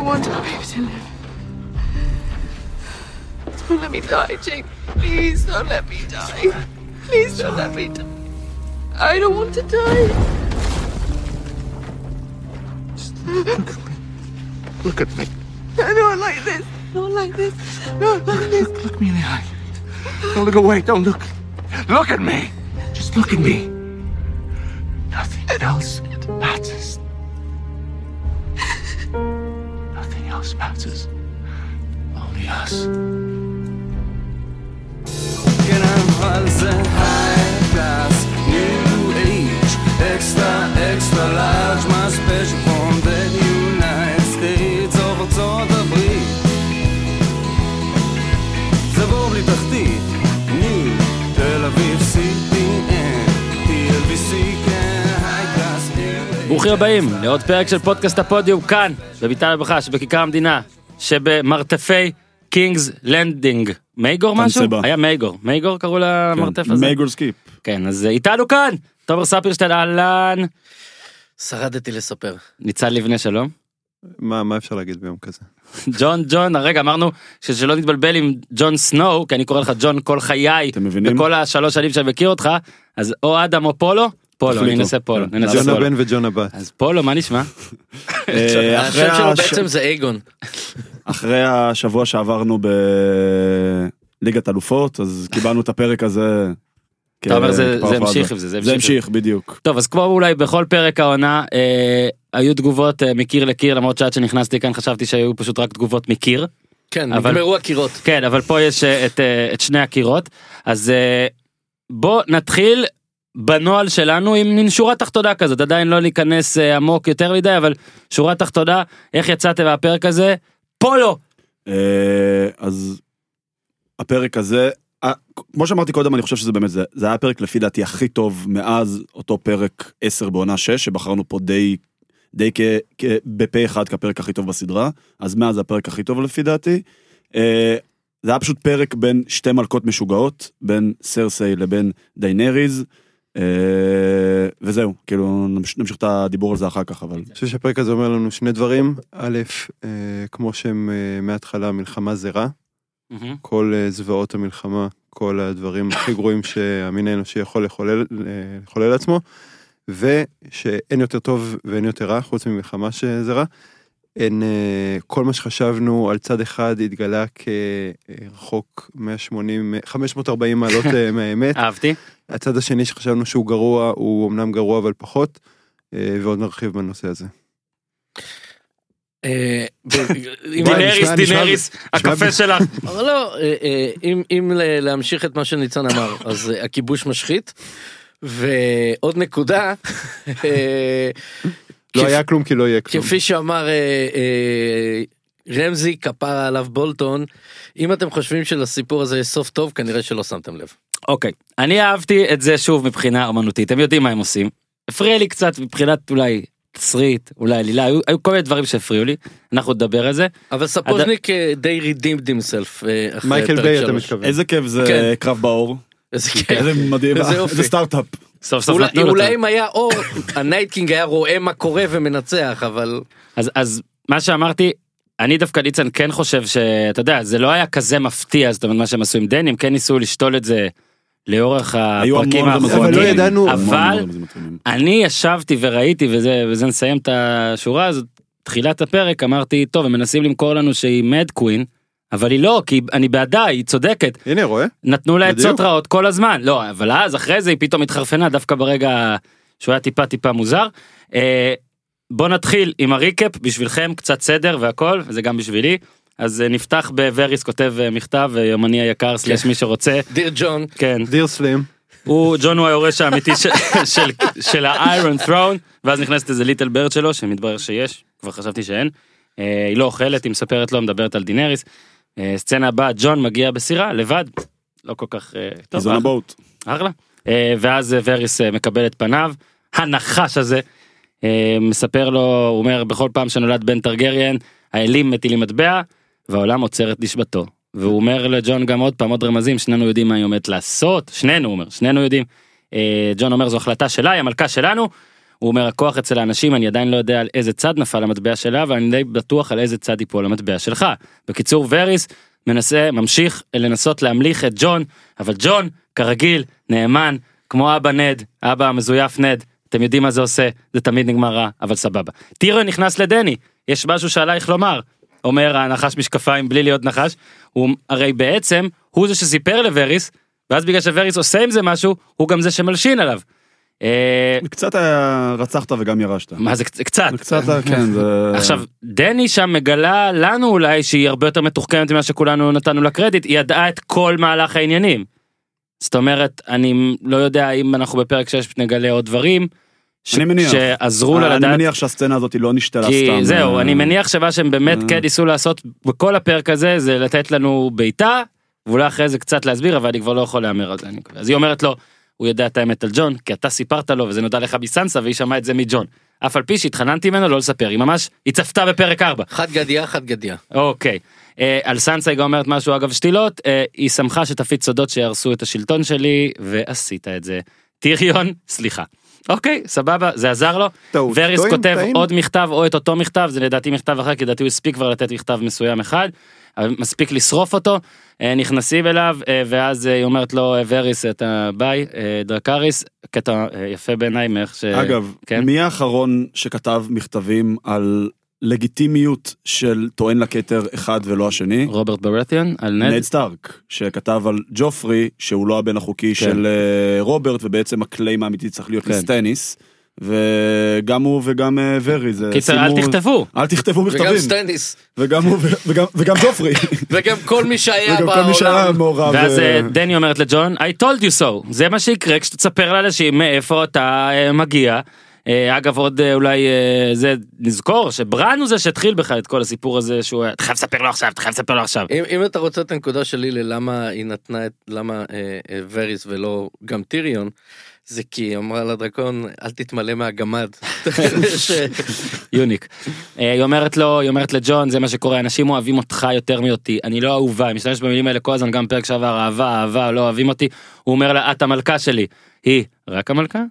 I don't want our baby to live. Don't let me die, Jake. Please don't let me die. Please don't let me die. I don't want to die. Just look at me. Not like this. Not like this. Not like this. Look me in the eye. Don't look away. Don't look. Look at me. Just look at me. Nothing else ברוכים הבאים לעוד פרק של פודקאסט הפודיום כאן בביתר הרווחה שבכיכר המדינה שבמרתפי קינגס לנדינג מייגור משהו? היה מייגור מייגור קראו למרתף כן, הזה? מייגול סקיפ. כן אז אה, איתנו כאן תומר ספירשטיין אהלן שרדתי לספר. ניצן לבנה שלום מה, מה אפשר להגיד ביום כזה? ג'ון ג'ון הרגע אמרנו שלא נתבלבל עם ג'ון סנואו כי אני קורא לך ג'ון כל חיי אתם מבינים? בכל השלוש שנים שאני מכיר אותך אז או אדם או פולו פולו אני. אנסה פולו כן. ג'ון. הבן וג'ון הבת. אז פולו מה נשמע? אה, אחרי השם שלו בעצם זה אייגון. אחרי השבוע שעברנו בליגת אלופות אז קיבלנו את הפרק הזה. אתה אומר זה. המשיך עם זה זה המשיך בדיוק. טוב אז כמו אולי בכל פרק העונה אה, היו תגובות אה, מקיר לקיר למרות שעד שנכנסתי כאן חשבתי שהיו פשוט רק תגובות מקיר כן, אבל- נגמרו הקירות. כן אבל פה יש אה, את, אה, את שני הקירות אז אה, בוא נתחיל בנוהל שלנו עם מין שורה תחתונה כזאת עדיין לא ניכנס אה, עמוק יותר מדי אבל שורה תחתונה איך יצאתם מהפרק הזה פולו אה, אז הפרק הזה כמו שאמרתי קודם אני חושב שזה באמת זה זה היה הפרק לפי דעתי הכי טוב מאז אותו פרק 10 בעונה 6 שבחרנו פה די די כ, כ, בפה אחד כפרק הכי טוב בסדרה אז מאז הפרק הכי טוב לפי דעתי. אה, זה היה פשוט פרק בין שתי מלכות משוגעות בין סרסיי לבין דיינריז. אה, וזהו כאילו נמש, נמשיך את הדיבור על זה אחר כך אבל אני חושב שהפרק הזה אומר לנו שני דברים. א', אה, כמו שהם אה, מההתחלה מלחמה זה רע, כל זוועות המלחמה, כל הדברים הכי גרועים שהמין האנושי יכול לחולל, לחולל לעצמו, ושאין יותר טוב ואין יותר רע, חוץ ממלחמה שזה רע. אין, אה, כל מה שחשבנו על צד אחד התגלה כרחוק 180, 540 מעלות אה, מהאמת. אהבתי הצד השני שחשבנו שהוא גרוע, הוא אמנם גרוע אבל פחות, אה, ועוד נרחיב בנושא הזה. דינריס דינריס הקפה שלך אבל לא, אם- להמשיך את מה שניצן אמר, אז הכיבוש משחית. ועוד נקודה, לא היה כלום כי לא יהיה כלום. כפי שאמר אה, אה, רמזי כפרה עליו בולטון, אם אתם חושבים שלסיפור הזה יש סוף טוב, כנראה שלא שמתם לב. אוקיי אני אהבתי את זה שוב מבחינה אמנותית הם יודעים מה הם עושים. הפריע לי קצת מבחינת אולי תסריט אולי עלילה היו, היו כל מיני דברים שהפריעו לי אנחנו נדבר על זה אבל ספוזניק אה, די רידימד אחרי מייקל ביי אתה. מתכוון. איזה כיף זה כן. קרב באור. איזה כיף. איזה מדהים, איזה יופי. איזה סטארט-אפ. סוף סוף נתנו לו אולי. אם היה אור, ה Night King היה רואה מה קורה ומנצח, אבל אז אז מה שאמרתי אני דווקא ניצן כן חושב שאתה יודע זה לא היה כזה מפתיע זאת אומרת מה שהם עשו עם דני הם כן ניסו לשתול את זה לאורך הפרקים רמזים. אבל לא האחרונים ידענו- אבל. אני ישבתי וראיתי וזה וזה נסיים את השורה הזאת תחילת הפרק אמרתי טוב הם מנסים למכור לנו שהיא mad queen אבל היא לא כי אני בעדה היא צודקת הנה רואה? נתנו לה. עצות רעות כל הזמן לא אבל אז אחרי זה היא פתאום התחרפנה דווקא ברגע שהוא היה טיפה טיפה מוזר. אה, בוא נתחיל עם ה recap בשבילכם קצת סדר והכל וזה גם בשבילי אז אה, נפתח בווריס כותב אה, מכתב אה, יומני היקר סלש מי שרוצה dear ג'ון, כן dear סלים. הוא ג'ון הוא היורש האמיתי של, ה Iron Throne ואז נכנסת איזה little bird שלו שמתברר שיש כבר חשבתי שאין. היא לא אוכלת היא מספרת לו מדברת על דינריס. אה, סצנה הבאה ג'ון מגיע בסירה לבד לא כל כך אה, טוב, a boat. אחלה. אה, ואז וריס מקבל את פניו הנחש הזה מספר לו הוא אומר בכל פעם שנולד בן טרגריאן האלים מטילים מטבע והעולם עוצר את נשמתו. והוא אומר לג'ון גם עוד פעם עוד רמזים שנינו יודעים מה היא עומדת לעשות שנינו אומר שנינו יודעים. אה, ג'ון אומר זו החלטה שלה היא המלכה שלנו. הוא אומר הכוח אצל האנשים אני עדיין לא יודע על איזה צד נפל המטבע שלה אבל אני די בטוח על איזה צד ייפול המטבע שלך. בקיצור וריס מנסה ממשיך לנסות להמליך את ג'ון אבל ג'ון כרגיל נאמן כמו אבא נד אבא המזויף נד אתם יודעים מה זה עושה זה תמיד נגמר רע אבל סבבה. טיריון נכנס לדני יש משהו שעלייך לומר אומר הנחש משקפיים בלי להיות נחש הוא הרי בעצם הוא זה שסיפר לווריס ואז בגלל שווריס עושה עם זה משהו הוא גם זה שמלשין עליו. אה, קצת רצחת וגם ירשת. מה זה קצ- קצת קצת, כן, זה... עכשיו דני שם מגלה לנו אולי שהיא הרבה יותר מתוחכמת ממה שכולנו נתנו לה קרדיט היא ידעה את כל מהלך העניינים. זאת אומרת אני לא יודע אם אנחנו בפרק 6 נגלה עוד דברים. ש- אני מניח. שעזרו לה אני לדעת מניח שהסצנה הזאת לא נשתלה סתם. כי זהו אה, אני מניח שמה שהם באמת אה. כן ניסו לעשות בכל הפרק הזה זה לתת לנו בעיטה ואולי אחרי זה קצת להסביר אבל אני כבר לא יכול להמר על זה אני. אז היא אומרת לו הוא יודע את האמת על ג'ון כי אתה סיפרת לו וזה נודע לך מסנסה והיא שמעה את זה מג'ון. אף על פי שהתחננתי ממנו לא לספר היא ממש היא צפתה בפרק 4. חד גדיה חד גדיה. אוקיי. אה, על סנסה היא גם אומרת משהו אגב שתילות אה, היא שמחה שתפיץ סודות שיהרסו את השלטון שלי ועשית את זה. טיריון סליחה. אוקיי סבבה זה עזר לו. טוב, וריס טועים, כותב טעים. עוד מכתב או את אותו מכתב זה לדעתי מכתב אחר כי לדעתי הוא הספיק כבר לתת מכתב מסוים אחד. אבל מספיק לשרוף אותו אה, נכנסים אליו אה, ואז אה, היא אומרת לו "אה, וריס אתה ביי אה, dracarys קטע אה, יפה בעיניי מאיך ש... אגב, כן? מי האחרון שכתב מכתבים על לגיטימיות של טוען לכתר אחד ולא השני? רוברט ברתיאן על נד. נד סטארק, שכתב על ג'ופרי, שהוא לא הבן החוקי של אה, רוברט, ובעצם ה claim האמיתי צריך להיות כן. לסטניס. וגם הוא וגם אה, וריס, זה קיצר אל תכתבו. אל תכתבו וגם מכתבים. סטניס וגם הוא וגם- וגם ג'ופרי. וגם כל מי שהיה וגם כל מי שהיה בעולם. מעורב. ואז אה, אה, דני אומרת לג'ון I told you so זה מה שיקרה כשתספר לאנשים מאיפה אתה מגיע. אגב עוד אולי זה נזכור שבראן הוא זה שהתחיל בכלל את כל הסיפור הזה שהוא אתה חייב לספר לו עכשיו אתה חייב לספר לו עכשיו. אם, אם אתה רוצה את הנקודה שלי ללמה היא נתנה את למה אה, אה, וריס ולא גם טיריון זה כי היא אמרה לדרקון אל תתמלא מהגמד. יוניק. אה, היא אומרת לו, היא אומרת לג'ון, זה מה שקורה, אנשים אוהבים אותך יותר מאותי, אני לא אהובה, היא משתמשת במילים האלה כל הזמן, גם פרק שעבר, אהבה, אהבה, לא אוהבים אותי, הוא אומר לה, את המלכה שלי. היא, רק המלכה?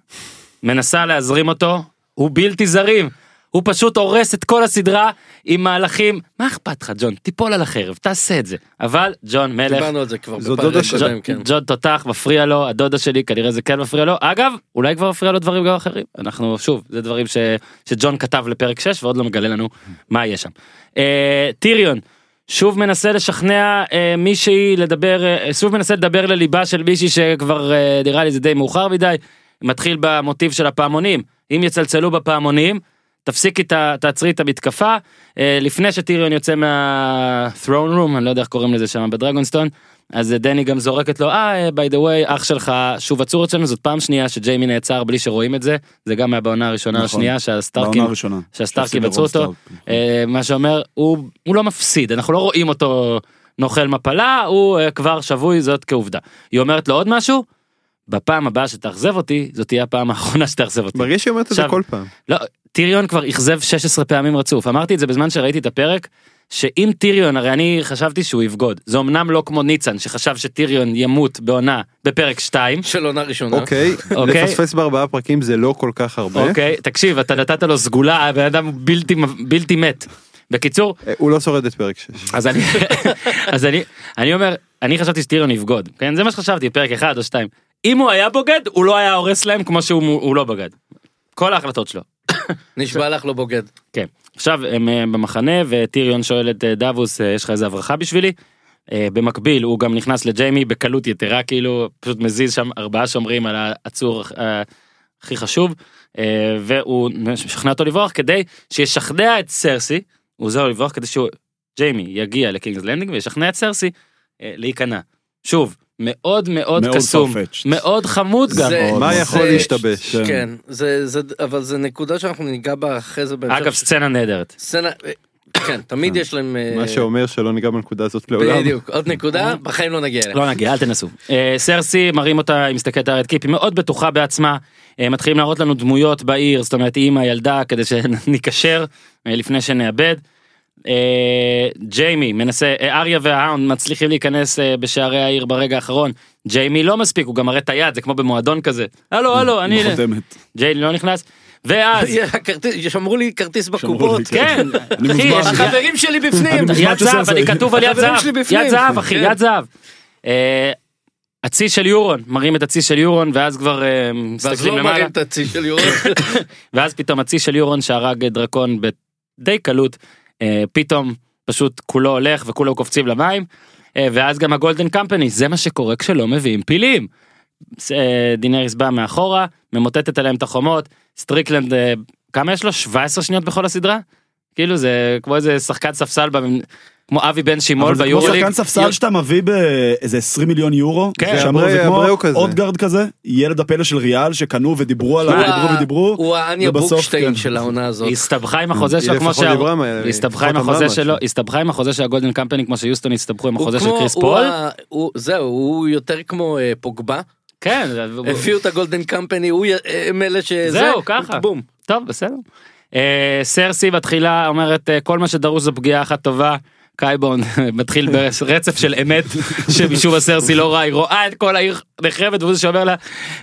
מנסה להזרים אותו, הוא בלתי זרים. הוא פשוט הורס את כל הסדרה עם מהלכים, מה אכפת לך ג'ון, תיפול על החרב, תעשה את זה. אבל ג'ון מלך, דיברנו על זה כבר זו בפרק דודה שלי. קודם, כן. ג'ון תותח מפריע לו הדודה שלי כנראה זה כן מפריע לו אגב אולי כבר מפריע לו דברים גם אחרים אנחנו שוב זה דברים ש, שג'ון כתב לפרק 6 ועוד לא מגלה לנו מה יהיה שם. אה, טיריון שוב מנסה לשכנע אה, מישהי לדבר אה, שוב מנסה לדבר לליבה של מישהי שכבר אה, נראה לי זה די מאוחר מדי מתחיל במוטיב של הפעמונים אם יצלצלו בפעמונים. תפסיקי את ה- תעצרי את המתקפה אה, לפני שטיריון יוצא מה-throne room אני לא יודע איך קוראים לזה שם בדרגונסטון אז דני גם זורקת לו אה ביי דה ווי אח שלך שוב עצור אצלנו זאת פעם שנייה שג'יימי נעצר בלי שרואים את זה זה גם היה בעונה הראשונה נכון. השנייה שהסטארקים. שהסטארקים עצרו אותו. אה, מה שאומר הוא הוא לא מפסיד אנחנו לא רואים אותו נוכל מפלה הוא אה, כבר שבוי זאת כעובדה היא אומרת לו עוד משהו. בפעם הבאה שתאכזב אותי זאת תהיה הפעם האחרונה שתאכזב אותי. מרגיש שהיא אומרת את זה כל פעם. לא, טיריון כבר אכזב 16 פעמים רצוף אמרתי את זה בזמן שראיתי את הפרק שאם טיריון הרי אני חשבתי שהוא יבגוד זה אמנם לא כמו ניצן שחשב שטיריון ימות בעונה בפרק 2 של עונה ראשונה. אוקיי, אוקיי. לפספס בארבעה פרקים זה לא כל כך הרבה. אוקיי תקשיב אתה נתת לו סגולה הבן אדם בלתי בלתי מת. בקיצור אה, הוא לא שורד את פרק 6. אז אני אז אני אני אומר אני חשבתי שטיריון יבגוד כן זה מה שחשבתי בפרק 1 או 2 אם הוא היה בוגד הוא לא היה הורס להם כמו שהוא הוא לא בגד. כל ההחלטות שלו. נשבע לך לא בוגד. כן. עכשיו הם אה, במחנה וטיריון שואל את אה, דאבוס אה, יש לך איזה הברכה בשבילי? במקביל הוא גם נכנס לג'יימי בקלות יתרה כאילו פשוט מזיז שם ארבעה שומרים על העצור הכי חשוב והוא משכנע אותו לברוח כדי שישכנע את סרסי הוא עוזר לברוח כדי שהוא ג'יימי יגיע לקינגס לנדינג וישכנע את סרסי להיכנע. שוב מאוד מאוד מאוד קסום farfetched. מאוד חמוד גם. זה- מה זה- יכול להשתבש? כן. כן, זה, זה, אבל זה נקודה שאנחנו ניגע בה אחרי זה בהמשך. אגב סצנה נהדרת. סצנה, כן, תמיד יש להם... אה, מה שאומר שלא ניגע בנקודה הזאת לעולם. בדיוק, עוד נקודה, בחיים לא נגיע אליה. לא נגיע, אל תנסו. אה, סרסי מראים אותה, היא מסתכלת על קיפ, היא מאוד בטוחה בעצמה. אה, מתחילים להראות לנו דמויות בעיר, זאת אומרת אימא, ילדה, כדי שניקשר אה, לפני שנאבד. אה, ג'יימי מנסה, אה, אריה וההאונד מצליחים להיכנס אה, בשערי העיר ברגע האחרון. ג'יימי לא מספיק, הוא גם מראה את היד, זה כמו במועדון כזה. הלו, הלו, אני... ג'יילי לא נכנס. ואז, שמרו לי כרטיס בקופות. כן, החברים שלי בפנים. יד זהב. אני כתוב על יד זהב. יד זהב אחי. יד זהב. הצי של יורון, מראים את הצי של יורון ואז כבר מסתכלים לא למעלה, מראים את הצי של יורון. ואז פתאום הצי של יורון שהרג דרקון בדי קלות, פתאום פשוט כולו הולך וכולו קופצים למים, אה, ואז גם ה Golden Company, זה מה שקורה כשלא מביאים פילים. אה, דינריס בא מאחורה, ממוטטת עליהם את החומות, סטריקלנד, אה, כמה יש לו? 17 שניות בכל הסדרה? כאילו זה כמו איזה שחקן ספסל, כמו אבי בן שימול אבל זה כמו ביורוליג. שחקן ספסל שאתה מביא באיזה 20 מיליון יורו, כן. שאמרו, זה כמו. אודגרד כזה, ילד הפלא של ריאל שקנו ודיברו עליו, הוא דיברו ה- ודיברו, הוא האניה בוקשטיין כן. של העונה הזאת. היא הסתבכה עם החוזה שלו כמו שה... היא הסתבכה עם החוזה. שלו, הסתבכה עם החוזה של ה Golden Company כמו שיוסטון הסתבכו עם החוזה של קריס פול. זהו, הוא יותר כמו אה, פוגבה. כן, הביאו את ה Golden Company, הוא י- הם אלה שזה. זהו, ככה. בום. טוב, בסדר. אה, סרסי בתחילה אומרת אה, כל מה שדרוש זו פגיעה אחת טובה. קייבון מתחיל ברצף של אמת שמשום מה סרסי לא ראה, היא רואה את כל העיר נחרבת והוא שאומר לה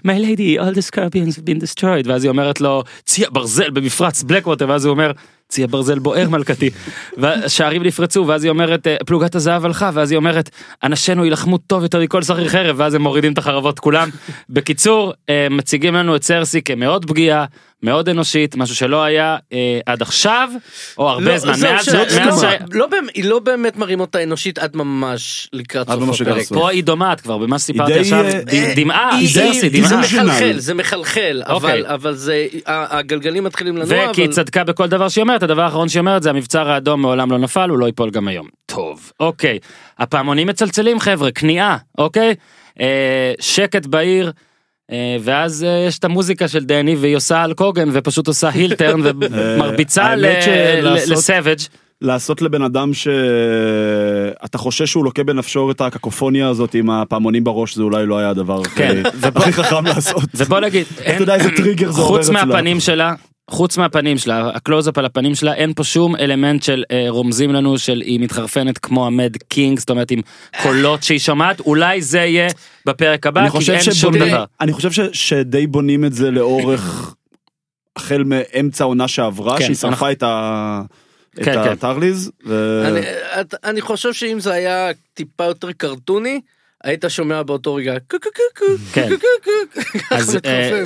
My lady all the scorpions have been destroyed. ואז היא אומרת לו צי הברזל במפרץ בלקווטר ואז הוא אומר צי הברזל בוער מלכתי. והשערים נפרצו ואז היא אומרת "אה, פלוגת הזהב הלכה. ואז היא אומרת אנשינו יילחמו טוב יותר מכל שכיר חרב. ואז הם מורידים את החרבות כולם. בקיצור אה, מציגים לנו את סרסי כמאוד פגיעה מאוד אנושית משהו שלא היה אה, עד עכשיו או הרבה לא, זמן מאז ש- ש- מאז לא, ש- לא באמת- היא לא באמת מרים אותה אנושית עד ממש לקראת סוף הפרק. פה היא דומעת כבר במה שסיפרתי די, עכשיו אה, ד- דמעה היא- דמעה. זה. מחלחל, זה מחלחל, אוקיי. אבל אבל זה, הגלגלים מתחילים לנוע, וכי היא אבל... צדקה בכל דבר שהיא אומרת הדבר האחרון שהיא אומרת זה המבצר האדום מעולם לא נפל הוא לא ייפול גם היום. טוב אוקיי הפעמונים מצלצלים חבר'ה כניעה אוקיי אה, שקט בעיר. אה, ואז אה, יש את המוזיקה של דני והיא עושה על קוגן ופשוט עושה הילטרן ומרביצה האמת שלעשות- לסאביג' לעשות לבן אדם שאתה חושש שהוא לוקה בנפשו את הקקופוניה הזאת עם הפעמונים בראש זה אולי לא היה הדבר כן, הכי- הכי חכם לעשות. ובוא נגיד אתה יודע איזה טריגר זה עורר חוץ. מהפנים שלה חוץ מהפנים שלה הקלוזאפ על הפנים שלה אין פה שום אלמנט של אה, רומזים לנו של היא מתחרפנת כמו המד קינג זאת אומרת עם קולות שהיא שומעת אולי זה יהיה בפרק הבא אני כי חושב אין שום שבונים- דבר. אני חושב ש- שדי בונים את זה לאורך החל מאמצע העונה שעברה כן, שהיא שרפה את ה... את כן, כן. הטרליז. ו- אני, אני חושב שאם זה היה טיפה יותר קרטוני, היית שומע באותו רגע. אז.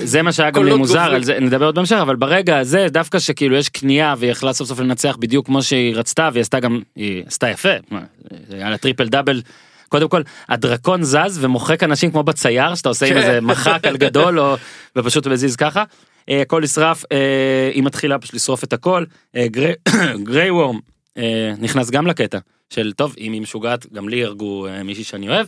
זה מה שהיה גם לי מוזר. על זה נדבר עוד בהמשך אבל ברגע הזה דווקא שכאילו יש כניעה והיא יכלה סוף סוף לנצח בדיוק כמו שהיא רצתה והיא עשתה גם היא עשתה יפה היה לה triple double. קודם כל הדרקון זז ומוחק אנשים כמו בצייר שאתה עושה עם כן. איזה מחק על גדול או ופשוט מזיז ככה. אה, הכל נשרף אה, היא מתחילה פשוט לשרוף את הכל אה, גרי- גריי וורם נכנס גם לקטע של טוב אם היא משוגעת גם לי הרגו מישהי שאני אוהב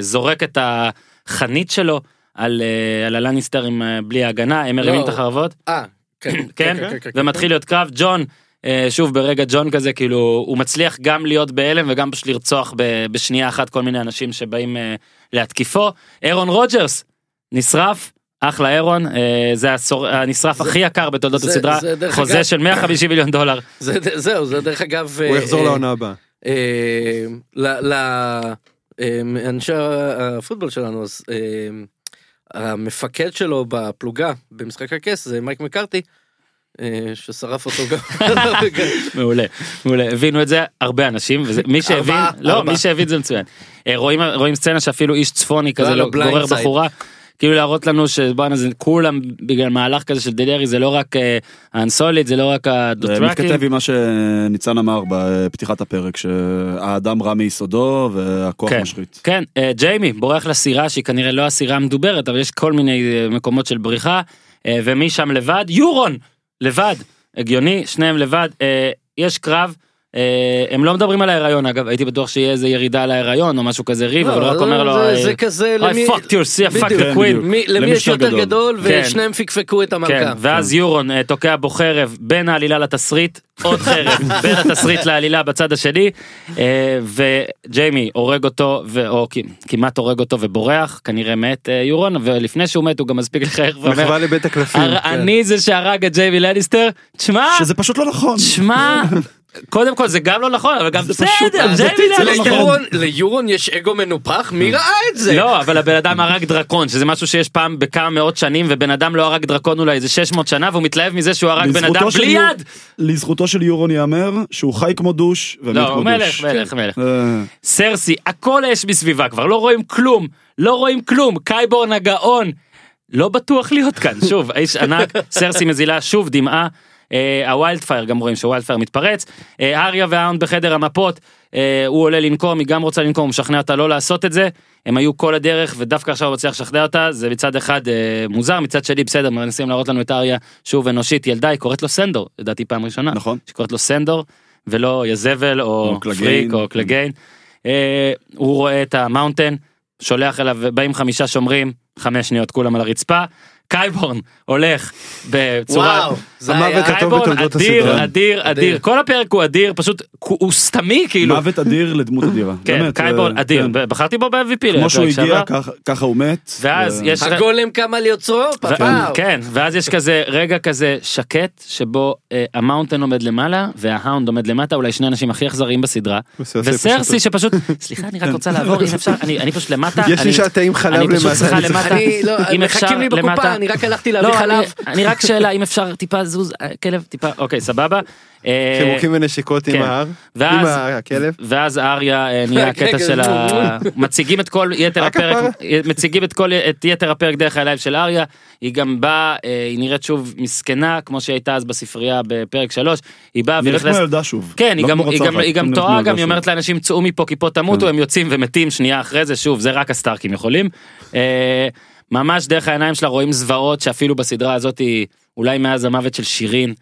זורק את החנית שלו על אה, על הלניסטר עם אה, בלי ההגנה. הם מרימים את החרבות? אה, כן, כן? ומתחיל להיות קרב. ג'ון אה, שוב ברגע ג'ון כזה כאילו הוא מצליח גם להיות בהלם וגם פשוט לרצוח ב- בשנייה אחת כל מיני אנשים שבאים אה, להתקיפו. אירון רוג'רס נשרף. אחלה אירון אה, זה הסור- הנשרף זה- הכי יקר בתולדות זה- הסדרה. זה חוזה אגב- של 150 מיליון דולר. זה, זהו, זה דרך אגב... הוא אה, יחזור אה, לעונה הבאה. אה, ל- ל- אה, אנשי הפוטבול שלנו, אז אה, המפקד שלו בפלוגה במשחק הכס זה מייק מקארתי. אה, ששרף אותו גם. מעולה מעולה הבינו את זה הרבה אנשים מי שהבין לא. מי שהבין זה מצוין אה, רואים רואים סצנה שאפילו איש צפוני כזה לו לא blind גורר. בחורה. כאילו להראות לנו שבואנה זה כולם בגלל מהלך כזה של דדרי זה לא רק אה, האנסולית זה לא רק זה הדוטראקים. מתכתב עם מה שניצן אמר בפתיחת הפרק שהאדם רע מיסודו והכוח כן. משחית. כן, אה, ג'יימי בורח לסירה שהיא כנראה לא הסירה המדוברת אבל יש כל מיני אה, מקומות של בריחה אה, ומשם לבד יורון לבד הגיוני שניהם לבד אה, יש קרב. אה, הם לא מדברים על ההיריון אגב הייתי בטוח שיהיה איזה ירידה על ההיריון או משהו כזה ריב אבל הוא רק אומר לו לא, זה- אה, זה כזה I למי... למי יש יותר גדול כן. ושניהם פקפקו את כן, המלכה. ואז יורון אה, תוקע בו חרב בין העלילה לתסריט, עוד חרב בין התסריט לעלילה בצד השני, וג'יימי הורג אותו, ו- או כמעט הורג אותו ובורח, כנראה מת יורון, ולפני שהוא מת הוא גם מספיק לחייך ואומר, מחווה לבית הקלפים. "הר- כן. אני זה שהרג את ג'יימי לניסטר, תשמע, שזה פשוט לא נכון. תשמע, קודם כל זה גם לא נכון אבל גם זה פשוט בסדר ג'יימי זה לא לנסטר. נכון. ליורון- יש אגו מנופח מי ראה את זה? לא אבל הבן אדם הרג דרקון שזה משהו שיש פעם בכמה מאות שנים ובן אדם לא הרג דרקון אולי איזה 600 שנה והוא מתלהב מזה שהוא הרג בן אדם של בלי יד. לזכותו של יורון ייאמר שהוא חי כמו דוש ומת לא כמו מלך דוש. מלך מלך. אה, סרסי הכל אש מסביבה כבר לא רואים כלום לא רואים כלום קייבורן הגאון לא בטוח להיות כאן שוב האיש ענק סרסי מזילה שוב דמעה. אה, ה wildfire גם רואים שה wildfire מתפרץ אה, אריה וההאונד בחדר המפות אה, הוא עולה לנקום היא גם רוצה לנקום הוא משכנע אותה לא לעשות את זה הם היו כל הדרך ודווקא עכשיו הוא מצליח לשכנע אותה זה מצד אחד אה, מוזר מצד שני בסדר מנסים להראות לנו את אריה שוב אנושית ילדה היא קוראת לו סנדור לדעתי פעם ראשונה נכון. שקוראת לו סנדור ולא יא זבל או, או. פריק או קלגיין. אה, הוא רואה את המאונטן שולח אליו באים חמישה שומרים חמש שניות כולם על הרצפה קייבורן הולך בצורה וואו, זה המוות היה... הטוב קייבורן בתולדות אדיר הסדרה. אדיר אדיר אדיר. כל הפרק הוא אדיר פשוט הוא סתמי כאילו מוות אדיר לדמות אדירה. כן קייבורן אה, אדיר כן. בחרתי בו ב-MVP כמו שהוא הגיע. ככה- הוא מת. ואז יש הגולם קם על יוצרו, פאפאו. כן ואז יש כזה רגע כזה שקט שבו אה, המאונטן עומד למעלה וההאונד עומד למטה אולי שני האנשים הכי אכזריים בסדרה וסרסי שפשוט סליחה אני רק רוצה לעבור אם אפשר אני פשוט למטה יש לי עם חלב אני פשוט למטה, צריכה אני למטה לא, אם אפשר מחכים לי בקופה, למטה. אני רק הלכתי להביא לא, חלב. אני- רק שאלה אם אפשר טיפה זוז אה, כלב טיפה אוקיי סבבה. אה, חיבוקים ונשיקות עם כן. ההר, עם הכלב. ואז אריה אה, נהיה הקטע של ה... מציגים את כל יתר רק הפרק. מציגים את כל את יתר הפרק דרך העיניים של אריה היא גם באה אה, היא נראית שוב מסכנה כמו שהיא הייתה אז בספרייה בפרק 3 היא באה נראית כמו ונכנסת ילדה שוב. כן, היא לא גם, כמו טועה, גם היא. אומרת לאנשים צאו מפה כי פה תמותו, הם יוצאים ומתים שנייה אחרי זה, שוב, זה רק הסטארקים יכולים. ממש דרך העיניים שלה רואים זוועות שאפילו בסדרה הזאת היא אולי מאז המוות של שירין.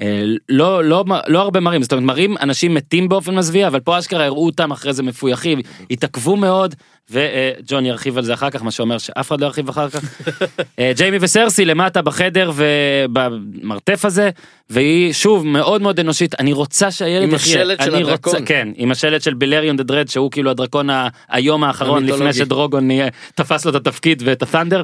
אה, לא, לא, לא הרבה מראים, זאת אומרת מראים אנשים מתים באופן מזוויע, אבל פה אשכרה הראו אותם אחרי זה מפויחים, התעכבו מאוד, וג'ון ירחיב על זה אחר כך, מה שאומר שאף אחד לא ירחיב אחר כך. אה, ג'יימי וסרסי למטה בחדר ובמרתף הזה, והיא שוב מאוד מאוד אנושית, אני רוצה שהילד עם יחיה. השלט של אני רוצה- הדרקון. כן, עם השלט של בילריון דה דרד, שהוא כאילו הדרקון היום האחרון לפני. שדרוגון תפס לו את התפקיד ואת הת'נדר.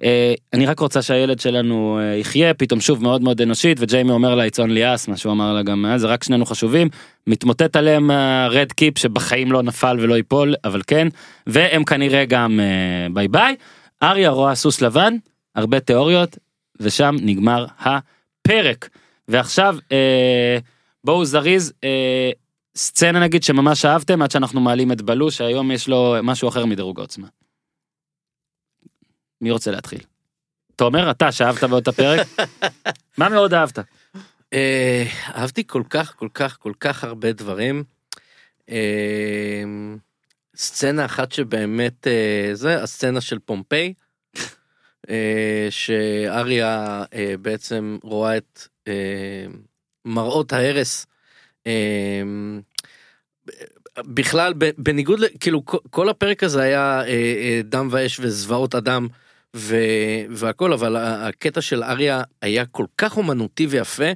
ואני רק רוצה שהילד שלנו אה, יחיה פתאום שוב מאוד מאוד אנושית וג'יימי אומר לה איצון ליאס מה שהוא אמר לה גם זה רק שנינו חשובים מתמוטט עליהם ה Red Keep שבחיים לא נפל ולא ייפול אבל כן והם כנראה גם אה, ביי ביי. אריה רואה סוס לבן הרבה תיאוריות ושם נגמר הפרק ועכשיו אה, בואו זריז אה, סצנה נגיד שממש אהבתם עד שאנחנו מעלים את בלו שהיום יש לו משהו אחר מדירוג עוצמה. מי רוצה להתחיל? תומר אתה שאהבת באותה פרק מה מאוד אהבת? אה, אהבתי כל כך כל כך כל כך הרבה דברים. אה, סצנה אחת שבאמת אה, זה הסצנה של פומפיי. שאריה בעצם רואה את מראות ההרס. בכלל בניגוד. כאילו כל- הפרק הזה היה דם ואש וזוועות אדם ו... והכל אבל הקטע של אריה היה כל כך אומנותי ויפה אה,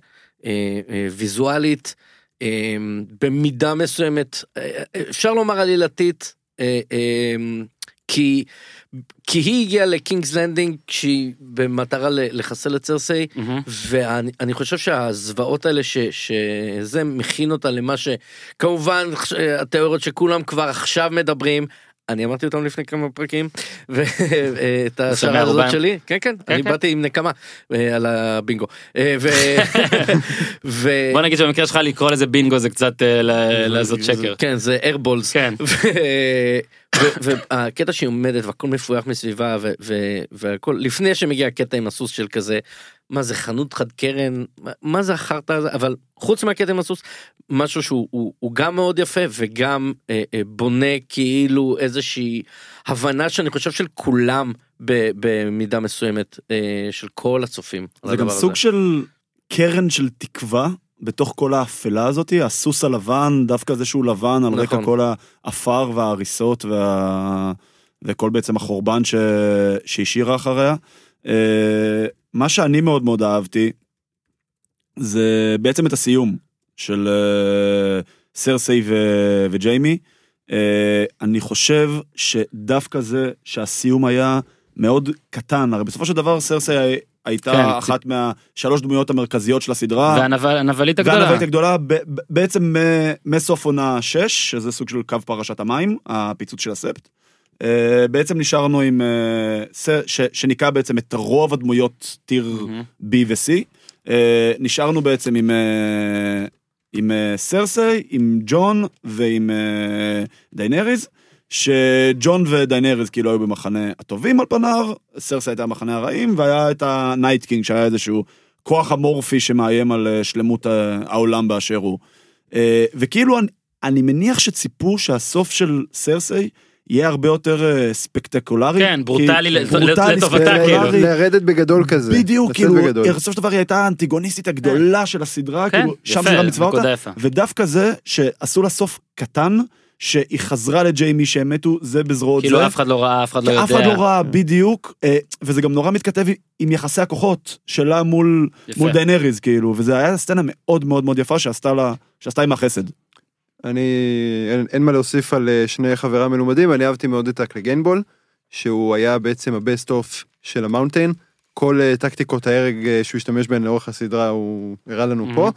אה, ויזואלית אה, במידה מסוימת אה, אה, אפשר לומר עלילתית אה, כי כי היא הגיעה לקינגס לנדינג כשהיא במטרה לחסל את סרסיי ואני אני חושב שהזוועות האלה ש, שזה מכין אותה למה שכמובן התיאוריות שכולם כבר עכשיו מדברים. אני אמרתי אותם לפני כמה פרקים ואת השערה הזאת. שלי כן כן אני כן. באתי עם נקמה אה, על הבינגו אה, בוא נגיד שבמקרה שלך לקרוא לזה בינגו זה קצת אה, לעשות שקר. כן זה איירבולס כן. והקטע שהיא עומדת והכל מפויח מסביבה והכל לפני שמגיע הקטע עם הסוס של כזה מה זה חנות חד קרן מה- זה החרטא הזה אבל חוץ עם הסוס משהו שהוא הוא, הוא גם מאוד יפה וגם אה, אה, בונה כאילו איזושהי הבנה שאני חושב של כולם ב- במידה מסוימת אה, של כל הצופים. זה גם סוג הזה. של קרן של תקווה בתוך כל האפלה הזאתי, הסוס הלבן, דווקא זה שהוא לבן על רקע נכון. כל האפר וההריסות וה... וכל בעצם החורבן ש... שהשאירה אחריה. אה, מה שאני מאוד מאוד אהבתי, זה בעצם את הסיום של אה, סרסיי ו... וג'יימי. אה, אני חושב שדווקא זה שהסיום היה מאוד קטן, הרי בסופו של דבר סרסיי הייתה כן, אחת מהשלוש דמויות המרכזיות של הסדרה. והנבלית הגדולה. והנבלית הגדולה, ב- בעצם מ- מסוף עונה 6, שזה סוג של קו פרשת המים, הפיצוץ של הספט. אה, בעצם נשארנו עם, אה, ש- שניקה בעצם את רוב הדמויות tier B ו-C. אה, נשארנו בעצם עם, אה, עם אה, סרסי, עם ג'ון ועם אה, דיינריז, שג'ון ודיינריז כאילו היו במחנה הטובים על פניו, סרסי הייתה במחנה הרעים, והיה את ה Night King שהיה איזשהו כוח אמורפי שמאיים על שלמות העולם באשר הוא. אה, וכאילו אני, אני מניח שציפו שהסוף של סרסי יהיה הרבה יותר אה, ספקטקולרי. כן, ברוטלי ברוטלי, לטובתה. כאילו. לרדת בגדול כזה. בדיוק, כאילו. בסופו של דבר היא הייתה האנטיגוניסטית הגדולה של הסדרה, כן, כאילו, שם יפה, זירה מצווה אותה. ודווקא זה שעשו לה סוף קטן, שהיא חזרה לג'יימי שהם מתו, זה בזרועות זה. כאילו אף אחד לא ראה, אף אחד לא יודע. אף אחד לא ראה, בדיוק, אה, וזה גם נורא מתכתב עם יחסי הכוחות שלה מול, יפה. מול דיינריז, כאילו, וזה היה סצנה מאוד מאוד מאוד יפה שעשתה לה, שעשתה עם החסד. אני, אין, אין מה להוסיף על אה, שני חברה מלומדים, אני אהבתי מאוד את הקליגנבול, שהוא היה בעצם ה best of של המאונטיין. כל אה, טקטיקות ההרג אה, שהוא השתמש בהן לאורך הסדרה הוא הראה לנו פה,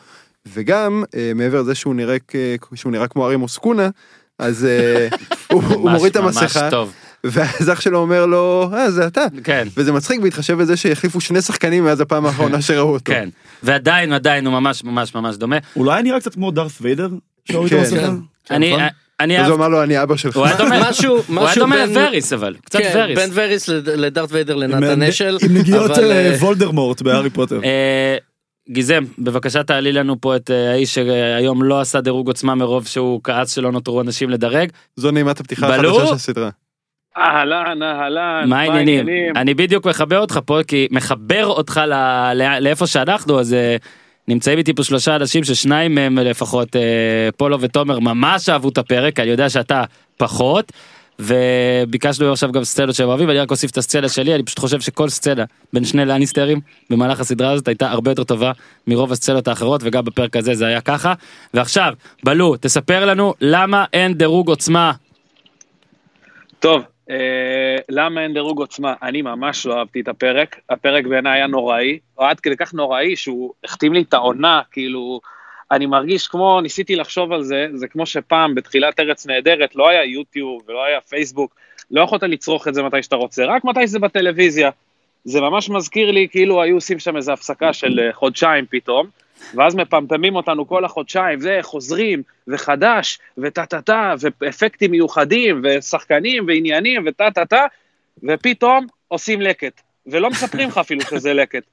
וגם אה, מעבר לזה שהוא נראה, כ- שהוא נראה כמו ארי מוסקונה, אז אה, הוא, הוא ממש- מוריד את המסכה, טוב. ואז אח שלו אומר לו, אה, זה אתה. כן. וזה מצחיק בהתחשב בזה שהחליפו שני שחקנים מאז הפעם האחרונה שראו אותו. כן, ועדיין, עדיין הוא ממש ממש ממש דומה. אולי נראה קצת כמו דארת ויידר? כן. את המסכה? אני, נכון. אני אז הוא אמר לו, אני אבא שלך. הוא היה דומה, משהו, הוא היה משהו דומה בין- לווריס אבל, קצת כן, וריס. בין וריס לד- לדארט ויידר לנתן אשל. עם נגיעות אה, אה, וולדרמורט בהארי פוטר. אה, גיזם, בבקשה תעלי לנו פה את האיש שהיום לא עשה דירוג עוצמה מרוב שהוא כעס שלא נותרו אנשים לדרג. זו נעימת הפתיחה? החדשה של הסדרה. אהלן, אהלן, מה העניינים? אני בדיוק מחבר אותך פה כי מחבר אותך לאיפה שאנחנו אז נמצאים איתי פה שלושה אנשים ששניים מהם לפחות אה, פולו ותומר ממש אהבו את הפרק אני יודע שאתה פחות. וביקשנו עכשיו גם סצנות שהם אוהבים אני רק אוסיף את הסצנה שלי אני פשוט חושב שכל סצנה בין שני לניסטרים במהלך הסדרה הזאת הייתה הרבה יותר טובה מרוב הסצנות האחרות וגם בפרק הזה זה היה ככה ועכשיו בלו תספר לנו למה אין דירוג עוצמה טוב, למה אין דירוג עוצמה? אני ממש לא אהבתי את הפרק, הפרק בעיניי היה נוראי, עד כדי כך נוראי שהוא החתים לי את העונה, כאילו, אני מרגיש כמו, ניסיתי לחשוב על זה, זה כמו שפעם בתחילת ארץ נהדרת לא היה יוטיוב ולא היה פייסבוק, לא יכולת לצרוך את זה מתי שאתה רוצה, רק מתי שזה בטלוויזיה. זה ממש מזכיר לי כאילו היו עושים שם איזו הפסקה של אה, חודשיים פתאום, ואז מפמפמים אותנו כל החודשיים, זה חוזרים, וחדש, וטה טה טה, ואפקטים מיוחדים, ושחקנים, ועניינים, וטה טה טה, ופתאום עושים לקט, ולא מספרים לך אפילו שזה לקט.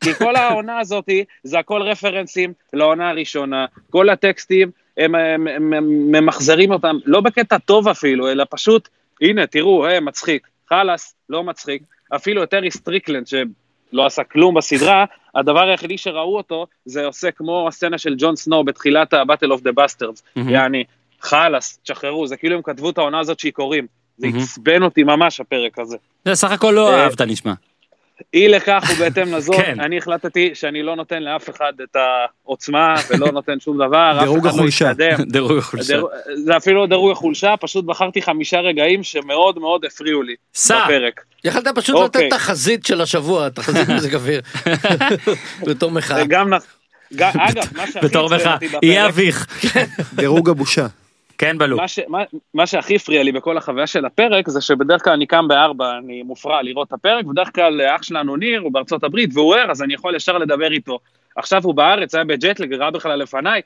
כי כל העונה הזאת זה הכל רפרנסים לעונה הראשונה, כל הטקסטים הם, הם, הם, הם ממחזרים אותם, לא בקטע טוב אפילו, אלא פשוט, הנה תראו, אה, מצחיק, חלאס, לא מצחיק, אפילו יותר סטריקלנד שלא עשה כלום בסדרה, הדבר היחידי שראו אותו זה עושה כמו הסצנה של ג'ון סנואו בתחילת ה-Battle of the Bastards. יעני, חלאס, תשחררו, זה כאילו הם כתבו את העונה הזאת שיכורים, זה. עצבן אותי ממש הפרק הזה. זה סך הכל לא אה, אהבת נשמע. אי לכך ובהתאם לזאת, כן. אני החלטתי שאני לא נותן לאף אחד את העוצמה ולא נותן שום דבר, אף דירוג לא החולשה. דירוג החולשה. זה אפילו לא דירוג החולשה, פשוט בחרתי חמישה רגעים שמאוד מאוד הפריעו לי סע. בפרק. יכלת פשוט אוקיי. לתת תחזית של השבוע, תחזית מזג אוויר. בתור מחאה. גם, אגב, מה שהכי בתור מחאה. אותי בפרק, יהיה אביך. דירוג הבושה. כן בלו. מה, ש, מה, מה שהכי הפריע לי בכל החוויה של הפרק זה שבדרך כלל אני קם בארבע, אני מופרע לראות את הפרק, בדרך כלל אח שלנו ניר הוא בארצות הברית והוא ער אז אני יכול ישר לדבר איתו. עכשיו הוא בארץ, היה בג'טלג, ראה בכלל לפניי,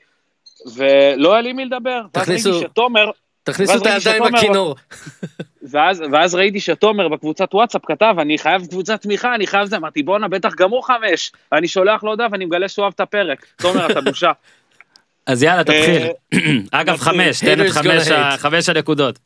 ולא היה לי מי לדבר. תכניסו- שתומר, תכניסו את הידיים בכינור. ואז, ואז ראיתי שתומר בקבוצת וואטסאפ כתב, אני חייב קבוצת תמיכה, אני חייב זה, אמרתי בואנה בטח גם הוא חמש, אני שולח לו הודעה ואני מגלה שהוא אוהב את הפרק. תומר אתה בושה. אז יאללה תתחיל. אה, אגב. חמש, תן את חמש הנקודות.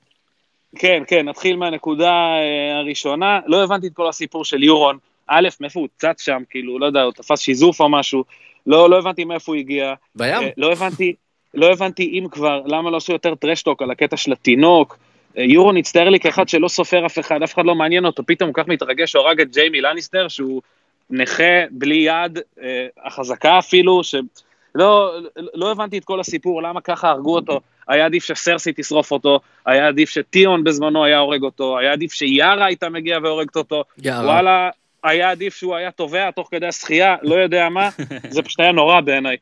כן, כן, נתחיל מהנקודה אה, הראשונה. לא הבנתי את כל הסיפור של יורון. א', מאיפה הוא צץ שם, כאילו, לא יודע, הוא תפס שיזוף או משהו. לא, לא הבנתי מאיפה הוא הגיע. בים? אה, לא הבנתי, לא הבנתי אם כבר, למה לא עשו יותר טרשטוק על הקטע של התינוק. יורון הצטער לי כאחד שלא סופר אף אחד, אף אחד לא מעניין אותו, פתאום הוא כל כך מתרגש שהוא הרג את ג'יימי לניסטר, שהוא נכה, בלי יד, החזקה אפילו, ש... לא, לא הבנתי את כל הסיפור, למה ככה הרגו אותו. היה עדיף שסרסי תשרוף אותו, היה עדיף שטיון בזמנו היה הורג אותו, היה עדיף שיארה הייתה מגיעה והורגת אותו. יאללה. וואלה, היה עדיף שהוא היה טובע תוך כדי השחייה, לא יודע מה, זה פשוט היה נורא בעיניי.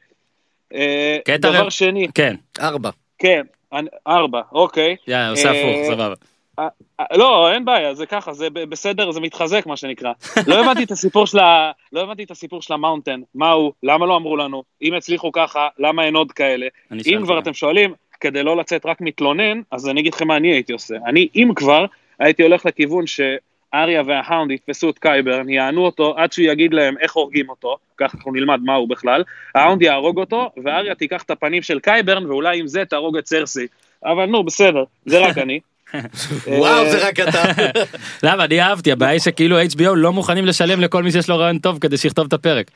אה, דבר שני, כן, ארבע. כן, אני- ארבע, אוקיי. יאללה, עושה אה, הפוך, סבבה. אה, אה, לא, אין בעיה, זה ככה, זה בסדר, זה מתחזק, מה שנקרא. לא הבנתי את הסיפור של ה... לא הבנתי את הסיפור של המאונטן, מה הוא, למה לא אמרו לנו, אם הצליחו ככה, למה אין עוד כאלה? אם כבר. אתם שואלים, כדי לא לצאת רק מתלונן, אז אני אגיד לכם מה אני הייתי עושה. אני, אם כבר, הייתי הולך לכיוון שאריה וההאונד יתפסו את קייברן, יענו אותו עד שהוא יגיד להם איך הורגים אותו, ככה אנחנו נלמד מה הוא בכלל, ההאונד יהרוג אותו, ואריה תיקח את הפנים של קייברן, ואולי עם זה תהרוג את סרסי. אבל נו, בסדר, זה רק אני. וואו, זה רק אתה. למה, אני אהבתי, הבעיה היא שכאילו HBO לא מוכנים לשלם לכל מי שיש לו רעיון טוב כדי שיכתוב את הפרק.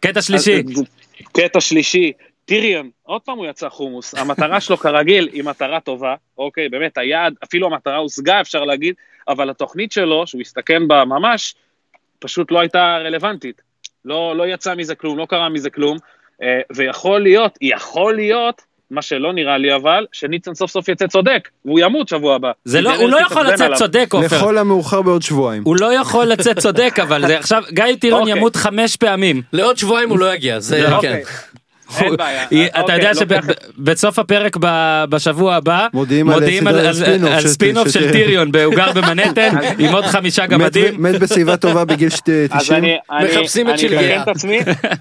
קטע שלישי, קטע שלישי, טיריון, עוד פעם הוא יצא חומוס, המטרה שלו כרגיל היא מטרה טובה, אוקיי, באמת, היעד, אפילו המטרה הושגה אפשר להגיד, אבל התוכנית שלו, שהוא הסתכן בה ממש, פשוט לא הייתה רלוונטית. לא, לא יצא מזה כלום, לא קרה מזה כלום, אה, ויכול להיות, יכול להיות, מה שלא נראה לי אבל, שניצן סוף סוף יצא צודק, והוא ימות שבוע הבא. זה לא, הוא לא יכול לצאת עליו. צודק, עופר. לכל המאוחר בעוד שבועיים. הוא לא יכול לצאת צודק, אבל זה עכשיו, גיא טירון אוקיי. ימות חמש פעמים. לעוד שבועיים הוא לא יגיע, זה כן. אוקיי, אין בעיה. היא- אתה אוקיי, יודע שבסוף הפרק ב- בשבוע הבא, מודיעים על ספינוף של- טיריון, הוא גר במנהטן, עם עוד חמישה מת- גמדים. מת בשיבה טובה בגיל שת- אז 90. אני, אני, מחפשים את שלגיה.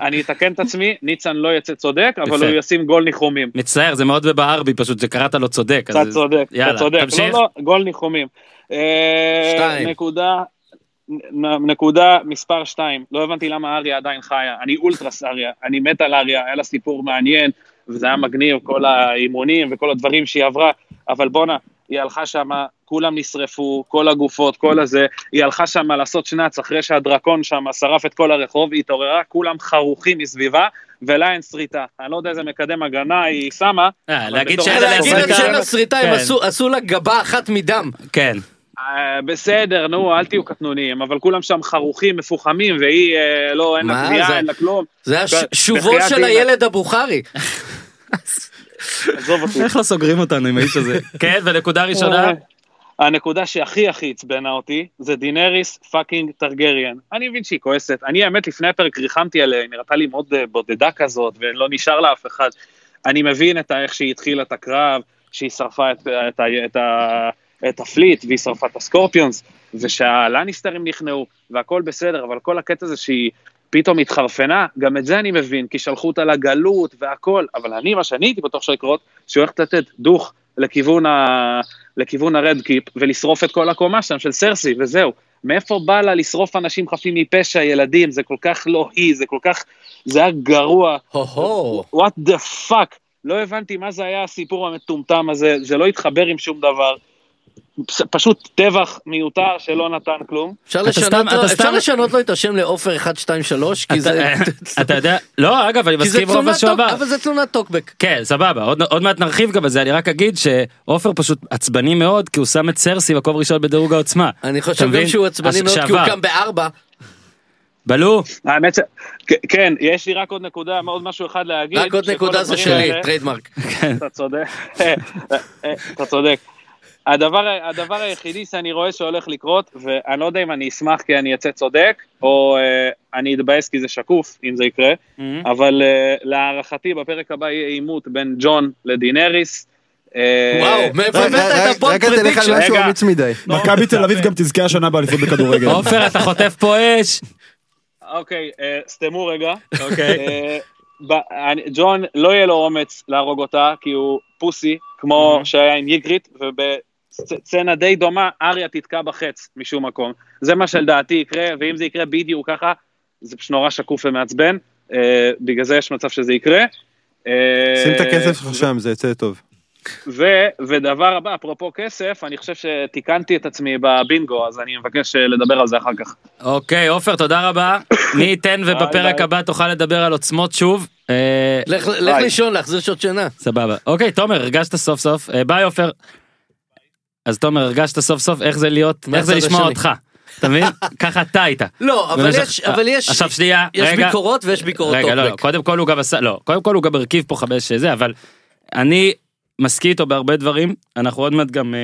אני אתקן את עצמי, ניצן לא יצא צודק, אבל. הוא ישים גול ניחומים. מצטער, זה מאוד ובער בי פשוט שקראת לו צודק. אתה צודק, אתה צודק. תמשיך. לא, לא, גול ניחומים. אה, שתיים. נקודה, נקודה מספר שתיים, לא הבנתי למה אריה עדיין חיה, אני אולטרס אריה, אני מת על אריה, היה לה סיפור מעניין, וזה היה מגניב, כל האימונים וכל הדברים שהיא עברה, אבל בואנה, היא הלכה שם, כולם נשרפו, כל הגופות, כל הזה, היא הלכה שם לעשות שנץ אחרי שהדרקון שם שרף את כל הרחוב, היא התעוררה, כולם חרוכים מסביבה, ולה אין שריטה. אני לא יודע איזה מקדם הגנה היא שמה. אה, להגיד שאין לה שריטה, הם כן. עשו לה גבה אחת מדם. כן. אה, בסדר, נו, אל תהיו קטנוניים, אבל כולם שם חרוכים, מפוחמים, והיא, אה, לא, אין לה זה? אין לה כלום. זה היה ב- ש- שובו בחייאת של. הילד הבוכרי. עזוב אותי. איך לא סוגרים אותנו עם האיש הזה? כן, ונקודה ראשונה. הנקודה שהכי הכי עצבנה אותי, זה דינריס fucking טרגריאן. אני מבין שהיא כועסת. אני האמת לפני הפרק ריחמתי עליה, היא נראתה לי מאוד אה, בודדה כזאת, ולא נשאר לה אף אחד. אני מבין את איך שהיא התחילה את הקרב, שהיא שרפה את, את, את, ה- את ה fleet, והיא שרפה את הסקורפיונס, ושהלניסטרים נכנעו, והכל בסדר, אבל כל הקטע הזה שהיא פתאום התחרפנה, גם את זה אני מבין, כי שלחו אותה לגלות והכל, אבל אני, מה שאני הייתי בטוח שיקרות, שהיא הולכת לתת דוך לכיוון, ה... לכיוון הרד קיפ, ולשרוף את כל הקומה שם של סרסי, וזהו. מאיפה בא לה לשרוף אנשים חפים מפשע, ילדים? זה כל כך לא היא, זה כל כך... זה היה גרוע. הו-הו. what the fuck. לא הבנתי מה זה היה הסיפור המטומטם הזה, זה לא התחבר עם שום דבר. פשוט טבח מיותר שלא נתן כלום. אפשר לשנות לו- אתה אפשר סתם- לשנות לו את השם לעופר 123 כי זה אתה- אתה יודע, לא, אגב, אני מסכים תלונת משהו טוק- הבא. אבל זה תלונת טוקבק. כן, סבבה, עוד, עוד מעט נרחיב גם על זה, אני רק אגיד שעופר פשוט עצבני מאוד, כי הוא שם את סרסי מקום ראשון בדירוג העוצמה. אני חושב גם? שהוא עצבני מאוד כי הוא. קם בארבע. בלו, האמת ש... כן, יש לי רק עוד נקודה, עוד משהו אחד להגיד. רק עוד נקודה זה שלי, trademark. אתה צודק, אתה צודק. הדבר, הדבר היחידי שאני רואה שהולך לקרות, ואני לא יודע אם אני אשמח כי אני אצא צודק, או uh, אני אתבאס כי זה שקוף, אם זה יקרה, אבל uh, להערכתי בפרק הבא יהיה עימות בין ג'ון לדינריס. אה, וואו, מאיפה הבאת את לך prediction? משהו רגע. אמיץ מדי. מכבי תל אביב גם תזכה השנה באליפות בכדורגל. עופר אתה חוטף פה אש. אוקיי, סתמו רגע. אוקיי. ג'ון, לא יהיה לו אומץ להרוג אותה, כי הוא pussy, כמו שהיה עם ייגריט, ובסצנה די דומה, אריה תתקע בחץ משום מקום. זה מה שלדעתי יקרה, ואם זה יקרה בדיוק ככה, זה פשוט נורא שקוף ומעצבן, אה, בגלל זה יש מצב שזה יקרה. אה, שים את הכסף שלך שם, זה יצא טוב. ו- ודבר הבא, אפרופו כסף, אני חושב שתיקנתי את עצמי בבינגו, אז אני מבקש אה, לדבר על זה אחר כך. אוקיי, עופר, תודה רבה. מי ייתן ובפרק. הבא תוכל לדבר על עוצמות שוב. אה, לך. לישון, להחזיר שעות שינה. סבבה. אוקיי, תומר, הרגשת סוף סוף. אה, ביי, עופר. אז תומר, הרגשת סוף סוף איך זה להיות, איך זה לשמוע. אותך. אתה מבין? ככה אתה היית. לא, אבל יש, אבל יש, עכשיו שנייה, יש רגע. ביקורות ויש ביקורות רגע, לא, לא. קודם כל הוא גם עשה, לא, קודם כל הוא גם הרכיב פה חמש זה, אבל אני מסכים איתו בהרבה דברים, אנחנו עוד מעט גם אה,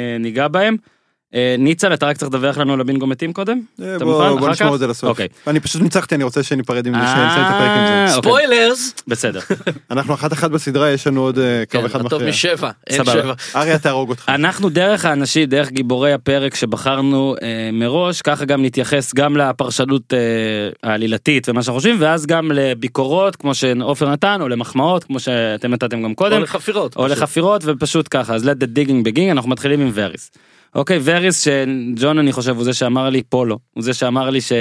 אה, ניגע בהם. אה, ניצל, אתה רק צריך לדווח לנו על הבינגו מתים קודם? אה, אתה בוא מוכן? בוא אחר נשמור? את זה לסוף. אוקיי. אני פשוט ניצחתי, אני רוצה שניפרד עם זה, אה, זה. אוקיי. ספוילרס! בסדר. אנחנו אחת אחת בסדרה, יש לנו עוד אה, קרב כן, אחד מכריע. משבע, אין. שבע. אריה תהרוג אותך. אנחנו דרך האנשים, דרך גיבורי הפרק שבחרנו מראש, ככה גם נתייחס גם לפרשנות העלילתית ומה שאנחנו חושבים, ואז גם לביקורות כמו שעופר נתן, או למחמאות כמו שאתם נתתם גם או קודם, לחפירות. או. לחפירות ופשוט ככה, אז let the digging begin, אנחנו מתחילים עם וריס. אוקיי, וריס שג'ון אני חושב הוא זה שאמר לי פולו, הוא זה שאמר לי ש...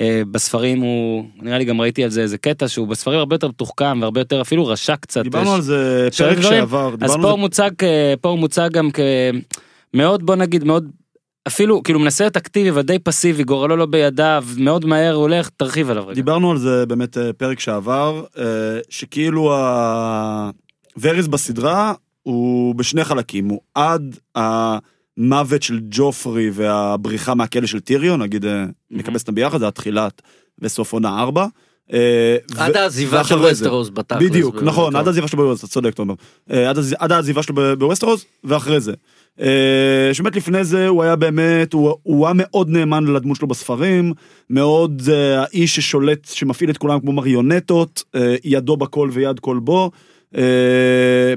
אה, הוא, נראה לי גם ראיתי על זה איזה קטע שהוא בספרים הרבה יותר מתוחכם והרבה יותר אפילו רשע קצת. דיברנו יש- על זה פרק. שעבר, אז פה הוא מוצג, כ- פה הוא מוצג גם כמאוד בוא נגיד מאוד אפילו כאילו מנסה להיות אקטיבי אבל די פסיבי גורלו לא בידיו מאוד מהר הולך תרחיב עליו רגע. דיברנו על זה באמת אה, פרק שעבר, אה, שכאילו הווריס בסדרה הוא בשני חלקים, הוא עד המוות של ג'ופרי והבריחה מהכלא של טיריון, נגיד אה, נקבץ אותם ביחד, זה התחילת וסוף עונה ארבע. עד העזיבה של ווסטרוס בתכלס. בדיוק, נכון. עד העזיבה שלו בווסטרוס, אתה צודק, תומר. עד העזיבה שלו בווסטרוס, ואחרי זה. אה, שבאמת לפני זה הוא היה באמת, הוא היה מאוד נאמן לדמות שלו בספרים, מאוד אה, האיש ששולט, שמפעיל את כולם כמו מריונטות, ידו בכל ויד כל בו,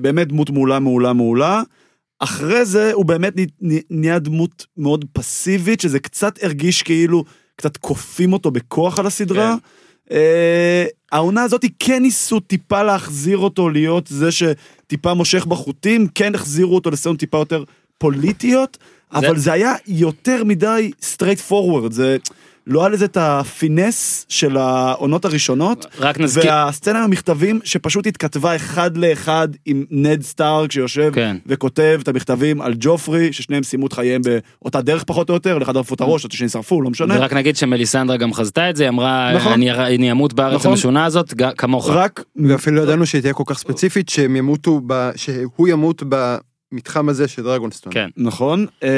באמת דמות מעולה, מעולה, מעולה. אחרי זה הוא באמת נה- נה- נהיה דמות מאוד פסיבית, שזה קצת הרגיש כאילו קצת כופים אותו בכוח על הסדרה. אה, העונה הזאת כן ניסו טיפה להחזיר אותו להיות זה שטיפה מושך בחוטים, כן החזירו אותו לסצנות טיפה יותר פוליטיות, אבל זה היה יותר מדי straight forward, זה לא היה לזה את הפינס של העונות הראשונות. רק נזכיר והסצנה עם המכתבים שפשוט התכתבה אחד לאחד עם נד סטארק שיושב כן. וכותב את המכתבים על ג'ופרי ששניהם סיימו את חייהם באותה דרך פחות או יותר, לאחד ערפו את הראש, השני שרפו, לא משנה. ורק נגיד שמליסנדרה גם חזתה את זה היא אמרה נכון. אני אני אמות בארץ נכון. המשונה הזאת ג- כמוך. רק ואפילו לא ידענו שהיא תהיה כל כך ספציפית, שהם ימותו, ב- שהוא ימות במתחם הזה של דרגונסטון. כן. נכון. אה,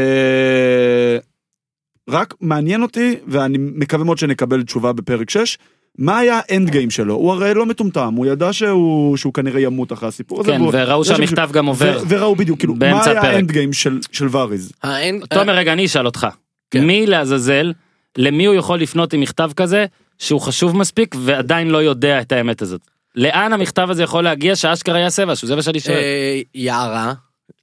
רק מעניין אותי, ואני מקווה מאוד שנקבל תשובה בפרק 6, מה היה האנד גיים שלו? הוא הרי לא מטומטם, הוא ידע שהוא, שהוא כנראה ימות אחרי הסיפור הזה. כן והוא- וראו שהמכתב גם עובר. ו- וראו בדיוק, כאילו, מה היה. האנד גיים של, של וריז? האין- תומר רגע אני אשאל אותך. כן. מי לעזאזל למי הוא יכול לפנות עם מכתב כזה שהוא חשוב מספיק ועדיין לא יודע את האמת הזאת. לאן המכתב הזה יכול להגיע שאשכרה יעשה משהו זה מה שאני שואל. אה, יערה,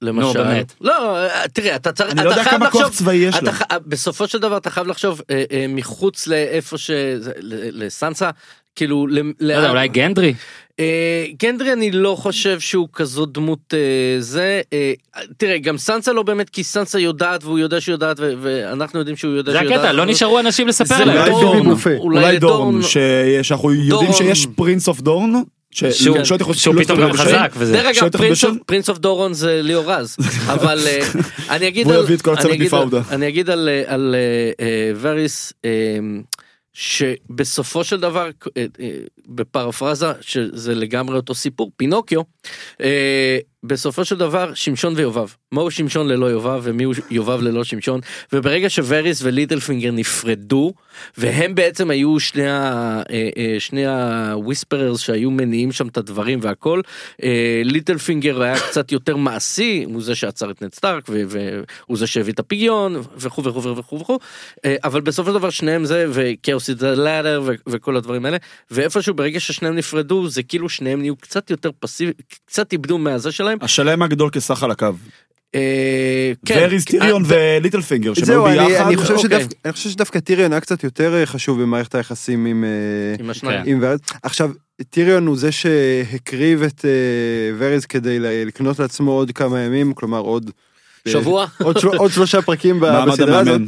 למשל. באמת. לא, אה, תראה, אתה צריך, אני לא אתה יודע חייב כמה כוח לחשוב, צבאי יש אתה לו. ח- בסופו של דבר אתה חייב לחשוב אה, אה, מחוץ לאיפה ש... זה- ל- לסנסה, כאילו, ל- לא יודע, אולי גנדרי. אה, גנדרי אני לא חושב שהוא כזאת דמות אה, זה אה, תראה גם סנסה לא באמת כי סנסה יודעת והוא יודע שהיא יודעת ו- ואנחנו יודעים שהוא יודע זה שהיא יודעת. הקטע לא נשארו אנשים לספר זה להם. אולי דורן, שאנחנו יודעים. שיש פרינס אוף דורן, שהוא- לא פתאום גם. חזק וזה. דרך אגב פרינס? אוף- דורון זה ליאור רז אבל אה, אני אגיד על- אני אגיד על- מפאודה. אני אגיד על אה, אה, אה, וריס אה, שבסופו של דבר אה, אה, בפרפרזה שזה לגמרי אותו סיפור פינוקיו אה, בסופו של דבר שמשון ויובב. מהו שמשון ללא יובב ומי הוא יובב ללא שמשון? וברגע שווריס וליטלפינגר נפרדו והם בעצם היו שני ה... אה, אה, שני ה whisperers שהיו מניעים שם את הדברים והכל אה, ליטלפינגר היה קצת יותר מעשי הוא זה שעצר את נד סטארק והוא זה שהביא את הפיגיון וכו' וכו' וכו' וכו' אבל בסופו של דבר שניהם זה וכאוס איט לאדר וכל הדברים האלה. ואיפשהו ברגע ששניהם נפרדו זה כאילו שניהם נהיו קצת יותר פסיבי קצת איבדו מהזה שלהם. השלם הגדול כסך על הקו. אה, כן, וריז טיריון אה, וליטל פינגר, שהם היו אני, ביחד. אני, חושב אוקיי. שדווקא, אני חושב שדווקא טיריון היה קצת יותר אה, חשוב במערכת היחסים עם, אה, עם השניים. עכשיו, טיריון הוא זה שהקריב את אה, וריז כדי לקנות לעצמו עוד כמה ימים, כלומר עוד... אה, שבוע? עוד, של, עוד שלושה פרקים בסדרה הזאת.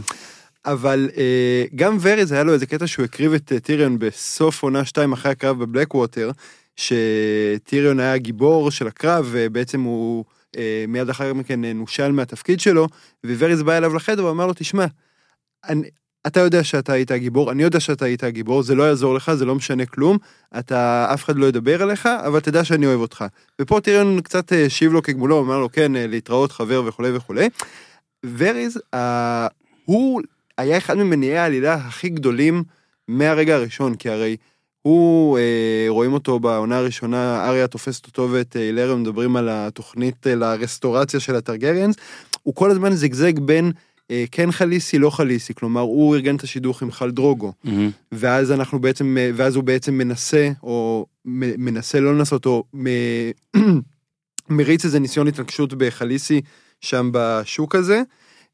אבל אה, גם וריז היה לו איזה קטע שהוא הקריב את אה, טיריון בסוף עונה 2 אחרי הקרב בבלק ווטר, שטיריון היה הגיבור של הקרב ובעצם הוא אה, מיד לאחר מכן אה, נושל מהתפקיד שלו, ווריז בא אליו לחדר ואמר לו תשמע, אני, אתה יודע שאתה היית הגיבור, אני יודע שאתה היית הגיבור, זה לא יעזור לך, זה לא משנה כלום, אתה, אף אחד לא ידבר עליך, אבל תדע שאני אוהב אותך. ופה טיריון קצת אה, השיב לו כגמולו, אמר לו כן, אה, להתראות חבר וכולי וכולי. וריז, אה, הוא היה אחד ממניעי העלילה הכי גדולים מהרגע הראשון, כי הרי הוא, אה, רואים אותו בעונה הראשונה, אריה תופסת אותו ואת אה, הילריה מדברים על התוכנית אה, לרסטורציה של הטרגריאנס, הוא כל הזמן זיגזג בין אה, כן חליסי, לא חליסי, כלומר, הוא ארגן את השידוך עם חל דרוגו, מהמם. ואז אנחנו בעצם, אה, ואז הוא בעצם מנסה, או מנסה לא לנסות, או מ- מריץ איזה ניסיון התנגשות בחליסי שם בשוק הזה,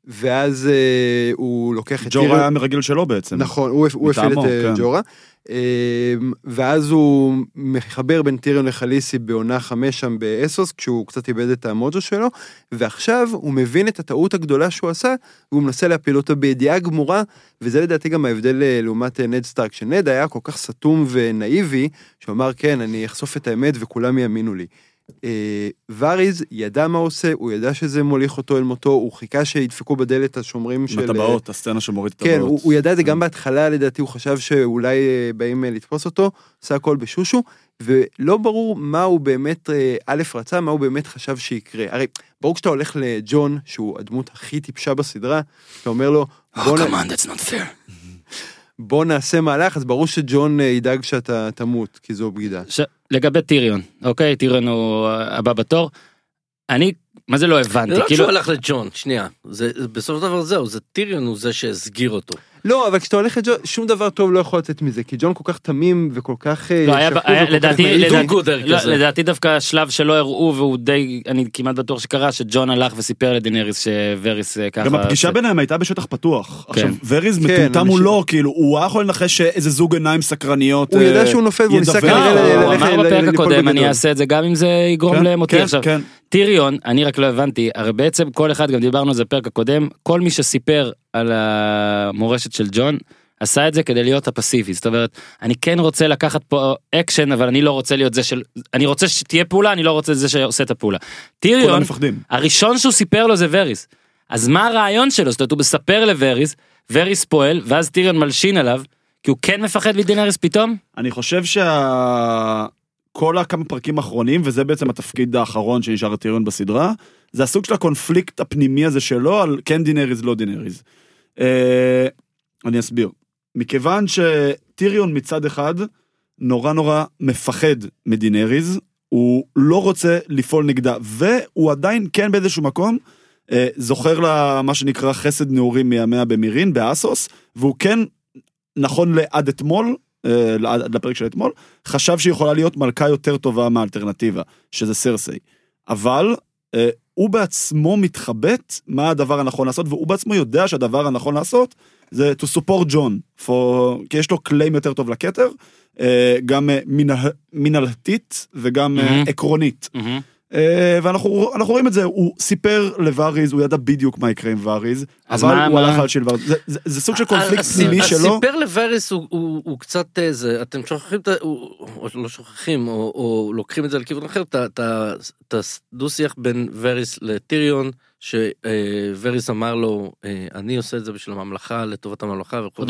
ואז אה, הוא לוקח את ג'ורה היה מרגיל שלו בעצם. נכון, הוא, הוא הפעיל את אה, כן. ג'ורה. אה, ואז הוא מחבר בין טיריון לחליסי בעונה חמש שם באסוס, כשהוא קצת איבד את המוג'ו שלו, ועכשיו הוא מבין את הטעות הגדולה שהוא עשה, והוא מנסה להפיל אותו בידיעה גמורה, וזה לדעתי גם ההבדל אה, לעומת אה, נד סטארק, שנד היה כל כך סתום ונאיבי, שהוא אמר, כן, אני אחשוף את האמת וכולם יאמינו לי. אה, ואריז ידע מה הוא עושה, הוא ידע שזה מוליך אותו אל מותו, הוא חיכה שידפקו בדלת השומרים של... אה, הטבעות, הסצנה שמוריד את כן, הטבעות. הוא, הוא ידע את זה גם בהתחלה, לדעתי, הוא חשב שאולי אה, באים אה, לתפוס אותו, עושה הכל בשושו, ולא ברור מה הוא באמת, אה, א', רצה, מה הוא באמת חשב שיקרה. הרי, ברור כשאתה הולך לג'ון, שהוא הדמות הכי טיפשה בסדרה, אתה אומר לו, בוא, נ... on, that's not fair. בוא נעשה מהלך, אז ברור שג'ון אה, ידאג שאתה תמות, כי זו בגידה. ש... לגבי טיריון, אוקיי? טיריון הוא הבא בתור. אני, מה זה לא הבנתי? זה לא כאילו, שהוא הלך לג'ון, שנייה. זה זה- בסופו של דבר זהו, זה טיריון הוא זה שהסגיר אותו. לא, אבל כשאתה הולך לג'ון, שום דבר טוב לא יכול לצאת מזה, כי ג'ון כל כך תמים וכל כך אה, לא, היה, לדעתי, לא. לדעתי דווקא השלב שלא הראו והוא די, אני כמעט בטוח שקרה, שג'ון הלך וסיפר לדינריס שווריס אה, ככה... גם הפגישה ביניהם הייתה בשטח פתוח. כן. עכשיו, וריז כן, מטומטם הוא לא, כאילו, הוא היה יכול לנחש שאיזה זוג עיניים סקרניות הוא ידע אה, שהוא נופל והוא ניסה. כנראה לא, ל- הוא ללכת- אמר בפרק הקודם, אני. אעשה את זה גם אם זה יגרום כן, למותי כן, עכשיו. טיריון, אני רק לא הבנתי, הרי בעצם כל אחד, גם דיברנו על זה בפרק הקודם, כל מי שסיפר על המורשת של ג'ון, עשה את זה כדי להיות הפסיבי, זאת אומרת, אני כן רוצה לקחת פה אקשן, אבל אני לא רוצה להיות זה של, אני רוצה שתהיה פעולה, אני לא רוצה זה שעושה את הפעולה. טיריון. הראשון שהוא סיפר לו זה וריס. אז מה הרעיון שלו? זאת אומרת, הוא מספר לווריס, וריס פועל, ואז טיריון מלשין עליו, כי הוא כן מפחד מדינריס פתאום? אני חושב שה... כל הכמה פרקים האחרונים, וזה בעצם התפקיד האחרון שנשאר לטיריון בסדרה, זה הסוג של הקונפליקט הפנימי הזה שלו על כן דינריז, לא דינריז. אה, אני אסביר. מכיוון שטיריון מצד אחד נורא נורא מפחד מדינריז, הוא לא רוצה לפעול נגדה, והוא עדיין כן באיזשהו מקום אה, זוכר לה מה שנקרא חסד נעורים מימיה במירין, באסוס, והוא כן, נכון לעד אתמול, עד עד לפרק של אתמול, חשב שהיא יכולה להיות מלכה יותר טובה מהאלטרנטיבה, שזה סרסי. אבל אה, הוא בעצמו מתחבט מה הדבר הנכון לעשות, והוא בעצמו יודע שהדבר הנכון לעשות זה to support John, for... כי יש לו קליים יותר טוב לכתר, אה, גם אה, מנה- מנהלתית וגם אה, Mhm. עקרונית. אה, ואנחנו אנחנו רואים את זה, הוא סיפר לווריז, הוא ידע בדיוק מה יקרה עם וריז, אז אבל מה- הוא מה- הלך על שילבר, זה- זה- זה סוג של קונפליקט הס- פנימי שלו. הסיפר לווריס הוא- הוא הוא קצת איזה, אתם שוכחים או לא שוכחים, או או לוקחים את זה לכיוון אחר, את הדו-שיח בין וריס לטיריון, שווריס אמר לו, אה, אני עושה את זה בשביל הממלכה, לטובת הממלכה וכו'.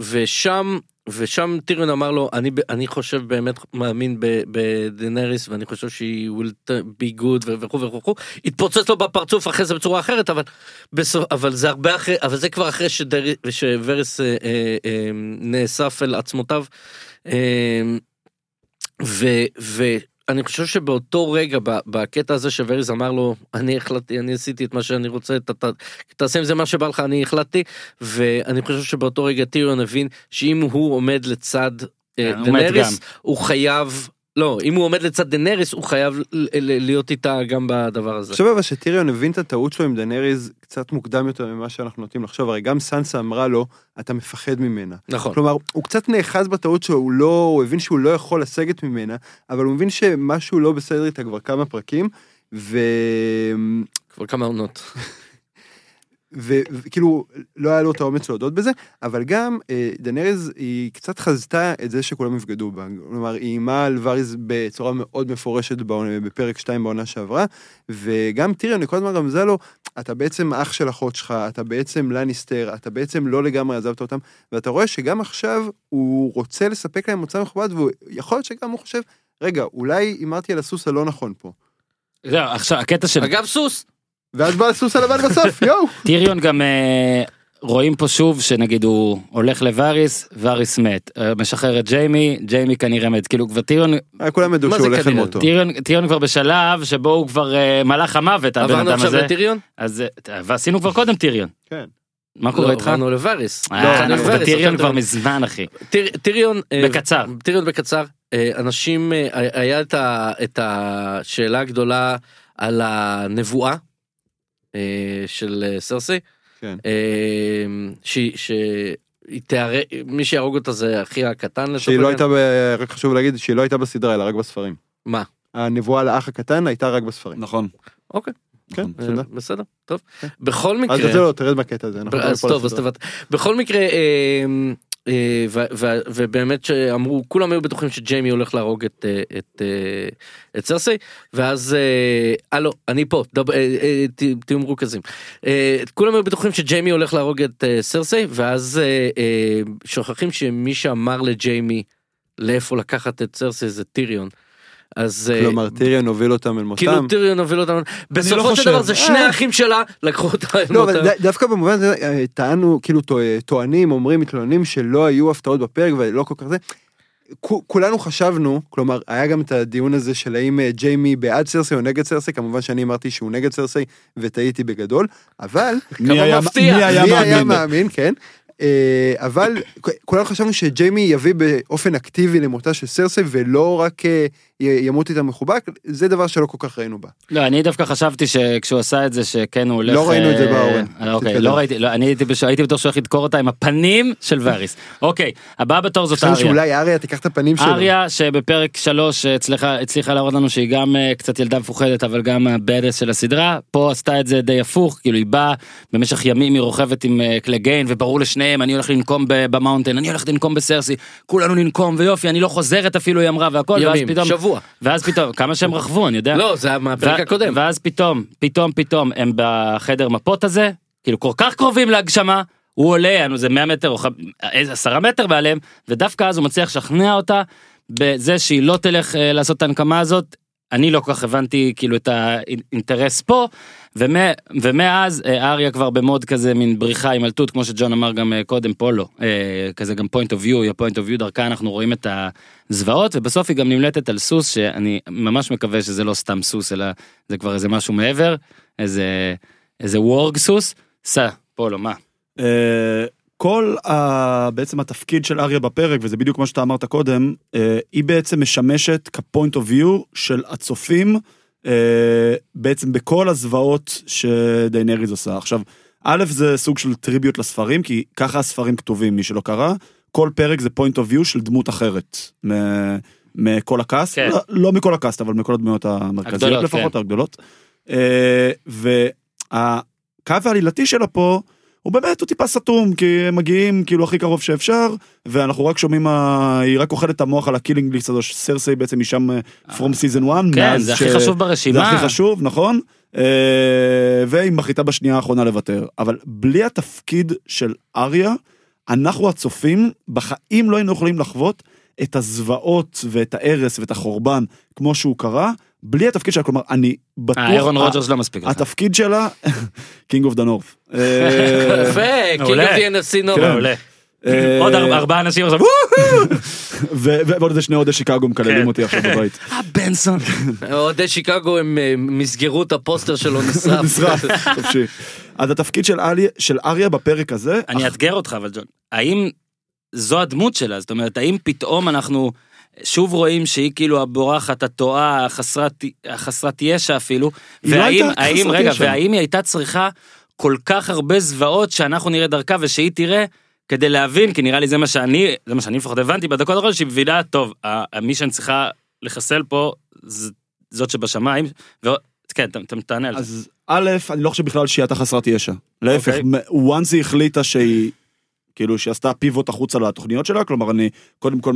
ושם ושם טיריון אמר לו אני אני חושב באמת מאמין בדנריס ואני חושב שהיא will be good ו- וכו' וכו' התפוצץ לו בפרצוף אחרי זה בצורה אחרת אבל בסוף אבל זה הרבה אחרי אבל זה כבר אחרי שדרי- שווריס אה, אה, אה, נאסף אל עצמותיו. אה, ו- ואני חושב שבאותו רגע בקטע הזה שווריס אמר לו אני החלטתי אני עשיתי את מה שאני רוצה ת- ת- תעשה עם זה מה שבא לך אני החלטתי ואני חושב שבאותו רגע טיריון הבין שאם הוא עומד לצד אה, דנריס. הוא חייב לא אם הוא עומד לצד דנריס הוא חייב להיות איתה גם בדבר הזה. חושב אבל שטיריון הבין את הטעות שלו עם דנריז קצת מוקדם יותר ממה שאנחנו נוטים לחשוב, הרי גם סנסה אמרה לו, אתה מפחד ממנה. נכון. כלומר, הוא קצת נאחז בטעות שלו, הוא לא, הוא הבין שהוא לא יכול לסגת ממנה, אבל הוא מבין שמשהו לא בסדר איתה כבר כמה פרקים, ו... כבר כמה עונות. ו- וכאילו לא היה לו את האומץ להודות בזה, אבל גם אה, דנריז היא קצת חזתה את זה שכולם יבגדו בה. כלומר, היא איימה על וריז בצורה מאוד מפורשת בפרק 2 בעונה שעברה, וגם טיריון, היא כל הזמן רמזה לו, אתה בעצם אח של אחות שלך, אתה בעצם לניסטר, אתה בעצם לא לגמרי עזבת אותם, ואתה רואה שגם עכשיו הוא רוצה לספק להם מוצא מכובד, ויכול להיות שגם הוא חושב, רגע, אולי הימרתי על הסוס הלא נכון פה. זהו, עכשיו הקטע של אגב סוס ואז בא הסוס הלבן בסוף, יואו. טיריון גם אה, רואים פה שוב שנגיד הוא הולך לווריס, וריס מת, אה, משחרר את ג'יימי, ג'יימי כנראה מת, כאילו כבר טיריון, אה, כולם ידעו מה שהוא זה הולך אל כנראה? מותו. טיריון, טיריון כבר בשלב שבו הוא כבר מלאך המוות, הבן עברנו אדם עכשיו הזה, לטיריון? אז ועשינו כבר קודם טיריון, כן. מה קורה לא, איתך? עברנו לווריס. לא, אנחנו לווריס, בטיריון עכשיו כבר מזמן אחי, טיר- טיריון, בקצר. טיריון בקצר, אנשים, היה את השאלה הגדולה על הנבואה אה, של אה, סרסי, כן. אה, שהיא- שהיא תיהרג, מי שיהרוג אותה זה אחי הקטן לצורך שהיא לא. הייתה, ב- רק חשוב להגיד שהיא לא הייתה בסדרה אלא רק בספרים. מה? הנבואה לאח הקטן הייתה רק בספרים. נכון. אוקיי, כן, אה, בסדר. בסדר, טוב. בכל מקרה... אז זה לא, תרד מהקטע הזה. אנחנו אז נדבר טוב, על אז. תבט... בכל מקרה, אה, אה, ובאמת שאמרו, כולם היו בטוחים שג'יימי הולך להרוג את, אה, את, אה, את סרסי, ואז, אה, אה לא, אני פה, אה, אה, תהיו מרוכזים. אה, כולם היו בטוחים שג'יימי הולך להרוג את אה, סרסי, ואז אה, אה, שוכחים שמי שאמר לג'יימי לאיפה לקחת את סרסי זה טיריון. אז אה, כלומר טיריון הוביל אותם אל כאילו מותם. טיריון הוביל אותם, בסופו של. דבר זה שני אה. האחים שלה לקחו אותה אל לא, אבל מותם. ד- דווקא במובן הזה אה, טענו, כאילו טוע- טוענים, אומרים, מתלוננים שלא היו הפתעות בפרק ולא כל כך זה. כו- כולנו חשבנו, כלומר, היה גם את הדיון הזה של האם ג'יימי בעד סרסי או נגד סרסי, כמובן שאני אמרתי שהוא נגד סרסי וטעיתי בגדול, אבל... מי היה- מפתיע. מי היה מי היה מאמין? מאמין, כן. אבל כולנו חשבנו שג'יימי יביא באופן אקטיבי למותה של סרסי ולא רק ימות איתה מחובק, זה דבר שלא כל כך ראינו בה. לא, אני דווקא חשבתי שכשהוא עשה את זה שכן הוא הולך... לא ראינו את זה אה, באורן. אה, אוקיי. לא ראיתי, לא, אני הייתי בטוח שהוא הולך לדקור אותה עם הפנים של ואריס. אוקיי, הבאה בתור זאת אריה. שאולי אריה תיקח את הפנים שלו. אריה שבפרק שלוש הצליחה, הצליחה להראות לנו שהיא גם אה, קצת ילדה מפוחדת אבל גם ה badass של הסדרה פה עשתה את זה די הפוך כאילו היא באה במשך ימים היא רוכבת עם אה, קלגיין וברור לשניהם אני הולך לנקום ב- ב Mountain אני הולך לנקום בסרסי כולנו ננקום ויופי אני לא חוזרת אפילו היא אמרה והכל ואז פתאום שבוע. ואז פתאום כמה שהם רכבו אני יודע לא, זה היה מהפרק הקודם. ואז פתאום פתאום פתאום הם בחדר מפות הזה כאילו כל כך קרובים להגשמה הוא עולה זה 100 מטר או ח- איזה 10 מטר מעליהם ודווקא אז הוא מצליח לשכנע אותה בזה שהיא לא תלך אה, לעשות את הנקמה הזאת. אני לא כל כך הבנתי כאילו את האינטרס פה ומא, ומאז אה, אריה כבר במוד כזה מין בריחה עם אלטות כמו שג'ון אמר גם אה, קודם פה לא אה, כזה גם point of view, point of view דרכה אנחנו רואים את הזוועות ובסוף היא גם נמלטת על סוס שאני ממש מקווה שזה לא סתם סוס אלא זה כבר איזה משהו מעבר איזה איזה warg סוס. סע פולו מה. כל ה... בעצם התפקיד של אריה בפרק, וזה בדיוק מה שאתה אמרת קודם, היא בעצם משמשת כ point of view של הצופים, בעצם בכל הזוועות שדיינריז עושה. עכשיו, א', זה סוג של tribute לספרים, כי ככה הספרים כתובים, מי שלא קרא. כל פרק זה point of view של דמות אחרת. מ- מכל ה cast, כן. לא, לא מכל ה cast, אבל מכל הדמויות המרכזיות הגדולות, לפחות, כן. הגדולות. אה, והקו העלילתי שלה פה, הוא באמת, הוא טיפה סתום, כי הם מגיעים כאילו הכי קרוב שאפשר, ואנחנו רק שומעים, ה- היא רק אוכלת את המוח על ה killing list הזו, שסרסי בעצם היא שם אה, from season 1. כן זה ש- הכי חשוב זה ברשימה. הכי חשוב, נכון? אה, והיא מחליטה בשנייה האחרונה לוותר. אבל בלי התפקיד של אריה, אנחנו הצופים בחיים לא היינו יכולים לחוות את הזוועות ואת ההרס ואת החורבן כמו שהוא קרה, בלי התפקיד שלה, כלומר, אני בטוח... אה, אירון ה- רוג'רס לא מספיק לך. התפקיד שלה, קינג אוף דה נורף. יפה, קינג. אוף די אנסי נו. מעולה. אה, עוד אר- ארבעה אנשים עכשיו. ועוד איזה שני אוהדי שיקגו מקללים כן. אותי עכשיו בבית. אה בנסון. אוהדי שיקגו הם אה, מסגרו את הפוסטר שלו נשרף. נשרף, חופשי. אז התפקיד של אריה בפרק הזה, אני אאתגר אותך אבל ג'ון, האם זו הדמות שלה? זאת אומרת, האם פתאום אנחנו שוב רואים שהיא כאילו הבורחת, הטועה, החסרת, החסרת ישע אפילו, לא והאם, הייתה האם, רגע, ישע. והאם היא הייתה צריכה כל כך הרבה זוועות שאנחנו נראה דרכה ושהיא תראה? כדי להבין, כי נראה לי זה מה שאני, זה מה שאני לפחות הבנתי בדקות האחרונות, שהיא מבינה, טוב, מי שאני צריכה לחסל פה, זאת שבשמיים, ו... כן, ת- תענה על זה. אז א', אני לא חושב בכלל שהיא הייתה חסרת ישע. להפך, אוקיי. once היא החליטה שהיא, כאילו שהיא עשתה פיבוט החוצה לתוכניות שלה, כלומר אני קודם כל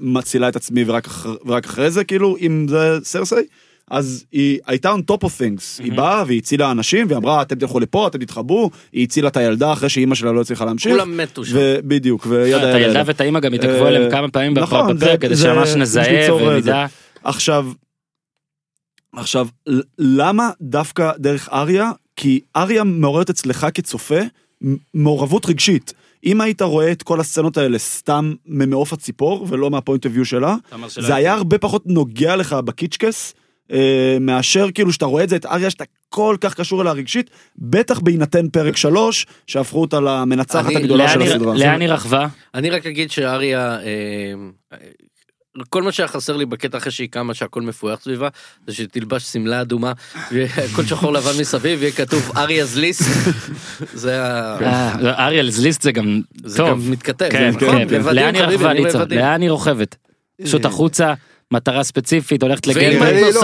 מצילה את עצמי ורק, אחר, ורק אחרי זה, כאילו, אם זה סרסי, אז היא הייתה on top of things, היא באה והיא הצילה אנשים, והיא אמרה, אתם תלכו לפה, אתם תתחבאו, היא הצילה את הילדה אחרי שאימא שלה לא הצליחה להמשיך. כולם מתו שם. ובדיוק, וידה את ידה הילדה. ואת האמא גם התעכבו אה, עליהם כמה פעמים נכון, זה- בפרק, כדי שממש זה נזהה אה, ונדע. עכשיו, עכשיו, למה דווקא דרך אריה? כי אריה מעוררת אצלך כצופה מעורבות רגשית. אם היית רואה את כל הסצנות האלה סתם ממעוף הציפור ולא מהפוינט אביו שלה, זה היה. הרבה פחות נוגע לך בקיצ'קס, אה, מאשר כאילו שאתה רואה את זה, את אריה שאתה כל כך קשור אליה רגשית, בטח בהינתן פרק שלוש, שהפכו אותה למנצחת אני- הגדולה לאן של הסדרה. לאן היא רכבה? אני רק אגיד שאריה, אה, כל מה שהיה חסר לי בקטע אחרי שהיא קמה שהכל מפויח סביבה, זה שתלבש שמלה אדומה, והכל שחור לבן מסביב, יהיה כתוב אריא's ליסט. זה ה... אה, לא, אריאל זליסט זה גם זה טוב. גם מתכתב. כן, כן. לאן היא רוכבת? פשוט אה, החוצה, מטרה ספציפית, הולכת לגנדרי. לא?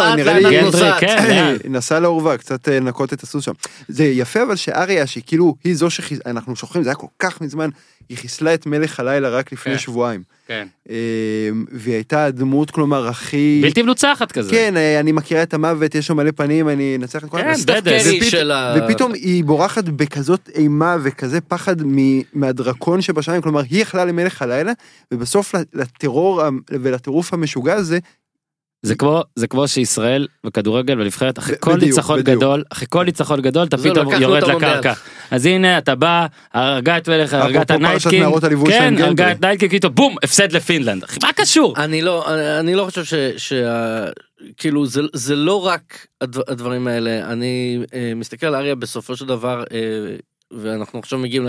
כן, לאן? נסע לאורווה, קצת אה, לנקות את הסוס שם. זה יפה אבל שאריה, שהיא כאילו, היא זו שאנחנו שוכחים, זה היה כל כך מזמן, היא חיסלה את מלך הלילה רק לפני כן. שבועיים. כן. אה, והיא הייתה הדמות, כלומר, הכי... בלתי מנוצחת כזה. כן, אה, אני מכירה את המוות, יש שם מלא פנים, אני אנצח את כל כן, בדס. ופת- של ה... ופתאום היא בורחת בכזאת אימה וכזה פחד מ- מהדרקון שבשמיים, כלומר היא יכלה למלך הלילה, ובסוף לטרור ולטירוף המשוגע הזה, זה כמו זה כמו שישראל בכדורגל בנבחרת אחרי ב- כל ניצחון. גדול אחרי כל ניצחון גדול אתה פתאום יורד. לקרקע אז הנה אתה בא הרגה את מלך הרגה את ה Night King כן. הרגה את Night King פתאום בום הפסד לפינלנד מה קשור אני לא, אני- לא חושב ש... שה... כאילו זה, זה לא רק הדבר, הדברים האלה, אני אה, מסתכל על אריה בסופו של דבר, אה, ואנחנו עכשיו מגיעים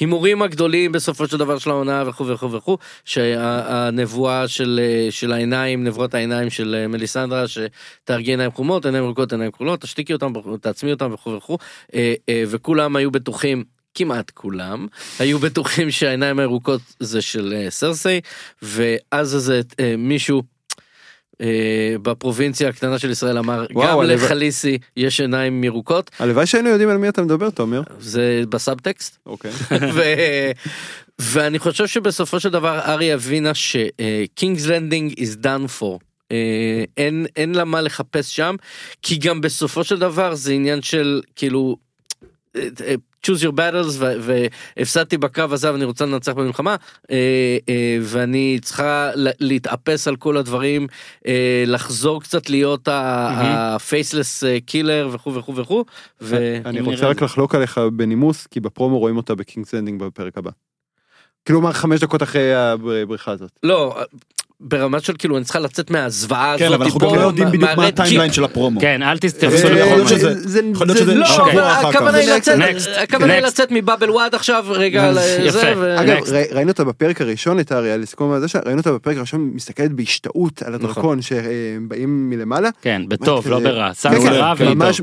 להימורים הגדולים בסופו של דבר של העונה וכו' וכו' וכו', שהנבואה של, אה, של העיניים, נבואות העיניים של אה, מליסנדרה, שתהרגי עיניים חומות, עיניים ירוקות, עיניים כחולות, תשתיקי אותם, תעצמי אותם וכו' וכו', אה, וכולם היו בטוחים. כמעט כולם היו בטוחים שהעיניים הירוקות זה של סרסי ואז איזה מישהו בפרובינציה הקטנה של ישראל אמר וואו, גם הלוואי- לחליסי יש עיניים ירוקות הלוואי שהיינו יודעים על מי אתה מדבר, תומר. זה בסאבטקסט אוקיי. ו... ואני חושב שבסופו של דבר ארי הבינה ש King's Landing is done for. אה, אין אין לה מה לחפש שם כי גם בסופו של דבר זה עניין של כאילו אה, אה, choose your battles והפסדתי בקרב הזה ואני רוצה לנצח במלחמה אה, אה, ואני צריכה להתאפס על כל הדברים אה, לחזור קצת להיות ה-faceless killer וכו' וכו' וכו'. אני רוצה רק לחלוק עליך בנימוס, כי בפרומו רואים אותה בקינגס לנדינג בפרק הבא. כלומר חמש דקות אחרי הבריחה הזאת. לא, ברמה של כאילו אני צריכה לצאת מהזוועה כן, הזאת. אבל אנחנו גם לא יודעים מה- בדיוק מה הטיימליין. של הפרומו. כן אל אה, שזה- זה- יכול להיות שזה לא, שבוע אחר הכוונה כך. היא לצאת, Next, הכוונה היא. לצאת מבאבל וואד עכשיו רגע. ו- אגב, ראינו אותה בפרק הראשון את האריה, לסיכום על זה שראינו אותה בפרק הראשון מסתכלת בהשתאות על הדרקון שהם באים מלמעלה. כן בטוב לא ברע כן, כן, רע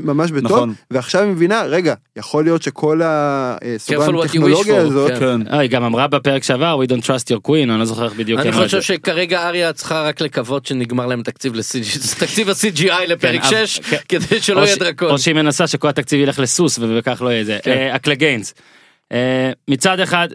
ממש בטוב, נכון. ועכשיו היא מבינה, רגע, יכול להיות שכל הסוגריים Careful what you wish טכנולוגיה for, הזאת, כן. כן. אה, היא גם אמרה בפרק שעבר we don't trust your queen אני לא זוכר איך בדיוק אני חושב זה. שכרגע אריה צריכה רק לקוות שנגמר להם תקציב תקציב ה-CGI לפרק כן, אבל- 6 כן. כדי שלא יהיה דרקון. או שהיא מנסה שכל התקציב ילך לסוס וכך לא יהיה זה. כן. אה, ה-Cleganes. אה, מצד אחד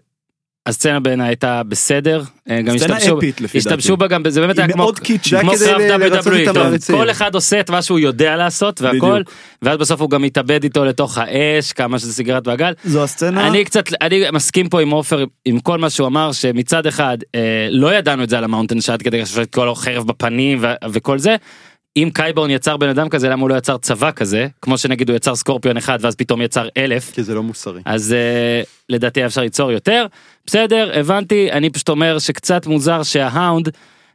הסצנה בעיניי הייתה בסדר. אה, גם השתמשו-. השתמשו בה גם זה באמת היה כמו כמו קרב WWE. כל אחד עושה את מה שהוא יודע לעשות והכל. ואז בסוף הוא גם מתאבד איתו לתוך האש כמה שזה סגרת מעגל. זו הסצנה. אני קצת אני מסכים פה עם עופר עם כל מה שהוא אמר שמצד אחד אה, לא ידענו את זה על המאונטן שעד כדי שיש את כל החרב בפנים וכל זה. אם קייבורן יצר בן אדם כזה למה הוא לא יצר צבא כזה כמו שנגיד הוא יצר סקורפיון אחד ואז פתאום יצר אלף כי זה לא מוסרי. אז אה, לדעתי אפשר ליצור יותר בסדר הבנתי אני פשוט אומר שקצת מוזר שההאונד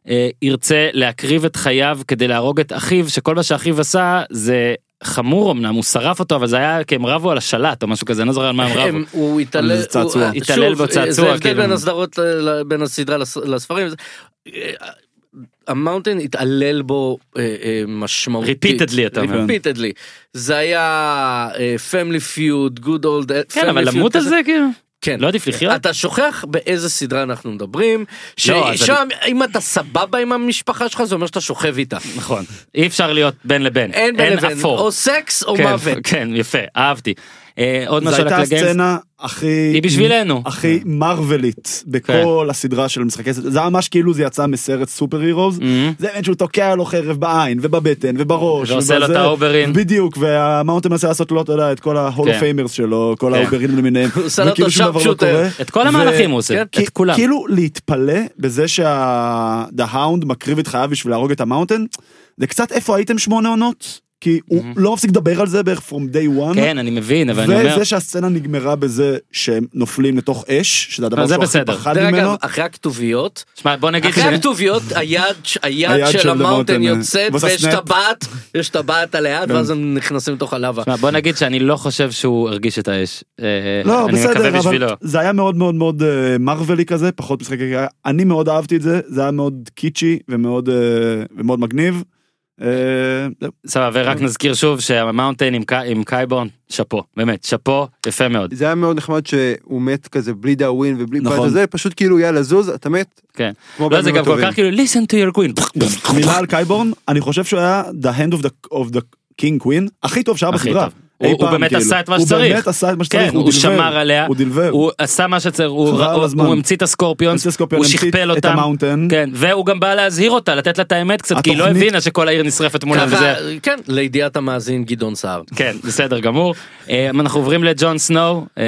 אה, ירצה להקריב את חייו כדי להרוג את אחיו שכל מה שאחיו עשה זה חמור אמנם הוא שרף אותו אבל זה היה כי הם רבו על השלט או משהו כזה אני לא זוכר על מה הם רבו. הוא התעלל. הוא- התעלל שוב, בצעצוע, זה ההבדל כאילו. בין הסדרות, בין הסדרה לס- לספרים. זה- המאונטן התעלל בו אה, אה, משמעותית. Repeatedly, אתה אומר. Repeatedly. זה היה family feud, good old, כן אבל למות על זה כאילו כן. לא עדיף לחיות. אתה שוכח באיזה סדרה אנחנו מדברים, לא, ששם אם אתה סבבה עם המשפחה שלך זה אומר שאתה שוכב איתה. נכון אי אפשר להיות בין לבין אין בין לבין, אפור. או סקס או כן, מוות. כן יפה אהבתי. אה, עוד זו משהו על הייתה ה-Cleganes. הסצנה הכי... היא בשבילנו. הכי מרוולית בכל הסדרה של משחקי סדרה. זה ממש כאילו זה יצא מסרט superheroes. Mhm. זה באמת שהוא תוקע לו חרב בעין ובבטן ובראש. ועושה לו. את ה-Oberyn. בדיוק, והמאונטן מנסה לעשות לו, אתה יודע, את כל ההול כן. פיימרס שלו, כל כן. האוברים למיניהם. הוא עושה לו את ה-sharpshooter. קורה. את כל המהלכים הוא עושה כן, את כולם. כאילו להתפלא בזה Hound מקריב את חייו בשביל להרוג את המאונטן, זה קצת איפה הייתם שמונה עונות? כי הוא לא מפסיק לדבר על זה בערך from day one. כן, אני מבין, אבל אני אומר... וזה שהסצנה נגמרה בזה שהם נופלים לתוך אש, שזה הדבר לא, זה שהוא הכי בסדר. פחד דרך ממנו. אגב, אחרי הכתוביות, שמע, בוא נגיד אחרי ש... הכתוביות, היד היד היד של של המאונטן המאונטן, יוצאת ויש. טבעת, יש טבעת על היד, כן. ואז הם נכנסים לתוך הלבה. שמע, בוא נגיד שאני לא חושב שהוא הרגיש את האש. אה, לא, אני מקווה בסדר. אבל זה היה מאוד מאוד מאוד אה, מרווילי כזה, פחות משחק. אני מאוד אהבתי את זה, זה היה מאוד קיצ'י ומאוד אה, ומאוד מגניב. אה. סבבה, ורק נזכיר שוב שהמאונטן עם קי- עם קייבורן, שאפו, באמת, שאפו, יפה מאוד. זה היה מאוד נחמד שהוא מת כזה בלי דאווין ובלי נכון. וזה, פשוט כאילו יאללה זוז, אתה מת. כן. לא, זה גם כל. כך כאילו, listen to your queen. מילה על קייבורן, אני חושב שהוא היה the hand of the, of the king queen, הכי טוב שהיה. אי הוא- הוא פעם, באמת כאילו. עשה את מה הוא שצריך. באמת עשה את מה שצריך, כן, הוא delivered, שמר עליה, הוא delivered. הוא עשה מה שצריך, הוא הוא-. הוא המציא את הסקורפיון, הוא שכפל אותם, המאונטן. כן, והוא גם בא להזהיר אותה, לתת לה את האמת קצת, כי היא לא התוכנית- הבינה שכל העיר נשרפת מולה וזה. כן, לידיעת המאזין גדעון סער. כן, בסדר גמור. אה, אנחנו עוברים לג'ון סנואו, אה,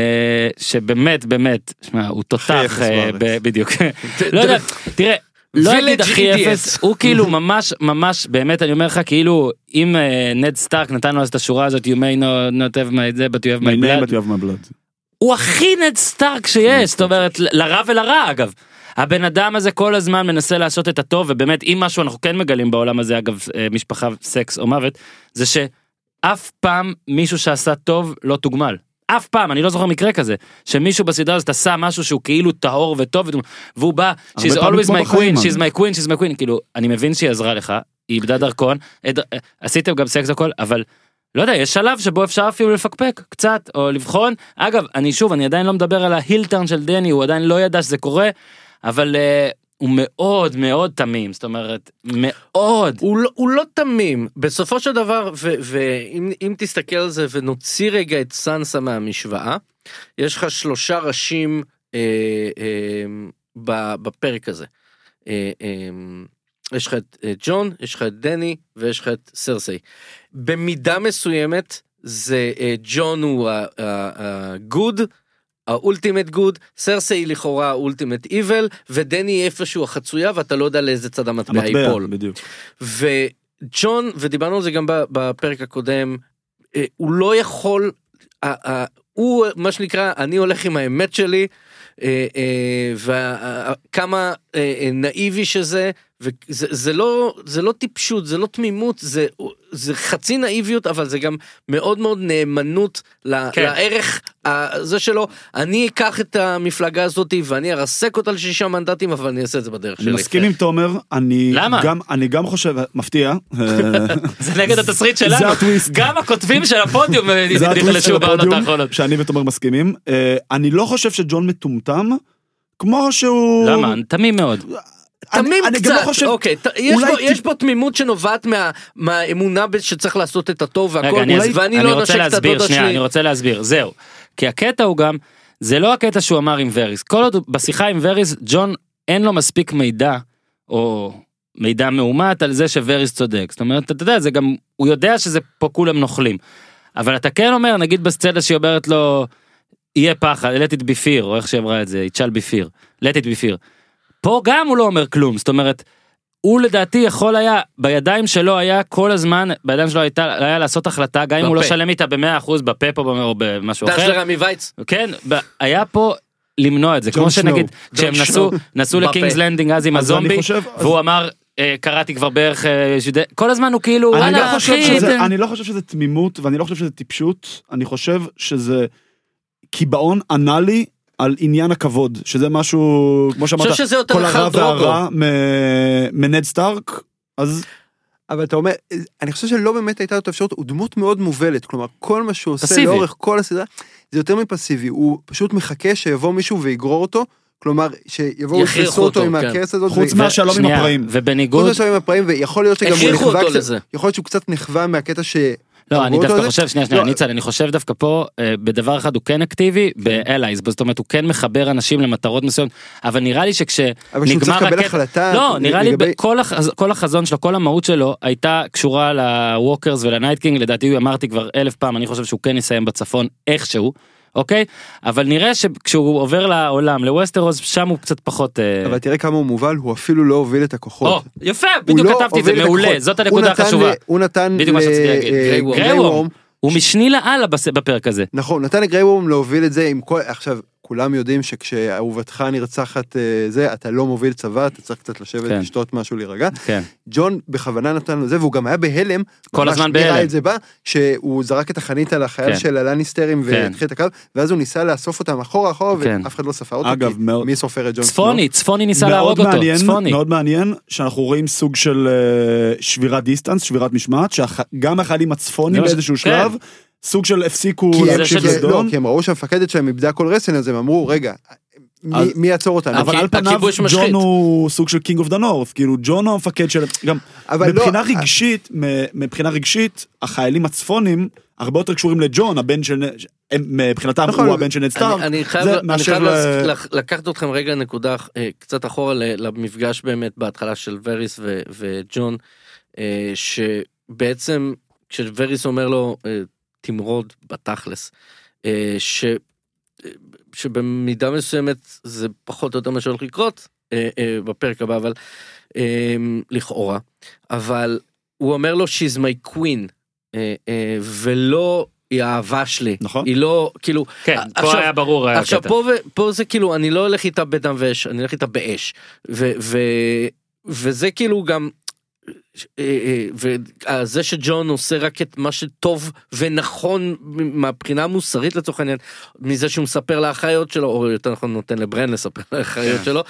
שבאמת, באמת, שמע, הוא תותח, אה, בדיוק. לא יודע, תראה, לא אגיד הכי. אפס, הוא כאילו ממש, ממש, באמת, אני אומר לך, כאילו, אם אה, נד סטארק נתן לו אז את השורה הזאת, you may not have my זה, but you have my blood. הוא הכי נד סטארק שיש, זאת אומרת, לרע ולרע אגב. הבן אדם הזה כל הזמן מנסה לעשות את הטוב, ובאמת, אם משהו אנחנו כן מגלים בעולם הזה, אגב, אה, משפחה, סקס או מוות, זה שאף פעם מישהו שעשה טוב לא תוגמל. אף פעם, אני לא זוכר מקרה כזה, שמישהו בסדרה הזאת עשה משהו שהוא כאילו טהור וטוב, והוא בא, she's always my queen, she's my queen, she's my queen, כאילו, אני מבין שהיא עזרה לך, היא איבדה דרכון, עשיתם גם סקס הכל, אבל לא יודע, יש שלב שבו אפשר אפילו לפקפק קצת, או לבחון. אגב, אני שוב, אני עדיין לא מדבר על ההילטרן של דני, הוא עדיין לא ידע שזה קורה, אבל uh, הוא מאוד מאוד תמים, זאת אומרת, מאוד. הוא לא, הוא לא תמים בסופו של דבר ואם אם תסתכל על זה ונוציא רגע את סנסה מהמשוואה יש לך שלושה ראשים אה, אה, בפרק הזה. אה, אה, יש לך את אה, ג'ון יש לך את דני ויש לך את סרסי. במידה מסוימת זה אה, ג'ון הוא ה-good. ה-ultimate good, סרסי היא לכאורה ה-ultimate evil, ודני איפשהו החצויה ואתה לא יודע לאיזה צד המטבע ייפול. בדיוק. וג'ון ודיברנו על זה גם בפרק הקודם אה, הוא לא יכול אה, אה, הוא מה שנקרא אני הולך עם האמת שלי וכמה אה, נאיבי שזה וזה זה לא זה לא טיפשות זה לא תמימות זה זה חצי נאיביות אבל זה גם מאוד מאוד נאמנות ל- כן. לערך הזה שלו אני אקח את המפלגה הזאתי ואני ארסק אותה לשישה מנדטים אבל אני אעשה את זה בדרך אני שלי. מסכים עם תומר, אני למה? גם, אני גם חושב, מפתיע, זה נגד התסריט זה שלנו, הטוויסט. גם הכותבים של הפודיום אה, זה נחלשו בעונות האחרונות. שאני ותומר מסכימים. אה, אני לא חושב שג'ון מטומטם, כמו שהוא... למה? תמים מאוד. אני- תמים אני גם לא קצת, חושב- אוקיי, ת- יש פה- טיפ- יש פה תמימות שנובעת מה- מהאמונה שצריך לעשות את הטוב והכל, רגע, אני, אולי- ואני אני לא רוצה נושק את להסביר, הדודה שנייה, אני שלי. רוצה להסביר, זהו. כי הקטע הוא גם, זה לא הקטע שהוא אמר עם וריס, כל עוד בשיחה עם וריס, ג'ון אין לו מספיק מידע, או מידע מאומת על זה שווריס צודק. זאת אומרת, אתה יודע, זה גם, הוא יודע שזה פה כולם נוכלים. אבל אתה כן אומר, נגיד בסצנה שהיא אומרת לו, יהיה פחד, let it be fear, או איך שהיא אמרה את זה, it shall be fear, let it be fear. פה גם הוא לא אומר כלום, זאת אומרת, הוא לדעתי יכול היה, בידיים שלו היה כל הזמן, בידיים שלו הייתה, היה לעשות החלטה, גם אם הוא לא בפה. שלם איתה במאה אחוז בפה פה או במשהו אחר. לרמי וייץ. כן, היה פה למנוע את זה, כמו שנגיד. כשהם נסעו. נסעו בפה. לקינגס לנדינג אז עם אז אני הזומבי, חושב- אז- והוא אמר, אה, קראתי כבר בערך, אה, שדה- כל הזמן הוא כאילו, אני וואלה לא, חושב אחי, שזה, זה- אני לא חושב שזה תמימות ואני לא חושב שזה טיפשות, אני חושב שזה קיבעון אנאלי על עניין הכבוד, שזה משהו, כמו שאמרת, כל הרע. והרע מ- מנד סטארק, אז אבל אתה אומר, אני חושב שלא באמת הייתה לו את האפשרות, הוא דמות מאוד מובלת, כלומר כל מה שהוא עושה פסיבי. לאורך כל הסדרה, זה יותר מפסיבי, הוא פשוט מחכה שיבוא מישהו ויגרור אותו, כלומר שיבואו יכריחו אותו אותו, עם כן. הכרס הזאת, חוץ ו- מהשלום עם הפראים. ובניגוד, חוץ מהשלום עם הפראים, ויכול להיות שגם הוא הכריחו נכווה אותו קצת, לזה. יכול להיות שהוא קצת נכווה מהקטע ש... לא, אני דווקא זה? חושב, שנייה, שנייה, לא. ניצן, אני חושב דווקא פה, אה, בדבר אחד הוא כן אקטיבי, ב-allies, זאת אומרת, הוא כן מחבר אנשים למטרות מסוימות, אבל נראה לי אבל שהוא שכשנגמר צריך לקבל הקטע, החלטה לא, נראה לי לגבי- כל החז- כל החזון שלו, כל המהות שלו, הייתה קשורה ל-walkers ול-Night King, לדעתי אמרתי כבר אלף פעם, אני חושב שהוא כן יסיים בצפון איכשהו. אוקיי? אבל נראה שכשהוא עובר לעולם, לווסטרוס, שם הוא קצת פחות... אה, אבל תראה כמה הוא מובל, הוא אפילו לא הוביל את או, הכוחות. יפה, הוא בדיוק לא כתבתי את זה, מעולה. זאת הנקודה החשובה. הוא נתן שרציתי להגיד. אה, וורם. הוא משני לאללה בפרק הזה. נכון, נתן לגריי וורם להוביל את זה עם כל... עכשיו, כולם יודעים שכשאהובתך נרצחת אה, זה, אתה לא מוביל צבא, אתה צריך קצת לשבת, כן. לשתות משהו, להירגע. כן. ג'ון בכוונה נתן לו זה, והוא גם היה בהלם. כל ממש הזמן נראה בהלם. את זה בא, שהוא זרק את החנית על החייל כן. של הלניסטרים כן. והתחיל את הקו, ואז הוא ניסה לאסוף אותם אחורה אחורה, כן. ואף אחד לא ספר אותו, אגב, כי מאוד- מי סופר את ג'ון צפוני, צפוני ניסה מאוד להרוג אותו, מעניין, צפוני. מאוד מעניין שאנחנו רואים סוג של אה, שבירת דיסטנס, שבירת משמעת, שגם החיילים הצפונים זה מה ש- באיזשהו כן. סוג של הפסיקו להקשיב כי- לא. כי הם ראו שהמפקדת שלהם איבדה כל רסן, אז הם אמרו, רגע, מי- יעצור אותנו? אבל על פניו. ג'ון הוא סוג של king of the north, כאילו ג'ון הוא המפקד של... גם לא- מבחינה רגשית, מ- מבחינה רגשית, החיילים הצפונים הרבה יותר קשורים לג'ון, הבן של... מבחינתם נכון. הוא הבן של נד סטארק. אני, חייב, לקחת אתכם רגע נקודה אה, קצת אחורה למפגש באמת בהתחלה של וריס ו- וג'ון, אה, שבעצם כשווריס אומר לו אה, תמרוד בתכלס, אה, ש, אה, שבמידה מסוימת זה פחות או יותר מה שהולך לקרות אה, בפרק הבא, אבל לכאורה, אבל הוא אומר לו she's my queen, ולא היא האהבה שלי, נכון. היא לא כאילו כן, פה עכשיו- היה ברור עכשיו הקטע. פה, פה זה כאילו אני לא הולך איתה בדם ואש אני הולך איתה באש ו, ו, וזה כאילו גם. אה, אה, וזה שג'ון עושה רק את מה שטוב ונכון מהבחינה המוסרית לצורך העניין מזה שהוא מספר לאחיות שלו או יותר נכון נותן לברן לספר לאחיות כן. שלו.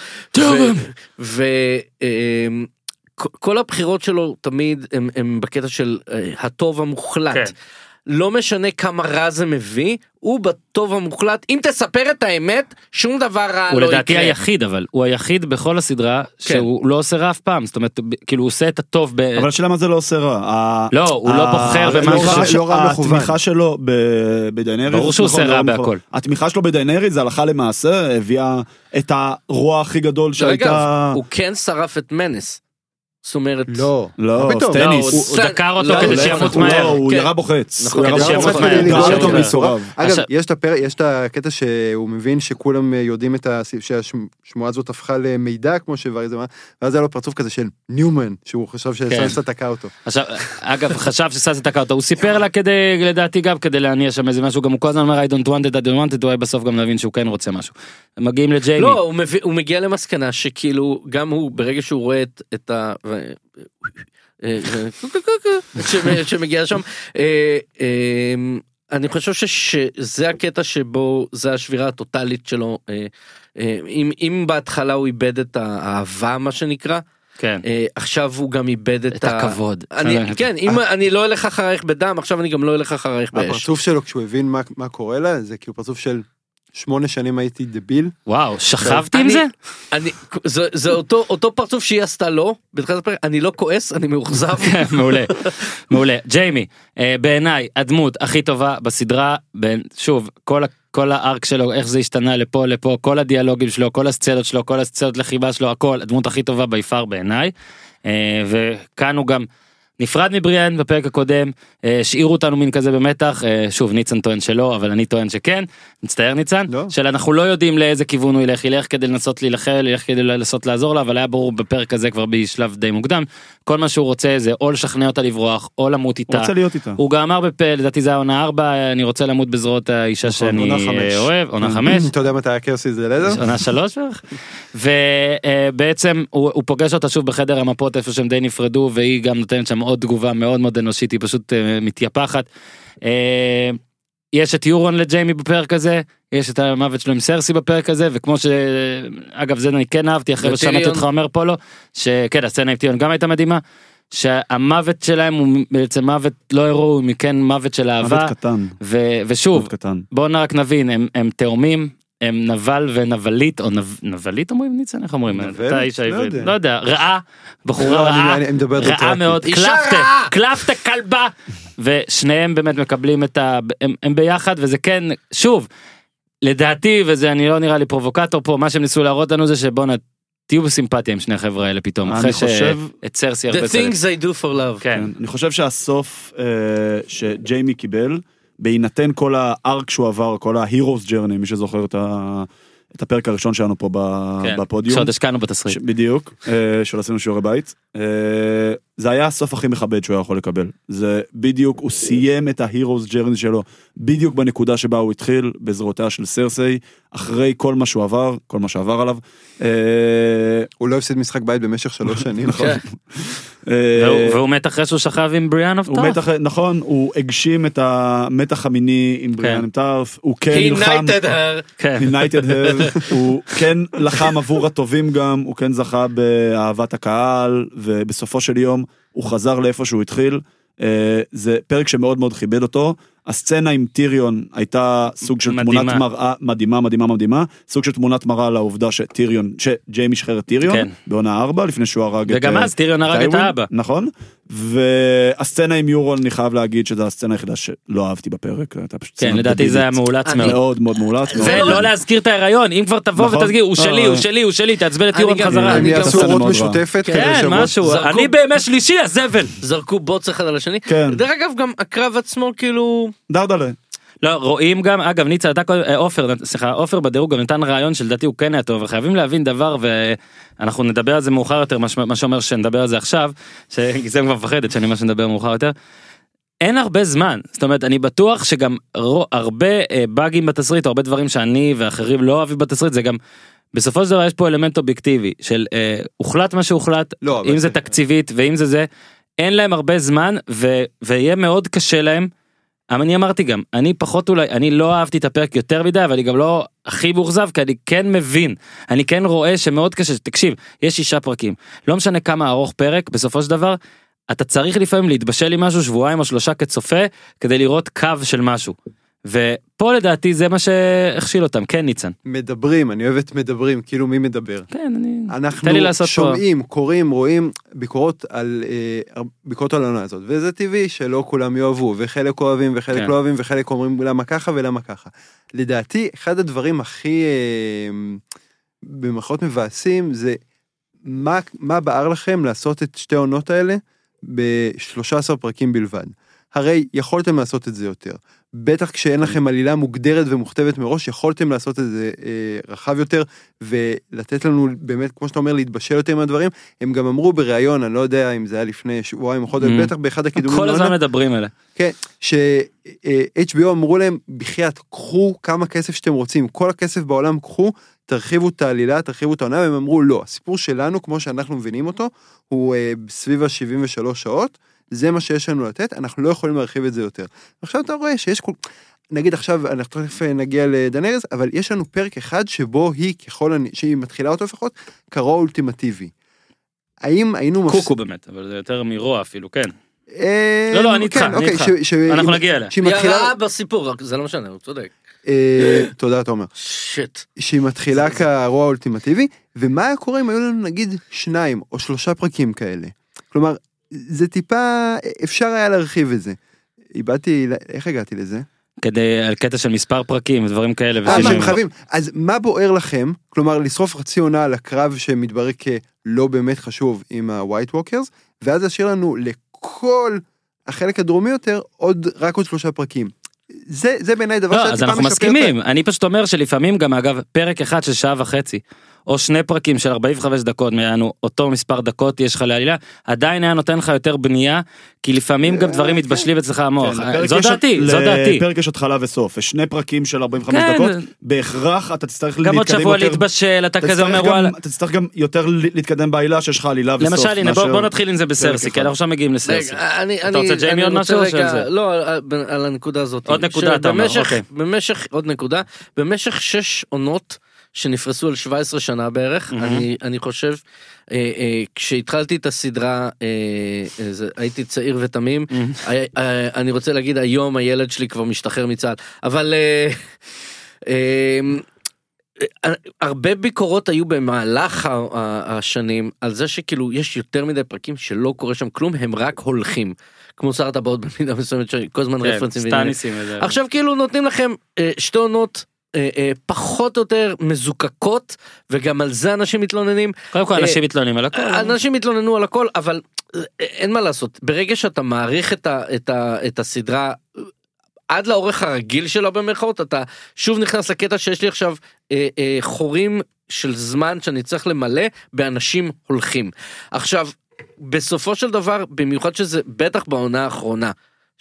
וכל הבחירות שלו תמיד הם, בקטע של אה, הטוב המוחלט. כן. לא משנה כמה רע זה מביא, הוא בטוב המוחלט, אם תספר את האמת, שום דבר רע הוא לא לדעתי יקרה. היחיד אבל הוא היחיד בכל הסדרה שהוא לא עושה רע אף פעם זאת אומרת כאילו הוא עושה את הטוב ב... אבל השאלה מה זה לא עושה רע. לא, הוא לא בוחר במה שהוא- לא רע מכוון. התמיכה שלו ב- בדיינריס, ברור שהוא עושה רע. בהכל. התמיכה שלו בדיינריס זה הלכה למעשה הביאה את הרוע הכי גדול שהייתה... הוא כן שרף את מנס. זאת אומרת, לא, לא, פתאום? לא, סטניס. הוא- הוא דקר אותו לא, כדי לא, שימות הוא הוא לא, מהר. הוא כן. ירה בו חץ. הוא ירה בו חץ. אגב, יש את הקטע שהוא מבין שכולם יודעים את. שהשמועה הזאת הפכה למידע, כמו שוואריז אמר, ואז היה לו פרצוף כזה של ניומן, שהוא חשב שסנסה תקע אותו. אגב, חשב שסנסה תקע אותו, הוא סיפר לה כדי, לדעתי גם כדי להניע שם איזה משהו, גם הוא כל הזמן אומר I don't want it, I don't want it, אולי בסוף גם להבין שהוא כן רוצה משהו. מגיעים לג'יימי. לא, הוא, הוא מגיע למסקנה שכאילו, גם הוא, ברגע שהוא רואה את ה... אה, אה, שמגיע שם, אה, אה, אני חושב שזה הקטע שבו זה השבירה הטוטאלית שלו. אה, אה, אם, אם בהתחלה הוא איבד את האהבה מה שנקרא, כן. אה, עכשיו הוא גם איבד את, את הכבוד. אני, כן, אם אני לא אלך אחרייך בדם, עכשיו אני גם לא אלך אחרייך באש. הפרצוף שלו כשהוא הבין מה- מה קורה לה, זה כאילו פרצוף של שמונה שנים הייתי דביל. וואו, שכבתי עם זה? אני, זה, זה אותו, אותו פרצוף שהיא עשתה לו, בתחילת הפרק, אני לא כועס, אני מאוכזב. מעולה, מעולה. ג'יימי, אה, בעיניי הדמות הכי טובה בסדרה, בין, שוב, כל, כל הארק שלו, איך זה השתנה לפה לפה, כל הדיאלוגים שלו, כל הסצנות שלו, כל הסצנות לחיבה שלו, הכל, הדמות הכי טובה ביפר בעיניי. אה, וכאן הוא גם נפרד מבריאן בפרק הקודם, אה, השאירו אותנו מין כזה במתח, אה, שוב ניצן טוען שלא, אבל אני טוען שכן, מצטער ניצן, לא. של אנחנו לא יודעים לאיזה כיוון הוא ילך, ילך כדי לנסות להילחם, ילך כדי לנסות לעזור לה, אבל היה ברור בפרק הזה כבר בשלב די מוקדם, כל מה שהוא רוצה זה או לשכנע אותה לברוח, או למות הוא איתה. רוצה להיות איתה. הוא גם אמר בפה, לדעתי זה העונה 4, אני רוצה למות בזרועות האישה נכון, שאני עונה. אה, אוהב, עונה 5. אתה יודע מתי הקרסי זה לדר? עונה שלוש בערך ובעצם הוא, הוא פוגש אותה שוב בחדר המפות איפה שהם די נפרדו והיא גם נותנת שם עוד תגובה מאוד מאוד אנושית היא פשוט אה, מתייפחת. אה, יש את יורון לג'יימי בפרק הזה יש את המוות שלו עם סרסי בפרק הזה וכמו ש... אגב זה אני כן אהבתי אחרי. ששמעתי אותך אומר פולו שכן הסצנה עם טיריון גם הייתה מדהימה. שהמוות שלהם הוא בעצם מוות לא הירואי מכן מוות של אהבה מוות קטן. ו... ושוב מוות קטן. בואו רק נבין הם, הם תאומים הם נבל ונבלית או נב... נבלית אומרים ניצן איך אומרים נבל? אתה איש לא העברית יודע. לא יודע רעה בחורה לא, רעה אני- אני מדבר רעה. מאוד רעה! קלפטה כלבה ושניהם באמת מקבלים את ה... הם, הם ביחד וזה כן שוב לדעתי וזה אני לא נראה לי פרובוקטור פה מה שהם ניסו להראות לנו זה שבואנה תהיו בסימפטיה עם שני החבר'ה האלה פתאום אני אחרי חושב- שאת סרסי The הרבה צדק. things they do for love. כן כן, אני חושב שהסוף אה, שג'יימי קיבל בהינתן כל הארק שהוא עבר, כל ה-Heroes Journey, מי שזוכר את, ה... את הפרק הראשון שלנו פה ב... כן, בפודיום. שעוד השקענו בתסריט. ש... בדיוק, אה, של עשינו שיעורי בית. אה, זה היה הסוף הכי מכבד שהוא היה יכול לקבל. זה בדיוק, הוא סיים את ה-Heroes Journey שלו בדיוק בנקודה שבה הוא התחיל, בזרועותיה של סרסיי, אחרי כל מה שהוא עבר, כל מה שעבר עליו. אה, הוא לא הפסיד משחק בית במשך שלוש שנים. כן. אה, והוא- מת אחרי שהוא שכב עם בריאן אוף. מתח, נכון, הוא הגשים את המתח המיני עם בריאן טארף, הוא כן He נלחם, knighted her. כן. United Her, הוא כן לחם עבור הטובים גם, הוא כן זכה באהבת הקהל, ובסופו של יום הוא חזר לאיפה שהוא התחיל. אה, זה פרק שמאוד מאוד כיבד אותו. הסצנה עם טיריון הייתה סוג של מדהימה. תמונת מראה מדהימה מדהימה מדהימה סוג של תמונת מראה לעובדה שטיריון שג'יימי שחרר את טיריון כן. בעונה 4 לפני שהוא הרג את וגם אה, אז טיריון הרג את האבא. נכון והסצנה עם יורון אני חייב להגיד שזו הסצנה היחידה שלא אהבתי בפרק. הייתה פשוט כן, לדעתי זה היה. מאולץ מאוד. מאוד מאוד מאולץ. ולא מאולץ. להזכיר את ההיריון, אם כבר תבוא נכון. ותגיד, הוא שלי, אה. הוא שלי, הוא שלי, תעצבן את אני יורון חזרה. הם אני יעשו רעה. משותפת כן. משהו, אני בימי שלישי, הזבל. זרקו בוץ אחד על השני. כן. דרך אגב גם הקרב עצמו כאילו דרדלה. לא, רואים גם, אגב, ניצה, אתה אה, עופר, סליחה, עופר בדירוג גם נתן רעיון שלדעתי הוא כן היה טוב, וחייבים להבין דבר, ואנחנו נדבר על זה מאוחר יותר, מה מה שאומר שנדבר על זה עכשיו, שגיזם כבר מפחדת שאני אומר שנדבר מאוחר יותר. אין הרבה זמן, זאת אומרת, אני בטוח שגם הרבה אה, באגים בתסריט, או הרבה דברים שאני ואחרים לא אוהבים בתסריט, זה גם, בסופו של דבר יש פה אלמנט אובייקטיבי, של אה, הוחלט מה שהוחלט, לא, אם זה זה- תקציבית ואם זה זה, אין להם הרבה זמן, ו- ויהיה מאוד קשה להם. אבל אני אמרתי גם, אני פחות אולי, אני לא אהבתי את הפרק יותר מדי, אבל אני גם לא הכי מאוכזב, כי אני כן מבין, אני כן רואה שמאוד קשה, תקשיב, יש שישה פרקים, לא משנה כמה ארוך פרק, בסופו של דבר, אתה צריך לפעמים להתבשל עם משהו שבועיים או שלושה כצופה, כדי לראות קו של משהו. ופה לדעתי זה מה שהכשיל אותם, כן ניצן. מדברים, אני אוהב את מדברים, כאילו מי מדבר. כן, אני... אנחנו לעשות פה- שומעים, קוראים, רואים ביקורות על, אה, ביקורות על העונה הזאת, וזה טבעי שלא כולם יאהבו, וחלק אוהבים וחלק כן. לא אוהבים, וחלק אומרים למה ככה ולמה ככה. לדעתי, אחד הדברים הכי, אה, במרכאות מבאסים, זה מה, מה בער לכם לעשות את שתי העונות האלה ב-13 פרקים בלבד. הרי יכולתם לעשות את זה יותר. בטח כשאין לכם עלילה מוגדרת ומוכתבת מראש, יכולתם לעשות את זה אה, רחב יותר, ולתת לנו באמת, כמו שאתה אומר, להתבשל יותר עם הדברים. הם גם אמרו בריאיון, אני לא יודע אם זה היה לפני שבועיים או חודש, Mm. בטח באחד הקידומים. כל הזמן מדברים עליה. כן, ש-HBO אמרו להם, בחייאת, קחו כמה כסף שאתם רוצים, כל הכסף בעולם קחו, תרחיבו את העלילה, תרחיבו את העונה, והם אמרו, לא, הסיפור שלנו, כמו שאנחנו מבינים אותו, הוא אה, סביב ה-73 שעות, זה מה שיש לנו לתת, אנחנו לא יכולים להרחיב את זה יותר. עכשיו אתה רואה שיש כל... נגיד עכשיו, אנחנו תכף נגיע לדנרס, אבל יש לנו פרק אחד שבו היא ככל, הנ- שהיא מתחילה אותו לפחות, קרוא אולטימטיבי. האם היינו... מפס- קוקו באמת, אבל זה יותר מרוע אפילו, כן. אה, לא, לא, אני איתך, כן, אני אוקיי, איתך. אנחנו נגיע אליה. היא מתחילה... הרעה בסיפור, זה לא משנה, הוא צודק. אה, תודה, תומר. שיט. שהיא מתחילה כאירוע האולטימטיבי, ומה היה קורה אם היו לנו נגיד שניים או שלושה פרקים כאלה? כלומר, זה טיפה, אפשר היה להרחיב את זה. איבדתי, איך הגעתי לזה? כדי, על קטע של מספר פרקים ודברים כאלה. אה, וזה- שהם חייבים. אז מה בוער לכם? כלומר, לשרוף חצי עונה על הקרב שמתברר כלא באמת חשוב עם ה-white walkers, ואז להשאיר לנו לכל החלק הדרומי יותר עוד, רק עוד שלושה פרקים. זה, זה בעיניי דבר לא, שהיה אז טיפה אנחנו משפר את מסכימים, אני פשוט אומר שלפעמים גם אגב פרק אחד של שעה וחצי, או שני פרקים של 45 דקות, מהנו אותו מספר דקות יש לך לעלילה, עדיין היה נותן לך יותר בנייה, כי לפעמים גם דברים מתבשלים אצלך המוח, כן, לפרק זו דעתי, זו דעתי. לפרק יש התחלה וסוף, ושני פרקים של 45 כן. דקות, בהכרח אתה תצטרך גם עוד להתקדם שבוע יותר. להתבשל, אתה כזה אומר וואלה. אתה תצטרך גם יותר להתקדם בעלילה שיש לך עלילה וסוף. למשל הנה בוא נתחיל עם זה בסרסי, כי. אנחנו עכשיו מגיעים לסרסי. אתה אני, רוצה ג'יימי אני עוד משהו? לא, על, הנקודה הזאת. עוד נקודה, אתה אומר, אוקיי. במשך, עוד נקודה, במשך שש עונות שנפרסו על 17 שנה בערך, מהמם. אני, אני חושב, אה, אה, כשהתחלתי את הסדרה, אה, אה, זה, הייתי צעיר ותמים, אה, אה, אני רוצה להגיד היום הילד שלי כבר משתחרר מצה"ל, אבל אה, אה, אה, הרבה ביקורות היו במהלך השנים על זה שכאילו יש יותר מדי פרקים שלא קורה שם כלום הם רק הולכים כמו שר הטבעות במידה מסוימת שכל הזמן כן, רפרנסים. סטניסים. עכשיו כאילו נותנים לכם אה, שתי עונות. אה, אה, פחות או יותר מזוקקות וגם על זה אנשים מתלוננים קודם כל אה, אנשים מתלוננים על הכל. אנשים התלוננו על הכל אבל אה, אין מה לעשות ברגע שאתה מעריך את, ה, את, ה, את הסדרה עד לאורך הרגיל שלו במרכאות אתה שוב נכנס לקטע שיש לי עכשיו אה, אה, חורים של זמן שאני צריך למלא באנשים הולכים. עכשיו בסופו של דבר במיוחד שזה בטח בעונה האחרונה.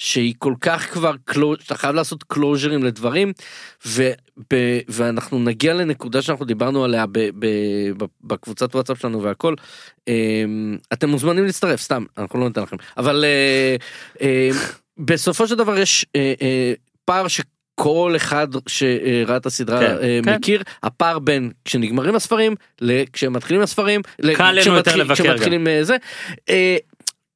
שהיא כל כך כבר קלוז, שאתה חייב לעשות קלוז'רים לדברים ו, ב, ואנחנו נגיע לנקודה שאנחנו דיברנו עליה ב, ב, ב, בקבוצת וואטסאפ שלנו והכל. אמ, אתם מוזמנים להצטרף סתם אנחנו לא ניתן לכם אבל אה, אה, בסופו של דבר יש אה, פער ש... כל אחד שראה את הסדרה כן, כן. מכיר הפער בין כשנגמרים הספרים לכשמתחילים הספרים קל לנו יותר לבקר גם. כשמתחילים זה.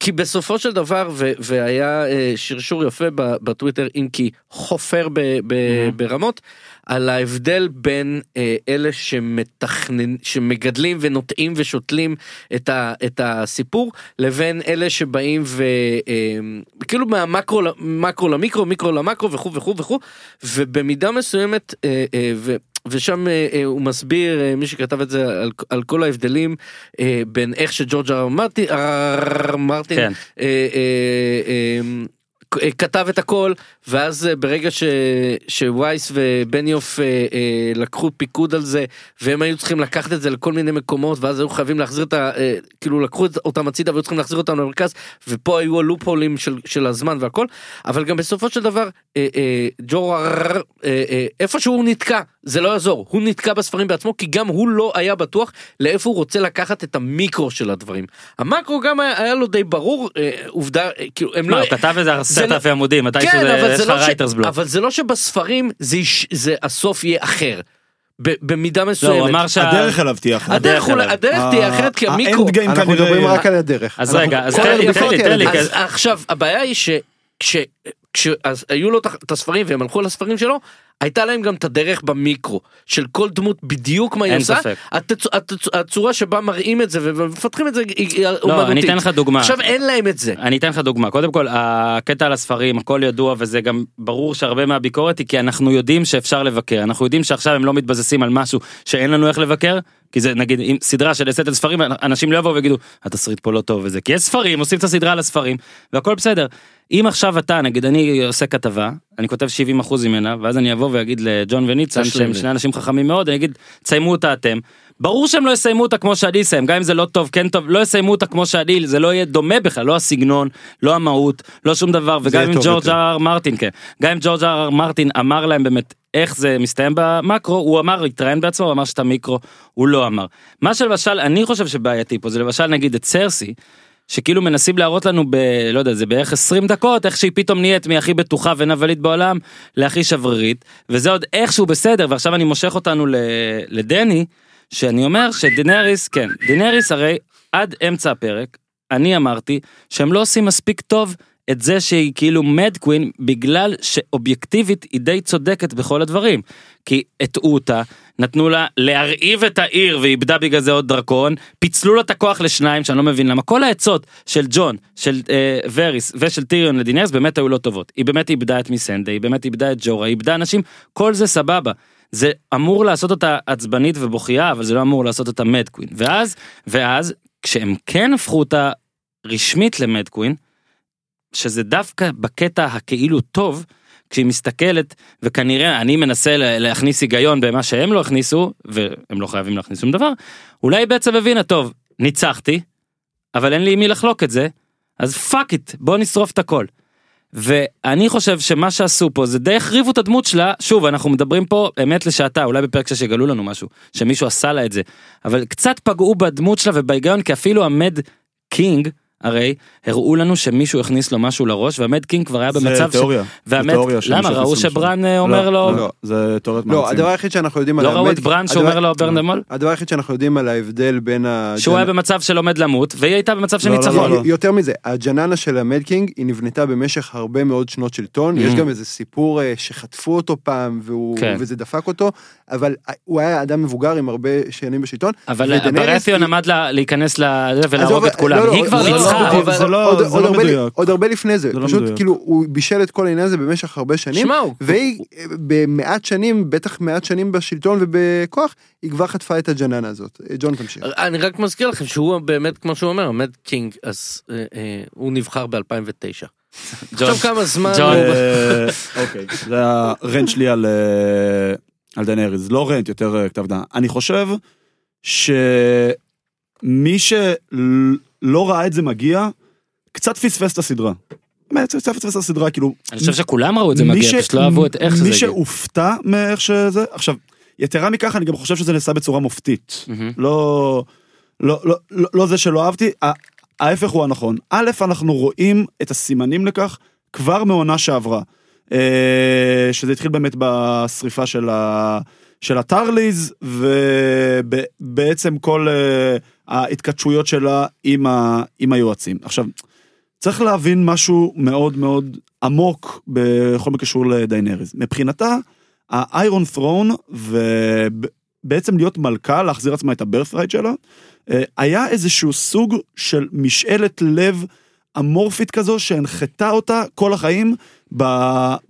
אה, כי בסופו של דבר ו- והיה אה, שרשור יפה בטוויטר אם כי חופר ב- ב- Mm-hmm. ברמות על ההבדל בין אה, אלה שמתכנן שמגדלים ונוטעים ושותלים את, ה- את הסיפור לבין אלה שבאים וכאילו מהמקרו ל- מקרו למיקרו מיקרו למקרו וכו' וכו' וכו' ובמידה מסוימת אה, אה, ו... ושם אה, אה, הוא מסביר אה, מי שכתב את זה על, על כל ההבדלים אה, בין איך שג'ורג' אר מרטין, כן. אה, אה, אה, כתב את הכל ואז אה, ברגע ש, שווייס ובניוף אה, אה, לקחו פיקוד על זה והם היו צריכים לקחת את זה לכל מיני מקומות ואז היו חייבים להחזיר את ה... אה, כאילו לקחו את- אותם הצידה והיו צריכים להחזיר אותם למרכז ופה היו הלופולים של, של הזמן והכל. אבל גם בסופו של דבר אה, אה, ג'ו אה, אה, איפה שהוא נתקע זה לא יעזור. הוא נתקע בספרים בעצמו כי גם הוא לא היה בטוח לאיפה הוא רוצה לקחת את המיקרו של הדברים. המקרו גם היה, היה לו די ברור אה, עובדה אה, כאילו הם מה לא הוא כתב איזה זה עשרת לא- אלפי עמודים מתישהו כן, אבל זה יש לך לא ש- רייטרס בלוק. אבל זה לא שבספרים זה יש- זה הסוף יהיה אחר. ב- במידה לא מסוימת. הוא אמר שה... הדרך אליו תהיה אחרת. הדרך הוא- אליו. הדרך תהיה אחרת כי המיקרו. האנד גיים אנחנו. מדברים רק על הדרך. אז רגע, אז תן לי, תן לי, עכשיו הבעיה היא שכש... כש... אז היו לו את הספרים והם הלכו לספרים שלו הייתה להם גם את הדרך במיקרו של כל דמות בדיוק מה היא עושה. התצ... התצ... הצורה שבה מראים את זה ומפתחים את זה היא לא, אומנותית. אני אתן לך דוגמה. עכשיו אין להם את זה. אני אתן לך דוגמה קודם כל הקטע על הספרים הכל ידוע וזה גם ברור שהרבה מהביקורת היא כי אנחנו יודעים שאפשר לבקר אנחנו יודעים שעכשיו הם לא מתבססים על משהו שאין לנו איך לבקר כי זה נגיד אם סדרה של סט על ספרים אנשים לא יבואו ויגידו התסריט פה לא טוב וזה כי יש ספרים עושים את הסדרה על הספרים והכל בסדר. אם עכשיו אתה נגיד אני עושה כתבה אני כותב 70 אחוז ממנה ואז אני אבוא ואגיד לג'ון וניצן שהם. שני אנשים חכמים מאוד אני אגיד תסיימו אותה אתם. ברור שהם לא יסיימו אותה כמו שאני אסיים גם אם זה לא טוב כן טוב לא יסיימו אותה כמו שאני זה לא יהיה דומה בכלל לא הסגנון לא המהות לא שום דבר וגם אם ג'ורג'. אר מרטין כן גם אם ג'ורג' אר מרטין אמר להם באמת איך זה מסתיים במקרו הוא אמר התראיין בעצמו הוא אמר שאת המיקרו הוא לא אמר מה שלמשל אני חושב שבעייתי פה זה למשל נגיד את סרסי. שכאילו מנסים להראות לנו ב... לא יודע, זה בערך 20 דקות, איך שהיא פתאום נהיית מהכי בטוחה ונבלית בעולם להכי שברירית, וזה עוד איכשהו בסדר, ועכשיו אני מושך אותנו ל... לדני, שאני אומר שדינריס, כן, דינריס הרי עד אמצע הפרק, אני אמרתי שהם לא עושים מספיק טוב את זה שהיא כאילו מד קווין בגלל שאובייקטיבית היא די צודקת בכל הדברים. כי הטעו אותה, נתנו לה להרעיב את העיר ואיבדה בגלל זה עוד דרקון, פיצלו לה את הכוח לשניים שאני לא מבין למה כל העצות של ג'ון, של אה, וריס ושל טיריון לדינרס באמת היו לא טובות. היא באמת איבדה את מיסנדה, היא באמת איבדה את ג'ורה, היא איבדה אנשים, כל זה סבבה. זה אמור לעשות אותה עצבנית ובוכייה אבל זה לא אמור לעשות אותה mad queen. ואז, ואז כשהם כן הפכו אותה רשמית ל mad queen, שזה דווקא בקטע הכאילו טוב, כשהיא מסתכלת, וכנראה אני מנסה לה- להכניס היגיון במה שהם לא הכניסו, והם לא חייבים להכניס שום דבר, אולי היא בעצם הבינה, טוב, ניצחתי, אבל אין לי מי לחלוק את זה, אז fuck it, בוא נשרוף את הכל. ואני חושב שמה שעשו פה זה די החריבו את הדמות שלה, שוב אנחנו מדברים פה אמת לשעתה, אולי בפרק 6 יגלו לנו משהו, שמישהו עשה לה את זה, אבל קצת פגעו בדמות שלה ובהיגיון כי אפילו המד קינג, הרי הראו לנו שמישהו הכניס לו משהו לראש והמד קינג כבר היה במצב זה תיאוריה. זה והמת, תיאוריה למה ראו שברן משהו. אה, אומר לו, לא, זה תיאוריית לא, מאמצים. הדבר היחיד שאנחנו יודעים על לא ראו את המד- הדבר- שאומר לו ברנדמול? הדבר היחיד שאנחנו יודעים על ההבדל בין ה... שהוא היה במצב של עומד למות והיא הייתה במצב של לא, לא, ניצחון. לא. יותר מזה, הג'ננה של המדקינג היא נבנתה במשך הרבה מאוד שנות שלטון, יש Mm. גם איזה סיפור אה, שחטפו אותו פעם והוא- כן. וזה דפק אותו, אבל הוא היה אדם מבוגר עם הרבה שנים בשלטון. אבל היא- עמד לה- להיכנס ולהרוג את לא, כולם, לא, היא כבר זה לא- ניצחה. זה לא- לא מדויק. עוד הרבה לפני זה, לא פשוט. כאילו הוא בישל את כל העניין הזה במשך הרבה שנים, והיא במעט שנים, בטח מעט שנים בשלטון ובכוח, היא כבר חטפה את הג'ננה הזאת. ג'ון תמשיך. אני רק מזכיר לכם שהוא באמת כמו שהוא אומר המד קינג אז אה, אה, הוא נבחר ב2009 עכשיו כמה זמן. הוא... אה, אוקיי, זה הרנט שלי על, על דנאריז, לא רנט, יותר כתב דעה. אני חושב שמי שלא ראה את זה מגיע, קצת פספס את הסדרה. באמת, קצת פספס את הסדרה, כאילו, אני חושב שכולם ראו את זה מי מגיע, פשוט לא אהבו את איך שזה מי הגיע. שהופתע מאיך שזה, עכשיו, יתרה מכך, אני גם חושב שזה נעשה בצורה מופתית. לא, לא, לא, לא, לא זה שלא אהבתי, ההפך הוא הנכון. א', אנחנו רואים את הסימנים לכך כבר מעונה שעברה. אה, שזה התחיל באמת בשריפה של, ה, של הטרליז, ובעצם כל אה, ההתכתשויות שלה עם, ה, עם היועצים. עכשיו, צריך להבין משהו מאוד מאוד עמוק בכל מה קשור לדיינריז. מבחינתה, האיירון ת'רון, ובעצם להיות מלכה, להחזיר עצמה את הברת'רייט שלה, אה, היה איזשהו סוג של משאלת לב אמורפית כזו שהנחתה אותה כל החיים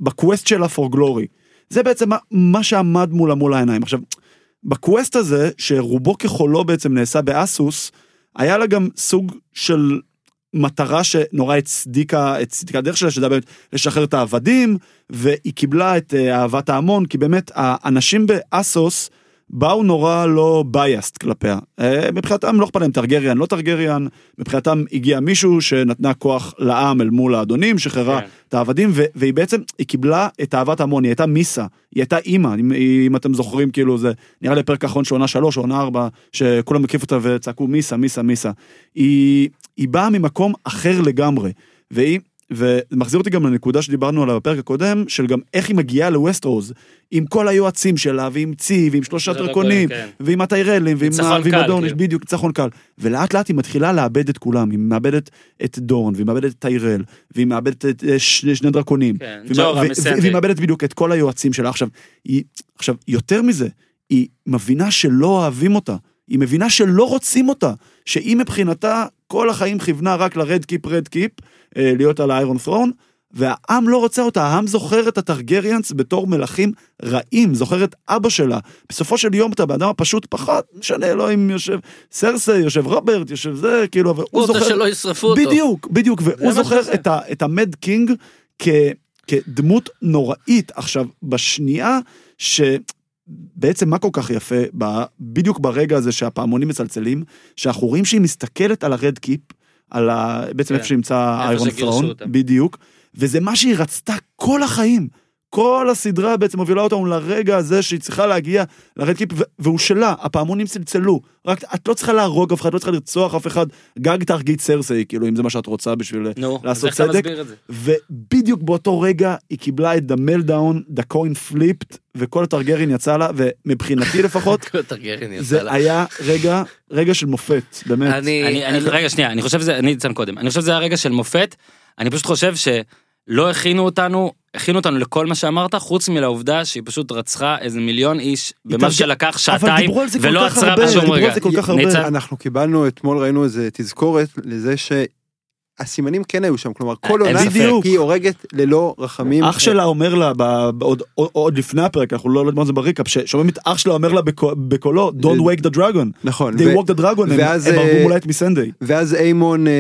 ב quest שלה for glory. זה בעצם מה שעמד מולה מול העיניים. עכשיו, ב quest הזה, שרובו ככולו בעצם נעשה באסוס, היה לה גם סוג של מטרה שנורא הצדיקה, הצדיקה הדרך שלה, שזה באמת לשחרר את העבדים, והיא קיבלה את אה, אהבת ההמון, כי באמת האנשים באסוס באו נורא לא biased כלפיה. אה, מבחינתם לא אכפת להם טרגריאן, לא טרגריאן, מבחינתם הגיע מישהו שנתנה כוח לעם אל מול האדונים, שחררה כן. את העבדים, ו- והיא בעצם, היא קיבלה את אהבת ההמון, היא הייתה מיסה, היא הייתה אימא, אם, אם אתם זוכרים, כאילו זה נראה לי פרק האחרון של עונה שלוש עונה ארבע, שכולם הקיפו אותה וצעקו מיסה, מיסה, מיסה. היא, היא באה ממקום אחר לגמרי, והיא, וזה מחזיר אותי גם לנקודה שדיברנו עליה בפרק הקודם, של גם איך היא מגיעה לווסטרוז, עם כל היועצים שלה, ועם צי, ועם שלושה שלושה דרקונים, דרקונים, ועם הטיירלים, ועם, ועם הדורניש, כאילו. בדיוק, ניצחון קל. ולאט לאט היא מתחילה לאבד את כולם, היא מאבדת את דורן, והיא מאבדת את טיירל, והיא מאבדת את אה, ש- שני דרקונים. כן, והיא ג'ורה מא- ו- מסנדרי. והיא מאבדת בדיוק את כל היועצים שלה. עכשיו, היא, עכשיו, יותר מזה, היא מבינה שלא אוהבים אותה. היא מבינה שלא רוצים אותה. שהיא מבחינתה, כל החיים כיוונה רק לרד קיפ רד קיפ, אה, להיות על האיירון ת'רון, והעם לא רוצה אותה, העם זוכר את הטרגריאנס בתור מלכים רעים, זוכר את אבא שלה. בסופו של יום אתה באדם הפשוט פחות, משנה, לא אם יושב סרסי, יושב רוברט, יושב זה, כאילו, אבל הוא הוא רוצה זוכר... שלא ישרפו אותו. בדיוק, בדיוק, והוא זוכר. את, ה, את ה mad king כ, כדמות נוראית. עכשיו, בשנייה שבעצם מה כל כך יפה, ב, בדיוק ברגע הזה שהפעמונים מצלצלים, שאנחנו רואים שהיא מסתכלת על ה Red Keep, על ה, בעצם כן. איפה שנמצא איירון אותה. בדיוק, וזה מה שהיא רצתה כל החיים. כל הסדרה בעצם מובילה אותנו לרגע הזה שהיא צריכה להגיע לרד קיפ, ו- והוא שלה, הפעמונים צלצלו. רק את לא צריכה להרוג אף אחד, לא צריכה לרצוח אף אחד, גג תהרגי את סרסי, כאילו, אם זה מה שאת רוצה בשביל נו, אז לעשות איך אתה צדק. מסביר את זה? ובדיוק באותו רגע היא קיבלה את the meltdown, the coin flipped, וכל הטרגרין יצא לה, ומבחינתי לפחות, טרגרין יצא זה לה. היה רגע, רגע של מופת, באמת. אני... אני, אני, רגע שנייה, אני חושב שזה, אני אציין קודם, אני חושב שזה הרגע של מופת, אני פשוט חושב שלא הכינו אותנו, הכינו אותנו לכל מה שאמרת, חוץ מלעובדה שהיא פשוט רצחה איזה מיליון איש, במה שלקח אבל שעתיים, ולא עצרה בשום דיברו על רגע. זה כל כך הרבה. ניצן? אנחנו קיבלנו אתמול ראינו איזה תזכורת לזה שהסימנים כן היו שם כלומר כל אין עונה ספק. היא הורגת ללא רחמים. אח שלה אומר לה, ב- ב- עוד- עוד עוד לפני הפרק, אנחנו לא יודעים מה זה בריקאפ, ששומעים את אח שלה אומר לה בקו- בקולו, Don't wake the dragon. נכון. They ו- walk the dragon, הם ואז, הם הרגו אה, מולה את מסנדיי. ואז איימון אה,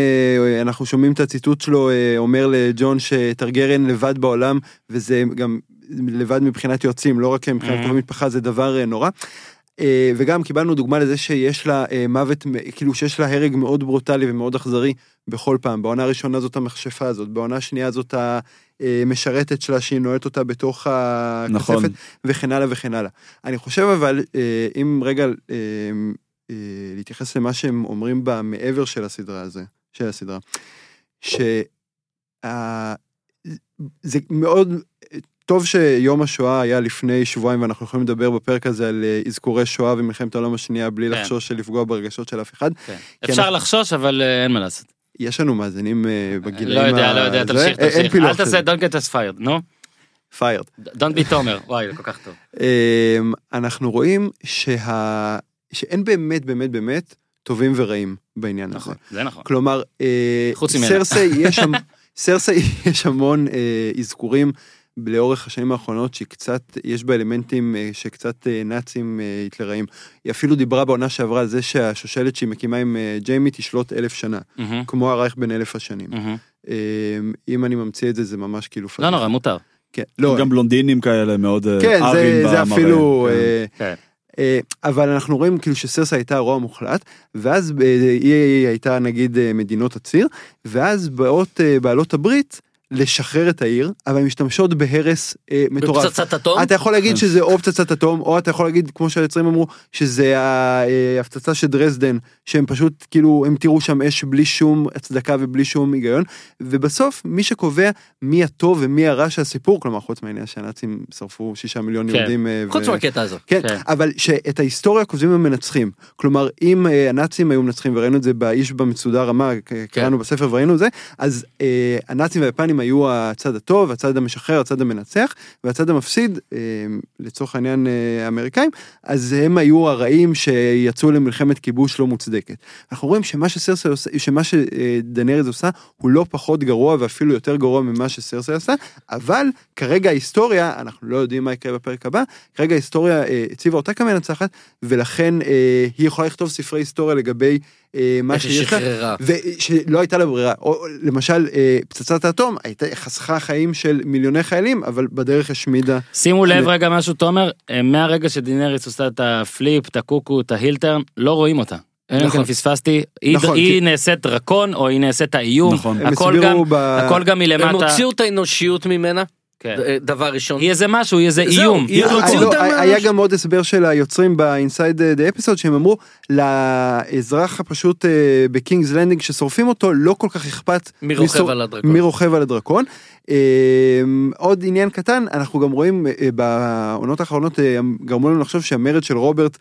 אנחנו שומעים את הציטוט שלו אה, אומר לג'ון שטרגרן לבד בעולם וזה גם לבד מבחינת יועצים לא רק מבחינת. קרובי משפחה זה דבר אה, נורא. אה, וגם קיבלנו דוגמה לזה שיש לה אה, מוות כאילו שיש לה הרג מאוד ברוטלי ומאוד אכזרי בכל פעם בעונה הראשונה זאת המכשפה הזאת בעונה השנייה זאת המשרתת שלה שהיא נועלת אותה בתוך הכספת נכון. וכן הלאה וכן הלאה. אני חושב אבל אה, אם רגע אה, אה, להתייחס למה שהם אומרים במעבר של הסדרה הזה, של הסדרה, שזה מאוד טוב שיום השואה היה לפני שבועיים ואנחנו יכולים לדבר בפרק הזה על אזכורי שואה ומלחמת העולם השנייה בלי כן. לחשוש לפגוע ברגשות של אף אחד. כן. אפשר אנחנו- לחשוש, אבל אין מה לעשות. יש לנו מאזינים אה, בגילאים לא יודע, לא יודע, תמשיך, אין תמשיך. אל תעשה, don't get us fired, נו. פיירד. Don't be תומר, וואי, זה כל כך טוב. אמ, אנחנו רואים שה... שאין באמת באמת באמת טובים ורעים בעניין הזה. נכון, זה נכון. כלומר, אה, חוץ ממנה. סרסי יש שם, סרסי יש המון אה, אזכורים לאורך השנים האחרונות שקצת, יש בה אלמנטים אה, שקצת אה, נאצים אה, היטלראים. היא אפילו דיברה בעונה שעברה על זה שהשושלת שהיא מקימה עם אה, ג'יימי תשלוט אלף שנה, מהמם, כמו הרייך בן אלף השנים. אה, אם אני ממציא את זה זה ממש כאילו... לא נורא, מותר. כן, לא, גם בלונדינים כאלה מאוד אה, כן, זה, זה. אפילו... כן. אה, כן. אה, אבל אנחנו רואים כאילו שסרסה הייתה הרוע המוחלט, ואז אה, היא הייתה נגיד אה, מדינות הציר, ואז באות אה, בעלות הברית לשחרר את העיר, אבל הן משתמשות בהרס אה, מטורף. בפצצת אטום? אתה יכול להגיד שזה או פצצת אטום, או אתה יכול להגיד, כמו שהיוצרים אמרו, שזה ה- אה, ההפצצה של דרזדן, שהם פשוט, כאילו, הם תראו שם אש בלי שום הצדקה ובלי שום היגיון, ובסוף, מי שקובע מי הטוב ומי הרע של הסיפור, כלומר, חוץ מהעניין שהנאצים שרפו שישה מיליון כן. יהודים. אה, חוץ ו- מהקטע הזה. כן, כן. אבל שאת ההיסטוריה כותבים המנצחים. כלומר, אם אה, הנאצים היו מנצחים, וראינו את זה באיש במצודה רמה, ק- קראנו בספר וראינו את זה, אז אה, הנאצים והיפנים היו הצד הטוב, הצד המשחרר, הצד המנצח, והצד המפסיד, אה, לצורך העניין אה, האמריקאים, אז הם היו הרעים שיצאו למלחמת כיבוש לא מוצדקת. אנחנו רואים שמה שסרסי עושה, שמה שדנריז עושה, הוא לא פחות גרוע ואפילו יותר גרוע ממה שסרסי עשה, אבל כרגע ההיסטוריה, אנחנו לא יודעים מה יקרה בפרק הבא, כרגע ההיסטוריה אה, הציבה אותה כמנצחת, ולכן אה, היא יכולה לכתוב ספרי היסטוריה לגבי אה, מה שיש לה. ושלא הייתה לה ברירה. או למשל, פצצת האטום הייתה חסכה חיים של מיליוני חיילים, אבל בדרך השמידה. שימו לב רגע משהו תומר, מהרגע שדינריס עושה את ה flip, את הקוקו, את ה heel turn, לא רואים אותה. אלא אם נכון. כן פספסתי, היא- נכון, היא כי- נעשית דרקון או היא נעשית האיום, נכון. הם הכל גם, ב- הכל גם הם מלמטה, הוציאו את האנושיות ממנה, כן. אה, דבר ראשון. היא איזה משהו, היא איזה זהו, איום, היא- אה, לא, אותם היה ממש. גם עוד הסבר של היוצרים ב-inside the episode שהם אמרו לאזרח הפשוט אה, בקינגס לנדינג ששורפים אותו לא כל כך אכפת מי רוכב מסור- על הדרקון. מי רוכב על הדרקון. אה, עוד עניין קטן אנחנו גם רואים אה, בעונות האחרונות אה, גרמו לנו לחשוב שהמרד של רוברט אה,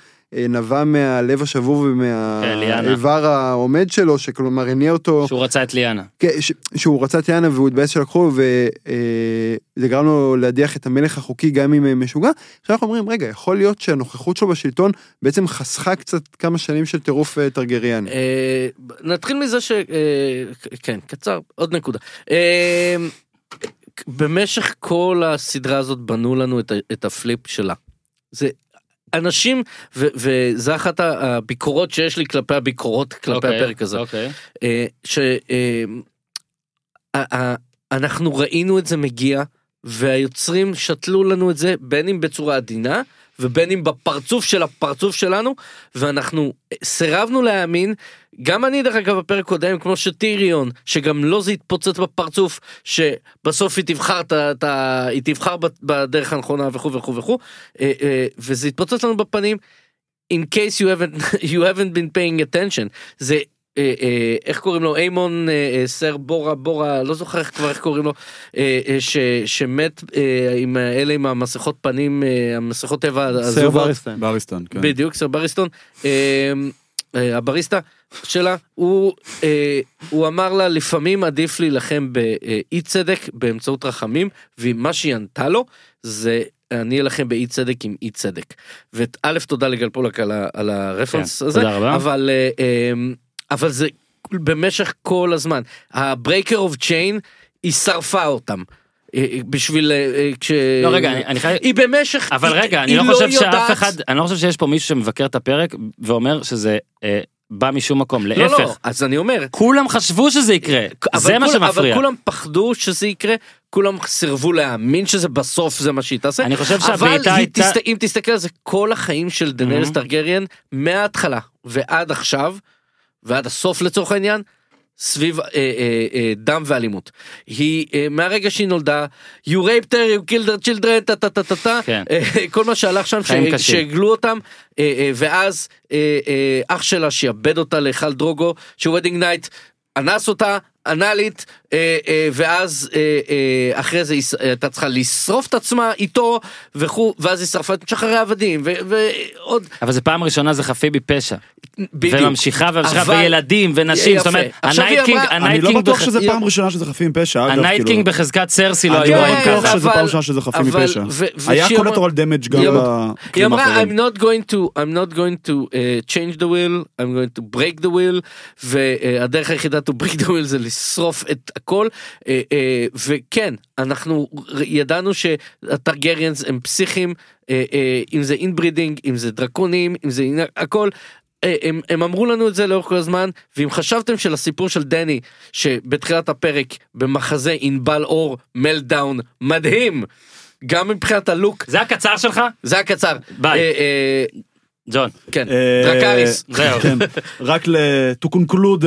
נבע מהלב השבור כן, ליאנה. ומהאיבר העומד שלו שכלומר הניע אותו. שהוא רצה את ליאנה. כן, ש- שהוא רצה את יאנה והוא התבאס שלקחו וזה גרם לו להדיח את המלך החוקי גם אם אה, משוגע. עכשיו אנחנו אומרים רגע יכול להיות שהנוכחות שלו בשלטון בעצם חסכה קצת כמה שנים של טירוף אה, טרגריאני. אה, נתחיל מזה ש... אה, כן, קצר, עוד נקודה. אה, במשך כל הסדרה הזאת בנו לנו את, את הפליפ שלה. זה אנשים, ו, וזה אחת הביקורות שיש לי כלפי הביקורות כלפי אוקיי, הפרק הזה. אוקיי. אה, שאנחנו ראינו את זה מגיע והיוצרים שתלו לנו את זה בין אם בצורה עדינה ובין אם בפרצוף של הפרצוף שלנו ואנחנו סירבנו להאמין גם אני דרך אגב בפרק קודם כמו שטיריון שגם לו זה התפוצץ בפרצוף שבסוף היא תבחר את ה-. היא תבחר בדרך הנכונה וכו' וכו' וכו' אה, אה, וזה התפוצץ לנו בפנים. in case you haven't you haven't been paying attention זה איך קוראים לו איימון אה, אה, סר בורה בורה לא זוכר איך כבר איך קוראים לו אה, אה, ש, שמת אה, עם אלה עם המסכות פנים אה, המסכות טבע סר הזובות. בריסטן. באריסטן, כן. בדיוק סר בריסטון אה, אה, הבריסטה שלה הוא אה, הוא אמר לה לפעמים עדיף להילחם באי צדק באמצעות רחמים ומה שהיא ענתה לו זה אני אלחם באי צדק עם אי צדק. וא' תודה לגל פולק על, ה, על הרפרנס כן, הזה תודה רבה. אבל אה, אה, אבל זה במשך כל הזמן ה breaker of chain היא שרפה אותם. אה, אה, בשביל אה, כש... לא רגע, אני- אני חייב... היא במשך אבל היא- רגע, אני היא לא חושב יודעת- שאף אחד, אני לא חושב שיש פה מישהו שמבקר את הפרק ואומר שזה אה, בא משום מקום, לא, לא, להפך. אז אני אומר כולם חשבו שזה יקרה, אבל זה מה כול- אבל שמפריע. כולם פחדו שזה יקרה, כולם סירבו להאמין שזה בסוף זה מה שהיא תעשה. אני חושב אבל שהבעיטה הייתה... תסת... אם תסתכל על זה, כל החיים של דנרס Mhm. טרגריאן, מההתחלה ועד עכשיו, ועד הסוף לצורך העניין, סביב אה, אה, אה, דם ואלימות. היא, אה, מהרגע שהיא נולדה, you raped her, you killed her children, טה טה טה טה טה, כן. אה, כל מה שהלך שם. שהגלו אותם, אה, אה, ואז אה, אה, אח שלה שיעבד אותה לקאל דרוגו, ש wedding night, אנס אותה, אנאלית, ואז אה, אה, אחרי זה הייתה צריכה לשרוף את עצמה איתו, וכו', ואז היא שרפה את משחררי העבדים, ו- ועוד, אבל זה פעם ראשונה זה חפים מפשע. בדיוק. וממשיכה וממשיכה, אבל- וילדים ונשים, זאת. אומרת, עכשיו היא ה Night King, אמרה- אני לא בטוח בח- שזה פעם ראשונה שזה חפים פשע, אגב, ה Night כאילו. King בחזקת סרסי לא אני היו לא רואים בטוח. שזה פעם ראשונה שזה חפים אבל- מפשע. ו- היה אמרה- collateral damage גם היא היא אמרה. I'm not going to I'm not going to uh, change the wheel I'm going to break the wheel והדרך היחידה to break the wheel זה לשרוף את הכל uh, uh, וכן אנחנו ידענו שה Targaryens הם פסיכים uh, אם זה inbreeding אם זה דרקונים אם זה הכל. אה, הם, הם אמרו לנו את זה לאורך כל הזמן, ואם חשבתם שלסיפור של דני, שבתחילת הפרק במחזה ענבל אור meltdown מדהים, גם מבחינת הלוק, זה הקצר שלך? זה הקצר. ביי. אה, אה, ג'ון. כן, אה, דרקריס. זהו. כן, רק to conclude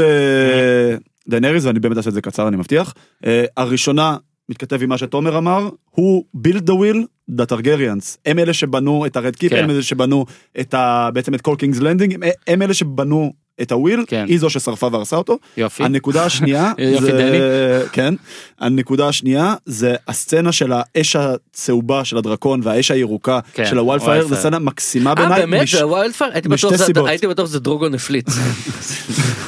דנריס, ואני באמת אעשה את זה קצר, אני מבטיח. אה, הראשונה מתכתב עם מה שתומר אמר, הוא build the wheel, the Targaryens. הם אלה שבנו את ה Red Keep, כן. הם אלה שבנו את ה... בעצם את כל קינגס לנדינג, הם- הם אלה שבנו את ה wheel, כן. היא זו ששרפה והרסה אותו. יופי. הנקודה השנייה, יופי, זה, כן, הנקודה השנייה זה הסצנה של האש הצהובה של הדרקון והאש הירוקה כן, של ה wildfire, ה wildfire. זו סצנה מקסימה אה בעיניי. באמת? מש- זה זה- סיבות. הייתי בטוח שזה דרוגון הפליץ.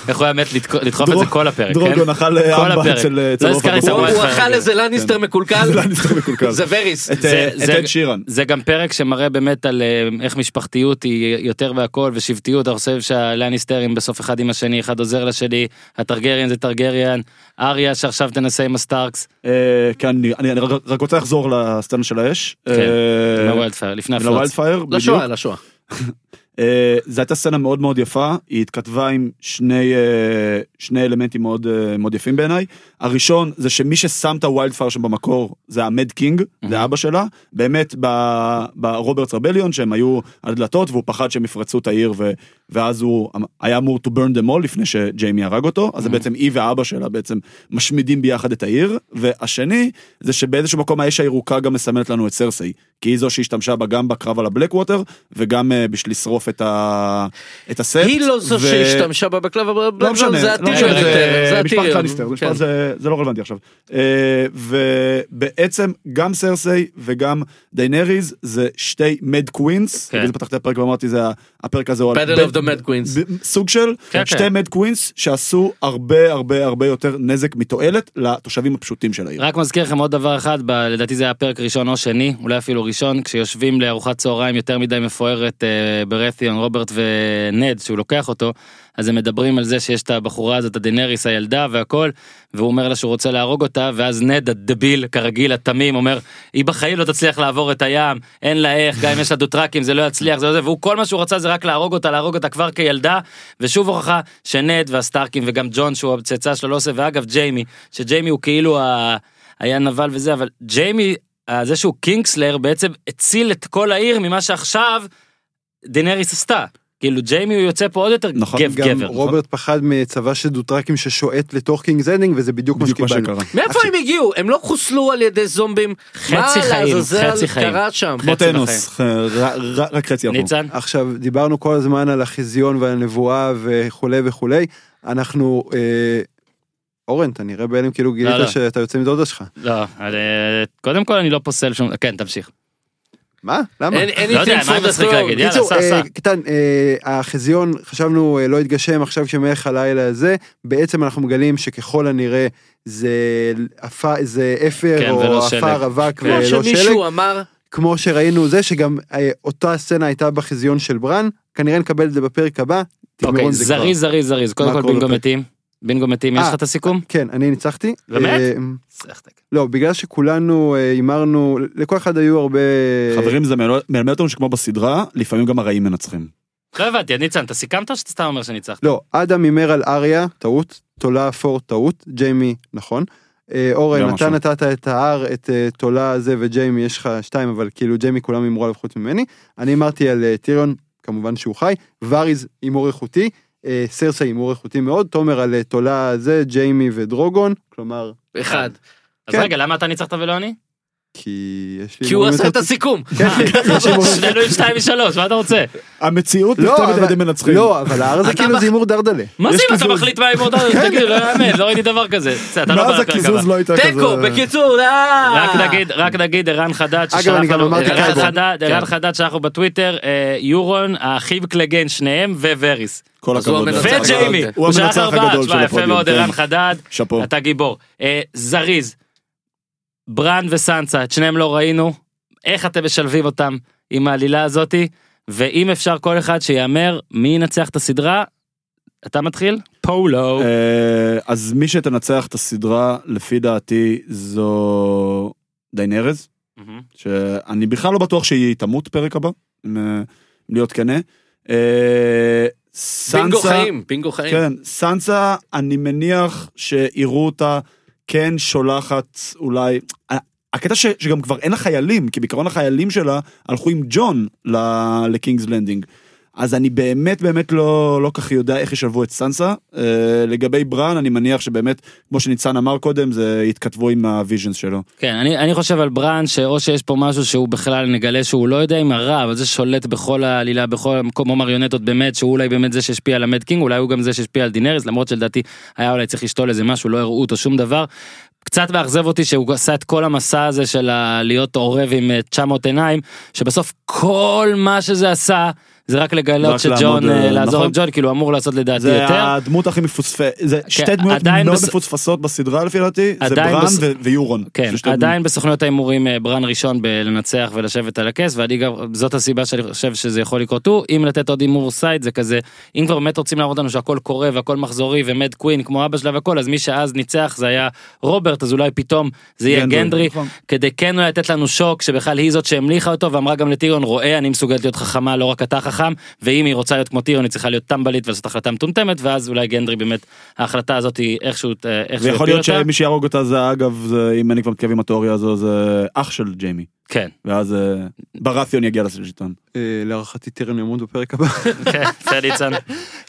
איך הוא היה מת לדחוף את זה כל הפרק, כן? דרוגון אכל אה, כל אמבה. אצל לא את עופר הוא אכל איזה לניסטר מקולקל? לניסטר מקולקל. זה וריס. את אה, אד שירן. זה גם פרק שמראה באמת על אה, איך משפחתיות היא יותר והכל ושבטיות אני חושב שהלניסטרים בסוף אחד עם השני אחד עוזר לשני הטרגריאן זה טרגריאן אריה שעכשיו סנסה עם הסטארקס. אה, כן, אני אני- אני רק רוצה לחזור לסצנה של האש. כן, אה, עם ה wildfire לפני הפלוץ. ל wildfire, לשואה. לשואה. אה, זו הייתה סצנה מאוד מאוד יפה, היא התכתבה עם שני, אה, שני אלמנטים מאוד, אה, מאוד יפים בעיניי. הראשון זה שמי ששם את ה wildfire שם במקור זה ה Mad King, זה אבא שלה, באמת ב Robert's Rebellion שהם היו על דלתות והוא פחד שהם יפרצו את העיר ו, ואז הוא היה אמור to burn them all לפני שג'יימי הרג אותו, אז זה בעצם היא ואבא שלה בעצם משמידים ביחד את העיר, והשני זה שבאיזשהו מקום האש הירוקה גם מסמלת לנו את סרסי, כי היא זו שהשתמשה בה גם בקרב על ה Blackwater וגם בשביל לשרוף את, ה... את הספט. היא לא זו ו- שהשתמשה בה בקלב לא הבלק משנה, זה לא הטיריון יותר, זה זה משפחת. לניסטר, זה משפחת-. זה זה לא רלוונטי עכשיו. אה, ובעצם גם סרסי וגם דיינריז זה שתי מד קווינס, כן. בגלל זה פתחתי הפרק ואמרתי זה הפרק הזה of the Mad Queens. ב- סוג של כן, שתי כן. מד קווינס שעשו הרבה הרבה הרבה יותר נזק מתועלת לתושבים הפשוטים של העיר. רק מזכיר לכם עוד דבר אחד ב- לדעתי זה היה פרק ראשון או שני אולי אפילו ראשון כשיושבים לארוחת צהריים יותר מדי מפוארת אה, ברתיון רוברט ונד שהוא לוקח אותו אז הם מדברים על זה שיש את הבחורה הזאת הדנריס הילדה והכל והוא אומר לה שהוא רוצה להרוג אותה ואז נד הדביל כרגיל התמים אומר היא בחיים לא תצליח לעבור את הים אין לה איך גם אם יש לה דוטרקים זה לא יצליח זה לא זה. והוא כל מה שהוא רצה זה רק להרוג אותה להרוג אותה כבר כילדה ושוב הוכחה שנד והסטארקים וגם ג'ון שהוא הצאצא שלו לא עושה ואגב ג'יימי שג'יימי הוא כאילו ה... היה נבל וזה אבל ג'יימי זה שהוא קינגסלר בעצם הציל את כל העיר ממה שעכשיו דנריס עשתה כאילו ג'יימי הוא יוצא פה עוד יותר נכון, גב גם גבר. רוברט פחד מצבא של דוטרקים ששועט לתוך קינגס אנדינג וזה בדיוק מה בדיוק מה שקיבלנו. שקרה. מאיפה הם הגיעו? הם לא חוסלו על ידי זומבים? חצי מה חיים, חצי חיים. קרה שם? כמו טנוס, רק חצי עברו. ניצן עכשיו דיברנו כל הזמן על החיזיון והנבואה וכולי וכולי אנחנו אה, אורן אתה נראה בהלם כאילו גילית לא. שאתה יוצא מדודה שלך לא אה, קודם כל אני לא פוסל שום כן תמשיך. מה למה. אין לא the מצחיק throne. להגיד? יאללה, קיצור, סע, אה, סע. קטן, אה, החזיון חשבנו אה, לא התגשם עכשיו כשמלך הלילה הזה, בעצם אנחנו מגלים שככל הנראה זה אפ- זה אפר כן, או ולא שלג. עפר אבק כמו ולא שלג, שמישהו אמר, כמו שראינו זה שגם אותה סצנה הייתה בחזיון של ברן, כנראה נקבל את זה בפרק הבא, אוקיי. זריז זריז זריז קודם כל בינגו? מתים. בינגו מתים יש אה, לך את הסיכום? כן, אני ניצחתי. באמת? אה. לא, בגלל שכולנו אה, הימרנו, לכל אחד היו הרבה... חברים זה מלמד אותנו שכמו בסדרה, לפעמים גם הרעים מנצחים. לא הבנתי ניצן אתה סיכמת או שאתה סתם אומר שניצחת? לא, אדם הימר על אריה, טעות, תולה אפור, טעות, ג'יימי, נכון. אורן, אתה. נתת את ההר, את תולה הזה וג'יימי, יש לך שתיים, אבל כאילו ג'יימי כולם הימרו עליו חוץ ממני. אני הימרתי על טיריון, כמובן שהוא חי, וריז הימור איכותי, סרסה הימור איכותי מאוד, תומר על אה, תולה זה, ג'יימי ודרוגון, כלומר, אחד. אז כן. רגע למה אתה ניצחת ולא אני? כי יש לי... כי הוא עשה את הסיכום. כן, יש הימורים- שנינו עם שתיים משלוש מה אתה רוצה? המציאות לא, נכתבת על אבל- ידי מנצחים. לא, אבל ההר זה כאילו זה הימור דרדלה. מה זה אם אתה. מחליט מה עם אותה? תגיד לא יאמן לא ראיתי דבר כזה. לא מאז. הקיזוז לא הייתה כזה... תיקו, בקיצור, אה. רק נגיד רק נגיד ערן חדד אגב, ששלח אני גם לנו אמרתי ערן. חדד כן. ערן חדד שלחנו בטוויטר אה, יורון האחיו קלגן שניהם ווריס כל הכבוד. וג'יימי. הוא המנצח הגדול של יפה הפודיום, מאוד כן. ערן חדד שאפו. אתה גיבור אה, זריז ברן וסנסה את שניהם לא ראינו איך אתם משלבים אותם עם העלילה הזאתי ואם אפשר כל אחד שיאמר מי ינצח את הסדרה. אתה מתחיל? פולו. אה, אז מי שתנצח את הסדרה לפי דעתי זו דיינרז מהמם. שאני בכלל לא בטוח שהיא תמות פרק הבא אם אה, להיות כנה. בינגו סנסה, חיים, בינגו חיים. כן, סנסה, אני מניח שיראו אותה כן שולחת אולי... הקטע ש, שגם כבר אין לה חיילים, כי בעיקרון החיילים שלה הלכו עם ג'ון לקינגס לנדינג. אז אני באמת באמת לא, לא כך יודע איך ישלבו את סנסה. אה, לגבי בראן, אני מניח שבאמת, כמו שניצן אמר קודם, זה יתכתבו עם ה visions שלו. כן, אני, אני חושב על בראן שאו שיש פה משהו שהוא בכלל נגלה שהוא לא יודע אם הרע, אבל זה שולט בכל העלילה, בכל המקום, כמו מריונטות באמת, שהוא אולי באמת זה שהשפיע על ה Mad King, אולי הוא גם זה שהשפיע על דינריס, למרות שלדעתי היה אולי צריך לשתול איזה משהו, לא הראו אותו שום דבר. קצת מאכזב אותי שהוא עשה את כל המסע הזה של להיות עורב עם אה, 900 עיניים, שבסוף כל מה שזה עשה, זה רק לגלות שג'ון, אה, אה, לעזור נכון. עם ג'ון, כאילו אמור לעשות לדעתי זה יותר. הדמות הכי מפוספסת, זה שתי דמויות עדיין מאוד מפוספסות בסדרה לפי דעתי, זה בראן ו- ויורון. כן, זה שתי עדיין בסוכניות ההימורים אה, ברן ראשון בלנצח ולשבת על הכס, ואני גם, זאת הסיבה שאני חושב שזה יכול לקרות הוא, אם לתת עוד הימור סייד זה כזה, אם כבר באמת רוצים להראות לנו שהכל קורה והכל מחזורי ומד קווין כמו אבא שלה והכל, אז מי שאז ניצח זה היה רוברט, אז אולי פתאום זה יהיה גנדרי, נכון. כדי כן אולי לתת לנו שוק שבכלל היא זאת שהמליכה אותו ואמרה גם לטיריון, רואה אני מסוגלת להיות חכמה לא רק אתה חכם, ואם היא רוצה להיות כמו טיריון היא צריכה להיות טמבלית ולעשות החלטה מטומטמת, ואז אולי גנדרי באמת ההחלטה הזאת היא איכשהו, אה, איכשהו ויכול יפיל להיות. שמי שיהרוג אותה זה אגב, זה, אם אני כבר מתכוון עם התיאוריה הזו, זה אח של ג'יימי. כן, ואז אה, ברתיון יגיע לשלטון. אה, להערכתי טרן ימות בפרק הבא. כן, בסדר, ניצן.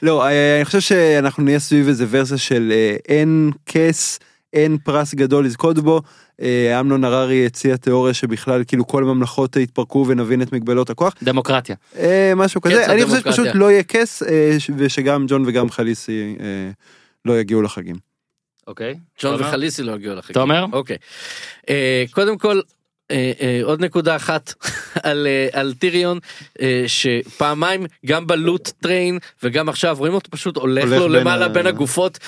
לא, אני חושב שאנחנו נהיה סביב איזה ורסיה של אין כס, אין פרס גדול לזכות בו. אה, אמנון הררי הציע תיאוריה שבכלל כאילו כל הממלכות יתפרקו ונבין את מגבלות הכוח. דמוקרטיה. אה, משהו כזה, אני חושב. שפשוט לא יהיה כס אה, ושגם ג'ון וגם חליסי לא יגיעו לחגים. אוקיי. ג'ון? וחליסי לא הגיעו לחגים. תומר? אוקיי. קודם כל, עוד נקודה אחת על, אה, על טיריון, אה, שפעמיים, גם בלוט טריין וגם עכשיו, רואים אותו פשוט הולך, הולך לו בין למעלה ה- בין הגופות,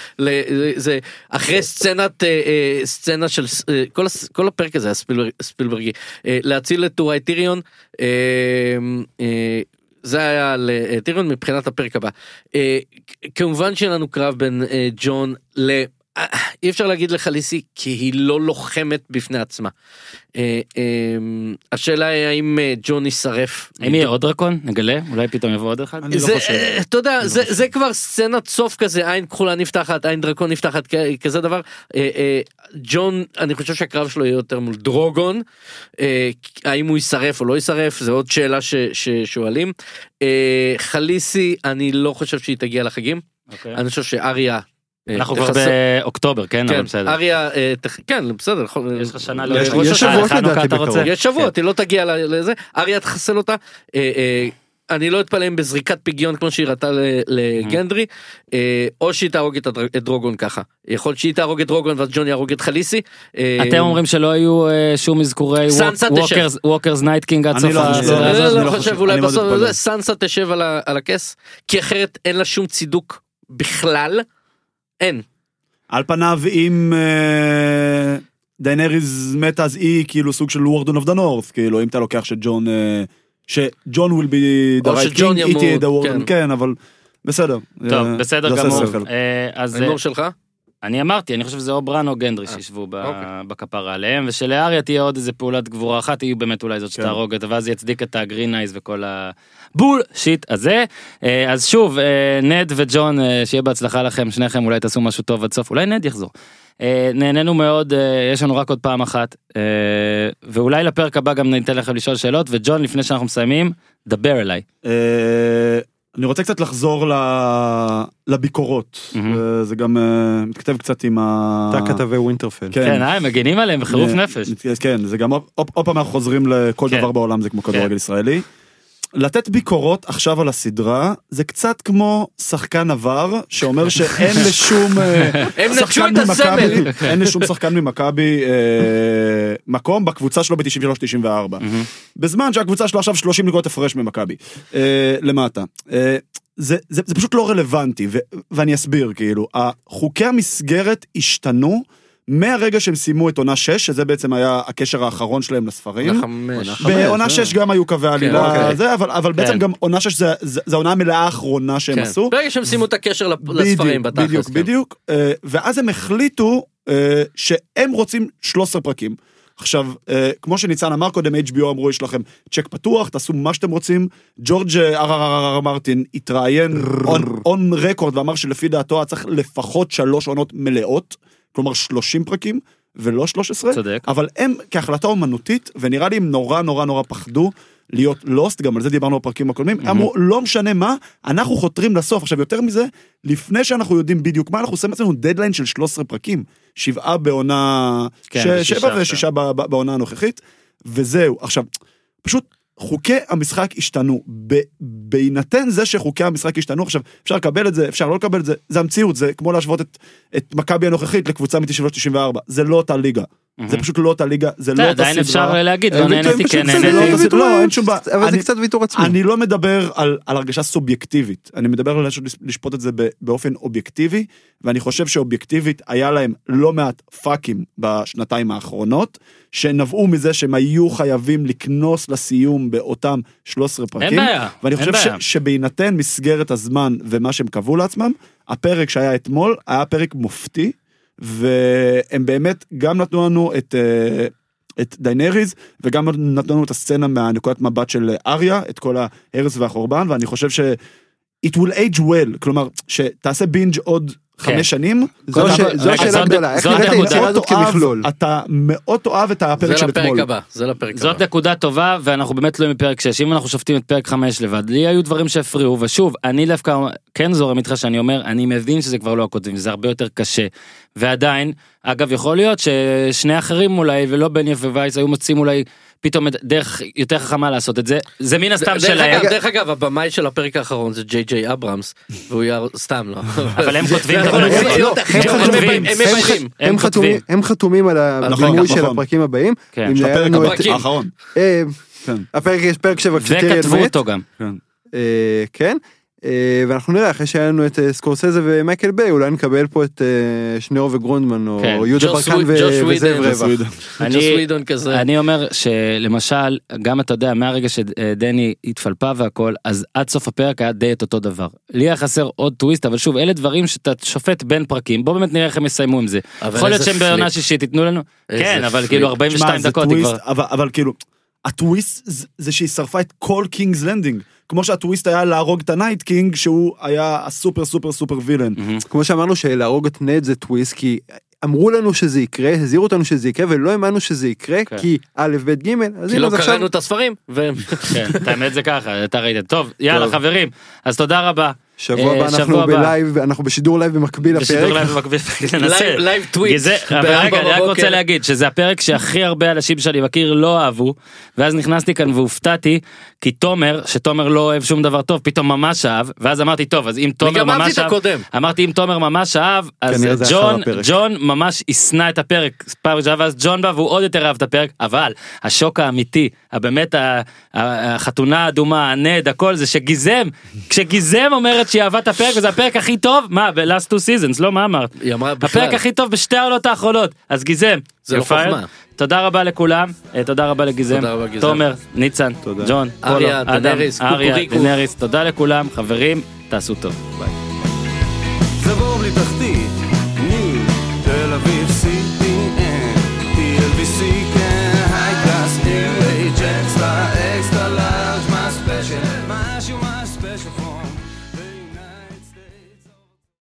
זה אחרי סצנת, אה, אה, סצנה של, אה, כל, כל הפרק הזה היה ספילברג, ספילברגי, אה, להציל את טוראי טיריון. אה, אה, זה היה לטיריון מבחינת הפרק הבא. אה, כמובן שיהיה לנו קרב בין אה, ג'ון ל... אי אפשר להגיד לחליסי כי היא לא לוחמת בפני עצמה. אה, אה, השאלה היא האם אה, ג'ון יישרף. האם יהיה עוד דרקון? נגלה? אולי פתאום יבוא עוד אחד? אני לא זה, חושב. אה, אתה יודע, זה, זה כבר סצנת סוף כזה, עין כחולה נפתחת, עין דרקון נפתחת, כזה דבר. אה, ג'ון, אני חושב שהקרב שלו יהיה יותר מול דרוגון. האם הוא יישרף או לא יישרף, זה עוד שאלה ש, ששואלים. חליסי, אני לא חושב שהיא תגיע לחגים. אוקיי. אני חושב שאריה... אה, אנחנו כבר באוקטובר, כן? אבל כן, בסדר. אריה, אה, כן, בסדר. יכול- יש לך שנה לא, יש- לראש יש השנה, שבועות לדעתי? בקרוב. יש שבועות, היא לא תגיע לזה, אריה תחסל אותה. אה, אני לא אתפלא אם בזריקת פגיון כמו שהיא ראתה ל- לגנדרי, או שהיא תהרוג את דרוגון ככה. יכול להיות שהיא תהרוג את דרוגון ואז ג'ון יהרוג את חליסי. אתם אומרים שלא יהיו אה, שום אזכורי. ווקרס נייט קינג עד אני סוף לא חושב. הסדרה לא, אני הזאת? אני לא לא חושב אולי בסוף סנסה תשב על הכס, כי אחרת אין לה שום צידוק בכלל. אין. על פניו אם אה, דיינריז מתה אז היא כאילו סוג של וורדון אוף דה נורת' כאילו אם אתה לוקח שג'ון אה, שג'ון will be the או right שג'ון king, היא תהיה the וורדון כן. כן אבל בסדר. טוב, אה, בסדר זה עושה גמור. שכל. אה, אז ההימור שלך? אני אמרתי, אני חושב שזה או ברן או גנדרי שישבו ב- בכפרה עליהם, ושלאריה תהיה עוד איזה פעולת גבורה אחת, היא באמת אולי זאת שתהרוג אותה, ואז יצדיק את הגרין אייז וכל הבול שיט הזה. אה, אז שוב, אה, נד וג'ון, אה, שיהיה בהצלחה לכם, שניכם אולי תעשו משהו טוב עד סוף, אולי נד יחזור. אה, נהנינו מאוד, אה, יש לנו רק עוד פעם אחת, אה, ואולי לפרק הבא גם ניתן לכם לשאול שאלות, וג'ון, לפני שאנחנו מסיימים, דבר אליי. אה, אני רוצה קצת לחזור ל- לביקורות. אה, זה גם אה, מתכתב קצת עם ה... אתה כתבי ווינטרפל. כן, אה, הם מגינים עליהם בחירוף אה, נפש. כן, זה גם עוד פעם אנחנו חוזרים לכל כן. דבר בעולם זה כמו כן. כדורגל ישראלי. לתת ביקורות עכשיו על הסדרה זה קצת כמו שחקן עבר שאומר שאין לשום אה, שחקן. ממכבי אין לשום שחקן ממכבי אה, מקום בקבוצה שלו ב-93-94 מהמם. בזמן שהקבוצה שלו עכשיו 30 נקודות הפרש ממכבי אה, למטה. זה, זה, זה פשוט לא רלוונטי ו, ואני אסביר כאילו חוקי המסגרת השתנו מהרגע שהם סיימו את עונה 6 שזה בעצם היה הקשר האחרון שלהם לספרים. בעונה 6 גם היו קווי עלילה אוקיי. זה אבל אבל בעצם גם עונה 6 זה זה- זה העונה המלאה האחרונה שהם כן. עשו. ברגע שהם סיימו את הקשר לספרים בתכלס. בדיוק כן. בדיוק אה, ואז הם החליטו אה, שהם רוצים 13 פרקים. עכשיו, אה, כמו שניצן אמר קודם, HBO אמרו, יש לכם צ'ק פתוח, תעשו מה שאתם רוצים. ג'ורג' אר מרטין התראיין און רקורד ואמר שלפי דעתו היה צריך לפחות שלוש עונות מלאות, כלומר 30 פרקים. ולא 13, צודק. אבל הם כהחלטה אומנותית, ונראה לי הם נורא נורא נורא פחדו להיות לוסט, גם על זה דיברנו בפרקים הקודמים, mm-hmm. אמרו, לא משנה מה, אנחנו חותרים לסוף. עכשיו, יותר מזה, לפני שאנחנו יודעים בדיוק מה, אנחנו עושים לעצמנו דדליין של 13 פרקים. שבעה בעונה... כן, ש... שבע. ושישה ב- בעונה הנוכחית, וזהו. עכשיו, פשוט חוקי המשחק השתנו. ב- בהינתן זה שחוקי המשחק השתנו, עכשיו, אפשר לקבל את זה, אפשר לא לקבל את זה, זה המציאות, זה כמו להשוות את, את מכבי הנוכחית לקבוצה מ-93-94, זה לא אותה ליגה. זה פשוט לא אותה ליגה, זה לא אותה סדרה. עדיין אפשר להגיד, לא הם נהניתי, כן לא נהניתי. לא, אין שום בעיה. אבל זה קצת ויתור עצמי. אני לא מדבר על, על הרגשה סובייקטיבית, אני מדבר על לשפוט- את זה באופן אובייקטיבי, ואני חושב שאובייקטיבית היה להם לא מעט פאקים בשנתיים האחרונות, שנבעו מזה שהם היו חייבים לקנוס לסיום באותם 13 פרקים. בעיה, ואני אין חושב שבהינתן מסגרת הזמן ומה שהם קבעו לעצמם, הפרק שהיה אתמול היה פרק מופתי, והם באמת גם נתנו לנו את... אה, את דיינריז וגם נתנו לנו את הסצנה מהנקודת מבט של אריה את כל ההרס והחורבן ואני חושב ש it will age well כלומר שתעשה בינג' עוד. חמש שנים. זו השאלה הגדולה, איך נראית הנקודה. היצירה הזאת כמכלול? אתה מאוד תאהב את הפרק זה של לפרק אתמול. הבא, זה לפרק הבא. זאת נקודה טובה ואנחנו באמת תלויים בפרק 6 אם אנחנו שופטים את פרק 5 לבד לי היו דברים שהפריעו ושוב אני דווקא כן זורם איתך שאני אומר אני מבין שזה כבר לא הכותבים זה הרבה יותר קשה ועדיין אגב יכול להיות ששני אחרים אולי ולא בני ווייס היו מוצאים אולי פתאום דרך יותר חכמה לעשות את זה זה מן הסתם שלהם דרך אגב, הבמאי של הפרק האחרון זה ג'יי ג'יי אברהמס, והוא יהיה סתם לא. אבל הם כותבים את הם חתומים. הם חתומים על הבימוי נכון, של נכון. הפרקים הבאים. כן, הפרק. האחרון. אה, כן. הפרק יש פרק 7 כשטיריאן וכתבו. אותו גם אה, כן. אה, ואנחנו נראה אחרי שהיה לנו את אה, סקורסזה ומייקל ביי אולי נקבל פה את אה, שניאור וגרונדמן או כן. יהודה ברקן וזאב. רווח. אני אומר שלמשל גם אתה יודע מהרגע שדני התפלפה והכל אז עד סוף הפרק היה די את אותו דבר. לי היה חסר עוד טוויסט אבל שוב אלה דברים שאתה שופט בין פרקים בוא באמת נראה איך הם יסיימו עם זה. יכול להיות שהם בעונה. שישית ייתנו לנו. כן אבל. כאילו שמע, 42 זה דקות היא טוויסט, כבר. אבל, כאילו, הטוויסט זה- זה שהיא שרפה את כל קינגס לנדינג. כמו שהטוויסט היה להרוג את ה Night King, שהוא היה ה super super super villain. כמו שאמרנו שלהרוג את נד זה טוויסט כי אמרו לנו שזה יקרה הזהירו אותנו שזה יקרה ולא האמנו שזה יקרה כן. כי א' ב' ג' אז כי הנה לא אז עכשיו קראנו את הספרים. ו- כן, האמת זה ככה אתה ראית טוב יאללה טוב. חברים אז תודה רבה. שבוע אה, הבא שבוע אנחנו הבא. בלייב אנחנו בשידור לייב במקביל בשידור לפרק. לייב במקביל, ננסה. live- tweet. אבל רגע אני רק. רוצה להגיד שזה הפרק שהכי הרבה אנשים שאני מכיר לא אהבו ואז נכנסתי כאן והופתעתי כי תומר שתומר לא אוהב שום דבר טוב פתאום ממש אהב ואז אמרתי טוב אז אם תומר ממש את אהב הקודם. אמרתי אם תומר ממש אהב אז ג'ון. ג'ון ממש ישנא את הפרק פעם ראשונה ואז ג'ון בא והוא עוד יותר אהב את הפרק אבל השוק האמיתי ה- החתונה האדומה הנד הכל זה שגיזם כשגיזם אומרת שהיא אהבה את הפרק וזה הפרק הכי טוב מה ב-last two seasons לא מה אמרת. היא אמרה בכלל. הפרק הכי טוב בשתי העונות האחרונות אז גיזם. זה לא. חוכמה. תודה רבה לכולם אה, תודה רבה לגיזם תודה רבה, גיזם. תומר ניצן. ג'ון אריה. דנריס תודה לכולם חברים תעשו טוב ביי.